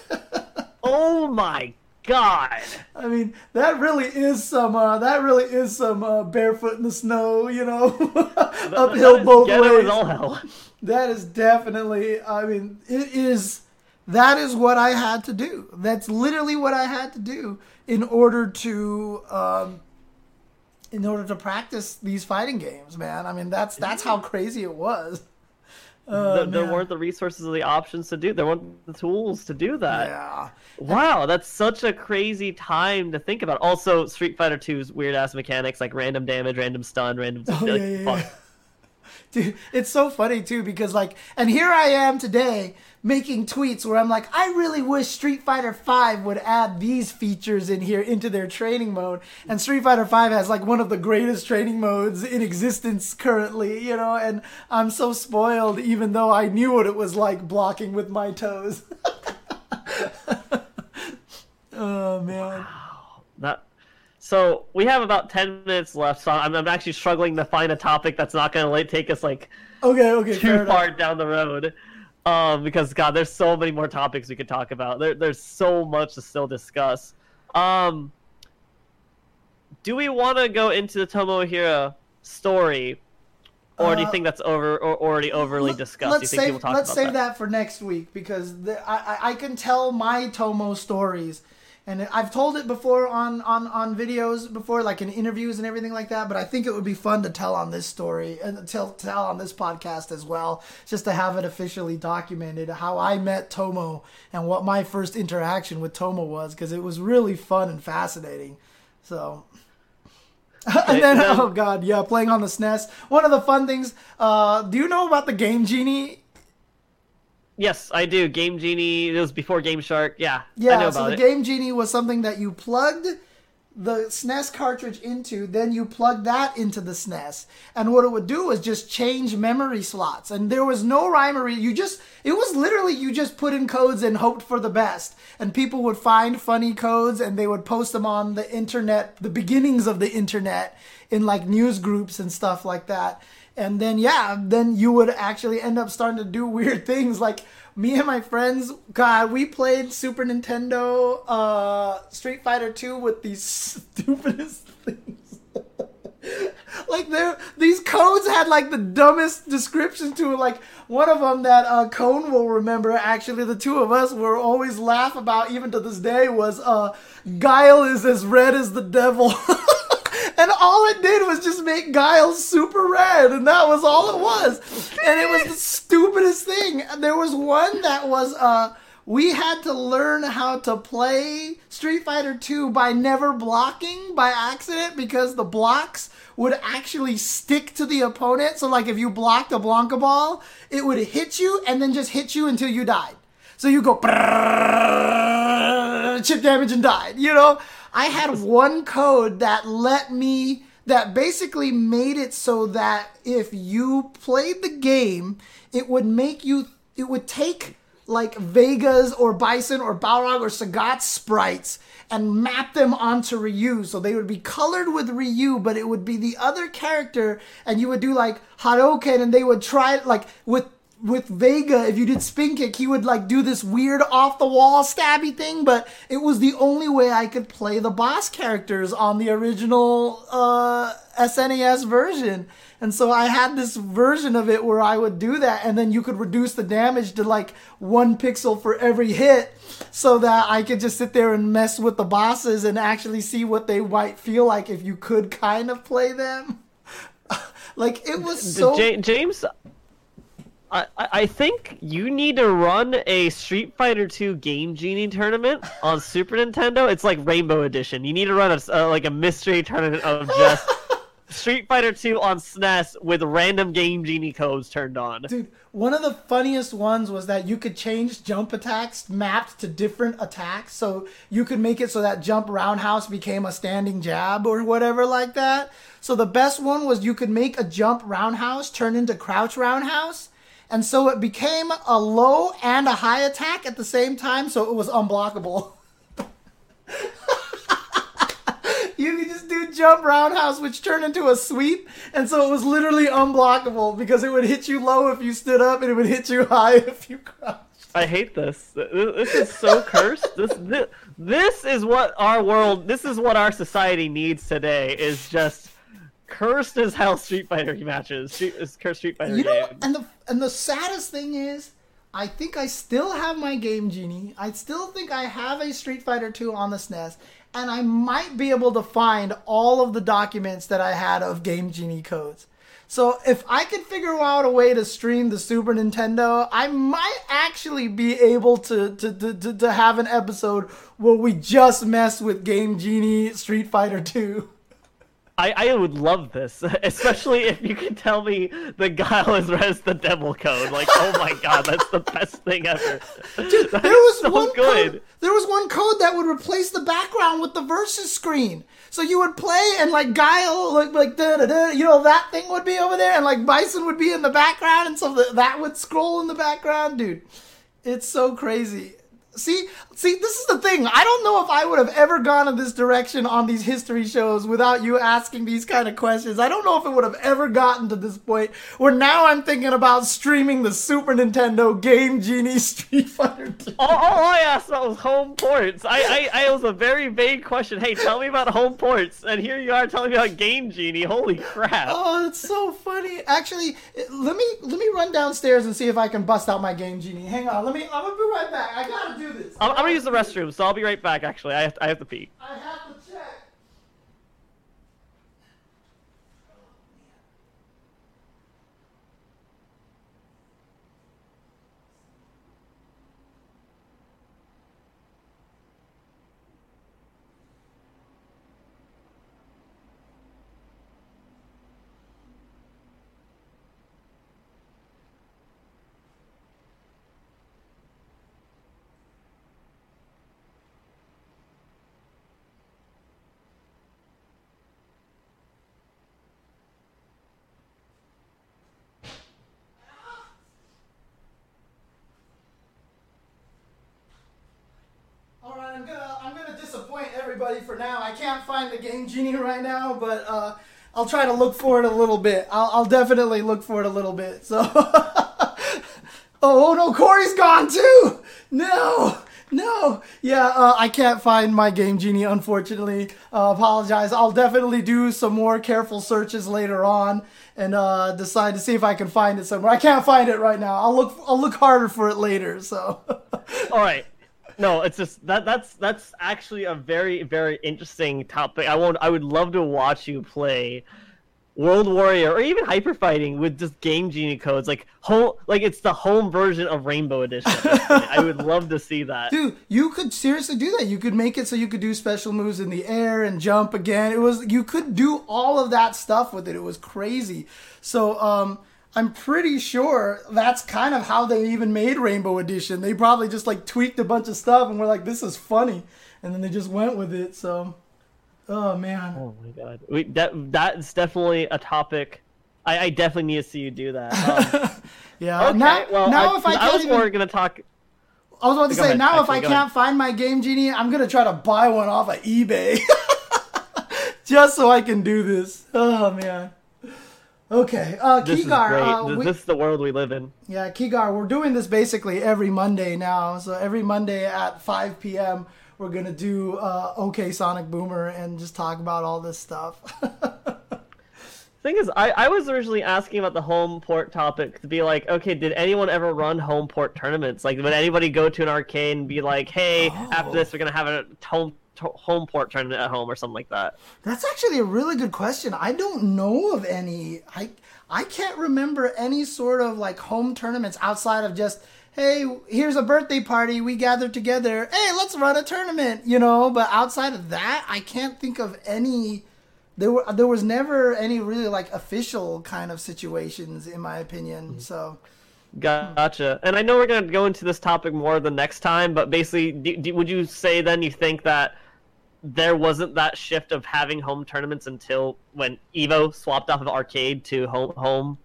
oh my god. I mean, that really is some. Uh, that really is some uh, barefoot in the snow. You know, <laughs> uphill both ways. All hell. That is definitely. I mean, it is. That is what I had to do. That's literally what I had to do in order to um, in order to practice these fighting games, man. I mean, that's that's how crazy it was. Uh, <laughs> there, there weren't the resources or the options to do. There weren't the tools to do that. Yeah. Wow, that's such a crazy time to think about. Also, Street Fighter 2's weird ass mechanics like random damage, random stun, random. <laughs> Oh, <laughs> like, yeah, yeah. Dude, it's so funny too because like, and here I am today making tweets where I'm like, I really wish Street Fighter V would add these features in here into their training mode. And Street Fighter V has like one of the greatest training modes in existence currently, you know, and I'm so spoiled even though I knew what it was like blocking with my toes. <laughs> oh man. Wow. So we have about ten minutes left. So I'm, I'm actually struggling to find a topic that's not going to like take us like okay, okay, too far enough. down the road. Um, because God, there's so many more topics we could talk about. There, there's so much to still discuss. Um, do we want to go into the Tomohiro story, or uh, do you uh, think that's over or already overly discussed? Let's save, let's save that? that? for next week because the, I, I can tell my Tomo stories and I've told it before on, on, on videos before, like in interviews and everything like that. But I think it would be fun to tell on this story and tell tell on this podcast as well, just to have it officially documented how I met Tomo and what my first interaction with Tomo was, because it was really fun and fascinating. So. <laughs> and then, oh god, yeah, playing on the SNES. One of the fun things. Uh, do you know about the Game Genie Yes, I do. Game Genie. It was before Game Shark. Yeah. Yeah. so the it. Game Genie was something that you plugged the SNES cartridge into, then you plug that into the SNES. And what it would do is just change memory slots. And there was no rhyme or reason. You just, it was literally you just put in codes and hoped for the best. And people would find funny codes and they would post them on the internet, the beginnings of the internet in like news groups and stuff like that and then yeah then you would actually end up starting to do <laughs> weird things. Like me and my friends god we played super nintendo uh street fighter 2 with these <laughs> stupidest things. <laughs> Like there these codes had like the dumbest description to it like one of them that uh cone will remember. Actually the two of us were always laugh about even to this day was uh guile is as red as the devil and all it did was just make Guile super red, and that was all it was. And it was the <laughs> stupidest thing. There was one that was uh we had to learn how to play Street Fighter 2 by never blocking by accident because the blocks would actually stick to the opponent. So like if you blocked a Blanka ball, it would hit you and then just hit you until you died. So you go <laughs> chip damage and died, you know? I had one code that let me that basically made it so that if you played the game, it would make you it would take like Vega's or Bison or Balrog or Sagat sprites and map them onto Ryu. So they would be colored with Ryu, but it would be the other character, and you would do like Hadoken, and they would try like with with Vega, if you did spin kick, he would like do this weird off the wall stabby thing, but it was the only way I could play the boss characters on the original uh, SNES version. And so I had this version of it where I would do that, and then you could reduce the damage to like one pixel for every hit, so that I could just sit there and mess with the bosses and actually see what they might feel like if you could kind of play them. <laughs> like it was so. J- James, I, I think you need to run a Street Fighter 2 Game Genie tournament on Super Nintendo. It's like Rainbow Edition. You need to run a, uh, like a mystery tournament of just <laughs> Street Fighter 2 on SNES with random Game Genie codes turned on. Dude, one of the funniest ones was that you could change jump attacks mapped to different attacks. So you could make it so that jump roundhouse became a standing jab or whatever like that. So the best one was you could make a jump roundhouse turn into crouch roundhouse and so it became a low and a high attack at the same time, so it was unblockable. <laughs> you could just do jump roundhouse, which turned into a sweep, and so it was literally unblockable because it would hit you low if you stood up, and it would hit you <laughs> high if you crouched. I hate this. This is so cursed. This, this this is what our world, this is what our society needs today. Is just cursed as hell Street Fighter matches. Street, cursed Street Fighter you know, games. And the and the saddest thing is, I think I still have my Game Genie. I still think I have a Street Fighter 2 on the SNES, and I might be able to find all of the documents that I had of Game Genie codes. So if I could figure out a way to stream the Super Nintendo, I might actually be able to to, to, to, to have an episode where we just mess with Game Genie Street Fighter 2. <laughs> I, I would love this, <laughs> especially if you could tell me the Guile is res the devil code. Like, oh my god, that's the best thing ever. Dude, <laughs> there was so one good. Code, there was one code that would replace the background with the versus screen. So you would play and like Guile, like like da, da, da, you know that thing would be over there, and like Bison would be in the background, and so that would scroll in the background, dude. It's so crazy. See, see, this is the thing. I don't know if I would have ever gone in this direction on these history shows without you asking these kind of questions. I don't know if it would have ever gotten to this point where now I'm thinking about streaming the Super Nintendo Game Genie <laughs> Street Fighter 2. All, all I asked about was home ports. I, I, I was a very vague question. Hey, tell me about home ports, and here you are telling me about Game Genie. Holy crap! Oh, it's so funny. Actually, let me let me run downstairs and see if I can bust out my Game Genie. Hang on. Let me. I'm gonna be right back. I gotta do do this. I'm, I'm, gonna use the restroom, so I'll be right back. Actually, I have to, I have to pee. I have to check. I'm gonna I'm gonna disappoint everybody for now. I can't find the game genie right now, but uh, I'll try to look for it a little bit. I'll, I'll definitely look for it a little bit. So, <laughs> oh, oh no, Corey's gone too. No. No, yeah, uh, I can't find my game genie. Unfortunately, uh, apologize. I'll definitely do some more careful searches later on and uh, decide to see if I can find it somewhere. I can't find it right now. I'll look. I'll look harder for it later. So. <laughs> All right no, it's just that that's that's actually a very very interesting topic. I won't. I would love to watch you play World Warrior or even Hyper Fighting with just Game Genie codes, like home, like it's the home version of Rainbow Edition. I would love to see that. Dude, you could seriously do that. You could make it so you could do special moves in the air and jump again. It was you could do all of that stuff with it. It was crazy. So, um, I'm pretty sure that's kind of how they even made Rainbow Edition. They probably just like tweaked a bunch of stuff and were like, "This is funny," and then they just went with it. So, oh man. Oh my god, we, that that's definitely a topic. I, I definitely need to see you do that. Um, <laughs> yeah. Okay. Now, well, now I, if I, I was even... more gonna talk. I was about to go say ahead. now Actually, if I can't ahead. find my Game Genie, I'm gonna try to buy one off of eBay, <laughs> just so I can do this. Oh man. Okay, uh, This is Kigar. great. Uh, we- this is the world we live in. Yeah, Kigar, we're doing this basically every Monday now. So every Monday at 5 p.m., we're going to do uh, OK Sonic Boomer and just talk about all this stuff. <laughs> Thing is, I, I was originally asking about the home port topic to be like, okay, did anyone ever run home port tournaments? Like, would anybody go to an arcade and be like, hey, after Oh. this, we're gonna have a home home port tournament at home or something like that? That's actually a really good question. I don't know of any. I I can't remember any sort of like home tournaments outside of just hey, here's a birthday party, we gathered together. Hey, let's run a tournament, you know. But outside of that, I can't think of any. There were there was never any really like official kind of situations, in my opinion. Mm-hmm. So Gotcha. And I know we're gonna go into this topic more the next time, but basically, do, do, would you say then you think that there wasn't that shift of having home tournaments until when Evo swapped off of arcade to home home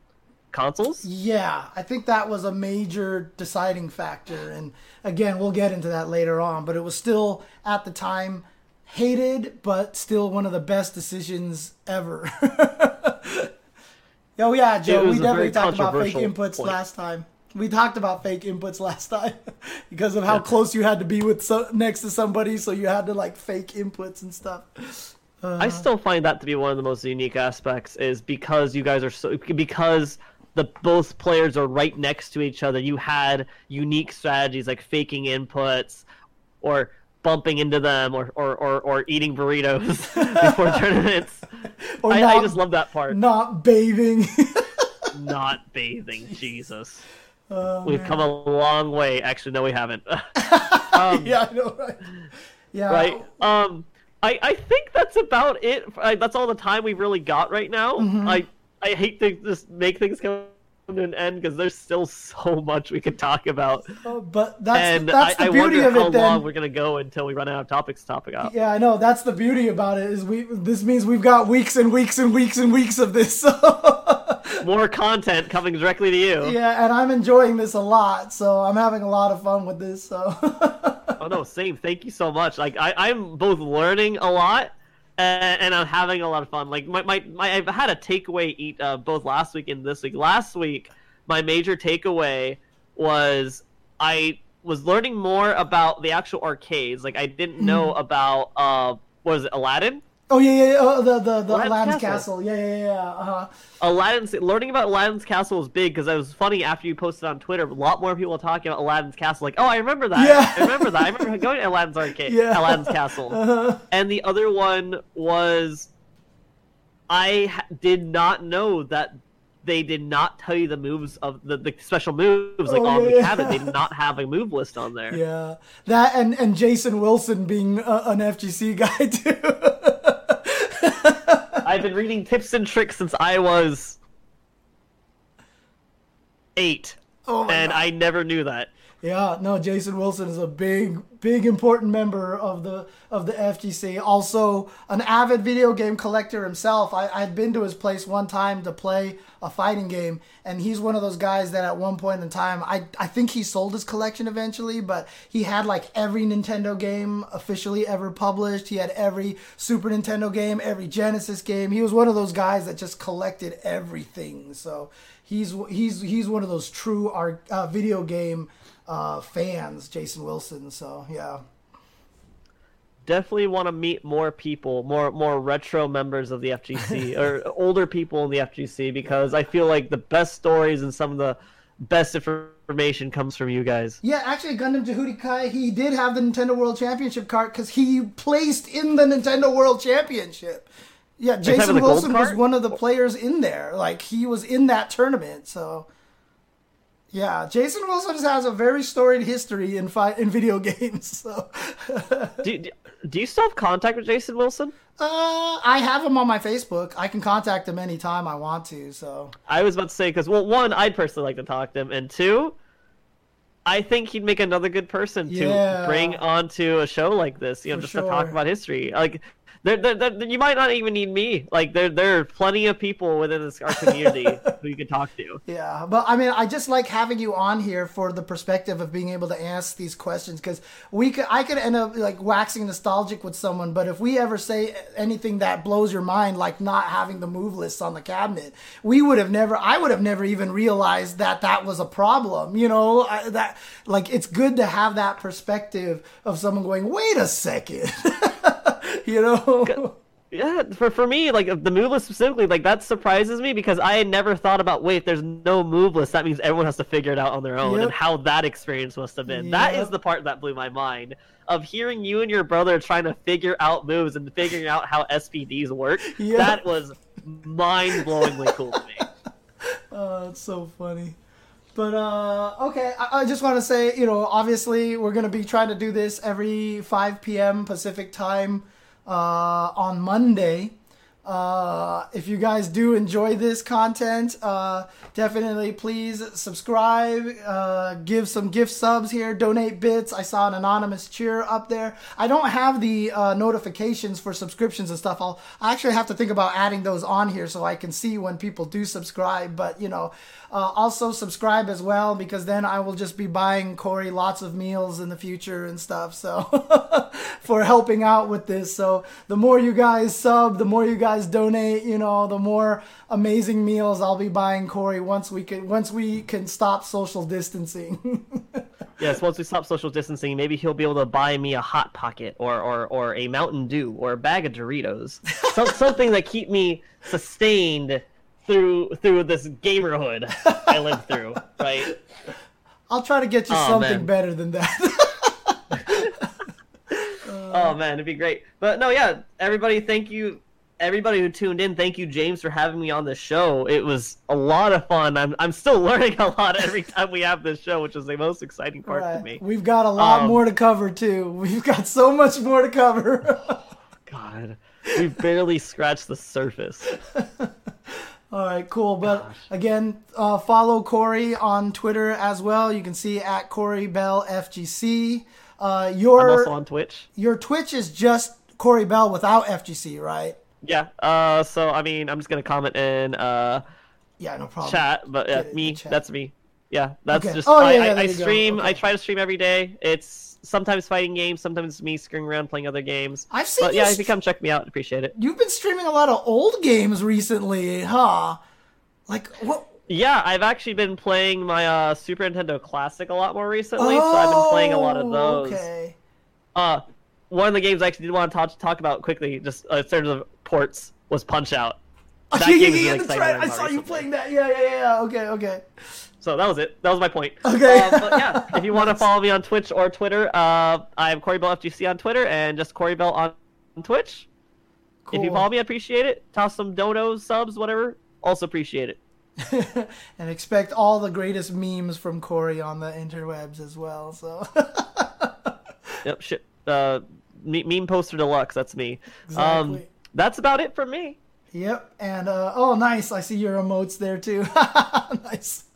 consoles? Yeah, I think that was a major deciding factor. And again, we'll get into that later on, but it was still at the time hated, but still one of the best decisions ever. <laughs> oh, yeah, Joe, we definitely talked about fake inputs point. last time. We talked about fake inputs last time <laughs> because of how close you had to be with so, next to somebody, so you had to like fake inputs and stuff. I uh, still find that to be one of the most unique aspects is because you guys are so because the both players are right next to each other. You had unique strategies like faking inputs or bumping into them or or, or, or eating burritos <laughs> before <laughs> tournaments. I, I just love that part. Not bathing. Not bathing, Jesus. Oh, We've man. come a long way. Actually, no, we haven't. <laughs> <laughs> um, yeah, I know, right? Yeah, right? Um, I I think that's about it. I, that's all the time we've really got right now. Mm-hmm. I I hate to just make things come to an end because there's still so much we could talk about, Oh, but that's and that's I, the I beauty wonder of how. Then, long we're gonna go until we run out of topics to talk about. yeah, I know. That's the beauty about it. Is we this means we've got weeks and weeks and weeks and weeks of this. So <laughs> More content coming directly to you. yeah, and I'm enjoying this a lot. So I'm having a lot of fun with this. So <laughs> Oh no, same. Thank you so much. Like I, I'm both learning a lot and, and I'm having a lot of fun. Like my, my, my I've had a takeaway eat uh, both last week and this week. Last week, my major takeaway was I was learning more about the actual arcades. Like I didn't know about uh what is it, Aladdin? Oh yeah, yeah, yeah oh, the the the Aladdin's Aladdin's Castle. castle. Yeah, yeah, yeah. Uh-huh. Aladdin's learning about Aladdin's castle was big because it was funny after you posted on Twitter. A lot more people were talking about Aladdin's castle. Like, oh, I remember that. Yeah. I remember that. I remember <laughs> going to Aladdin's arcade, Yeah. Aladdin's castle. <laughs> Uh-huh. And the other one was, I ha- did not know that they did not tell you the moves of the, the special moves like Oh, on yeah, the yeah. cabinet. They <laughs> did not have a move list on there. Yeah, that and and Jason Wilson being uh, an FGC guy too. I've been reading tips and tricks since I was eight, oh my and God. I never knew that. Yeah, no, Jason Wilson is a big, big important member of the of the FGC. Also, an avid video game collector himself. I, I'd been to his place one time to play a fighting game, and he's one of those guys that at one point in time, I I think he sold his collection eventually, but he had like every Nintendo game officially ever published. He had every Super Nintendo game, every Genesis game. He was one of those guys that just collected everything. So he's he's he's one of those true art, uh, video game uh, fans, Jason Wilson. So yeah, definitely want to meet more people, more more retro members of the FGC <laughs> or older people in the FGC because I feel like the best stories and some of the best information comes from you guys. yeah. Actually, Gundam Jehudi Kai, he did have the Nintendo World Championship card because he placed in the Nintendo World Championship. Yeah, Jason about the gold Wilson was one of the players in there. Like he was in that tournament. So yeah, Jason Wilson has a very storied history in fi- in video <laughs> games. So Do, do, do you still have contact with Jason Wilson? uh, I have him on my Facebook. I can contact him anytime I want to. So I was about to say because well, one, I'd personally like to talk to him, and two, I think he'd make another good person to Yeah. bring onto a show like this. You know, For just to talk about history. Like there, there, there, you might not even need me. Like there, there are plenty of people within this our community <laughs> who you can talk to. Yeah, but I mean, I just like having you on here for the perspective of being able to ask these questions because we could, I could end up like waxing nostalgic with someone, but if we ever say anything that blows your mind, like not having the move lists on the cabinet, we would have never, I would have never even realized that that was a problem. You know, I, that like it's good to have that perspective of someone going, wait a second. <laughs> <laughs> you know yeah for, for me like the move list specifically like that surprises me because i had never thought about wait there's no move list that means everyone has to figure it out on their own yep. and how that experience must have been yep. that is the part that blew my mind of hearing you and your brother trying to figure out moves and figuring out how spds work yep. that was mind-blowingly cool to me <laughs> oh it's so funny but uh, okay, I, I just want to say, you know, obviously we're gonna be trying to do this every 5 p.m. Pacific time uh, on Monday. Uh, if you guys do enjoy this content, uh, definitely please subscribe, uh, give some gift subs here, donate bits. I saw an anonymous cheer up there. I don't have the uh, notifications for subscriptions and stuff. I'll I actually have to think about adding those on here so I can see when people do subscribe. But you know, uh, also subscribe as well because then I will just be buying Corey lots of meals in the future and stuff. So <laughs> for helping out with this. So the more you guys sub, the more you guys donate, you know, the more amazing meals I'll be buying Corey once we can once we can stop social distancing. <laughs> yes, once we stop social distancing, maybe he'll be able to buy me a hot pocket or or, or a Mountain Dew or a bag of Doritos. Some, something that keep me sustained through through this gamerhood I lived <laughs> through, right? I'll try to get you oh, something man. better than that. <laughs> oh man, it'd be great. But no, yeah, everybody, thank you. Everybody who tuned in, thank you, James, for having me on the show. It was a lot of fun. I'm, I'm still <laughs> learning a lot every time we have this show, which is the most exciting part right. for me. We've got a lot um, more to cover too. We've got so much more to cover. God, we've barely scratched the surface. All right, cool. But Gosh. again, uh, follow Corey on Twitter as well. You can see at Corey Bell FGC. Uh, your I'm also on Twitch. Your Twitch is just Corey Bell without FGC, right? Yeah. Uh, so I mean, I'm just gonna comment in. Uh, yeah, no problem. Chat, but yeah, me. That's me. Yeah, that's okay. just. Oh, yeah, I, yeah, I, I stream. Okay. I try to stream every day. It's sometimes fighting games, sometimes me screwing around playing other games. I've seen. But yeah, if you come check me out, appreciate it. You've been streaming a lot of old games recently, huh? Like what? Yeah, I've actually been playing my uh, Super Nintendo Classic a lot more recently, oh, so I've been playing a lot of oh, those. Okay. Uh, one of the games I actually did want to talk, talk about quickly, just uh, in terms of ports, was Punch Out. <laughs> That yeah, game yeah, yeah, really right. I saw recently. you playing that. Yeah, yeah, yeah. Okay, okay. So that was it. That was my point. Okay. Uh, but yeah, <laughs> if you want to follow me on Twitch or Twitter, uh, I'm Corey Bell FGC on Twitter and just Corey Bell on Twitch. Cool. If you follow me, I appreciate it. Toss some donos, subs, whatever. Also appreciate it. <laughs> and expect all the greatest memes from Corey on the interwebs as well. So. <laughs> yep. Shit. Uh, meme poster deluxe. That's me. Exactly. Um, that's about it for me. Yep, and uh, oh, nice! I see your emotes there too. <laughs> nice. <laughs>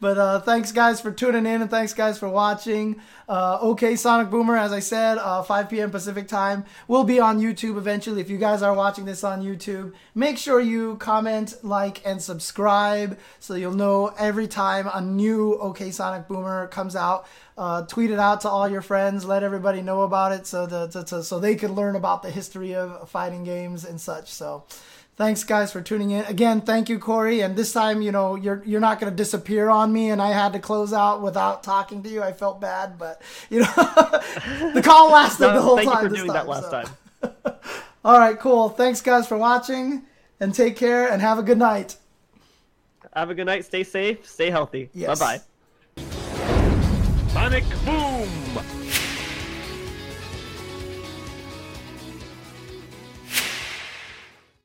but uh, thanks, guys, for tuning in, and thanks, guys, for watching. Uh, okay, Sonic Boomer, as I said, uh, 5 p.m. Pacific time will be on YouTube eventually. If you guys are watching this on YouTube, make sure you comment, like, and subscribe so you'll know every time a new Okay Sonic Boomer comes out uh, tweet it out to all your friends, let everybody know about it, so the, so they can learn about the history of fighting games and such. So, thanks guys for tuning in again. Thank you, Corey. And this time, you know, you're you're not going to disappear on me, and I had to close out without talking to you. I felt bad, but you know, <laughs> the call lasted no, the whole thank time. Thank you for doing time, that last so. time. <laughs> all right, cool. Thanks guys for watching, and take care, and have a good night. Have a good night. Stay safe. Stay healthy. Yes. Bye bye. Sonic Boom!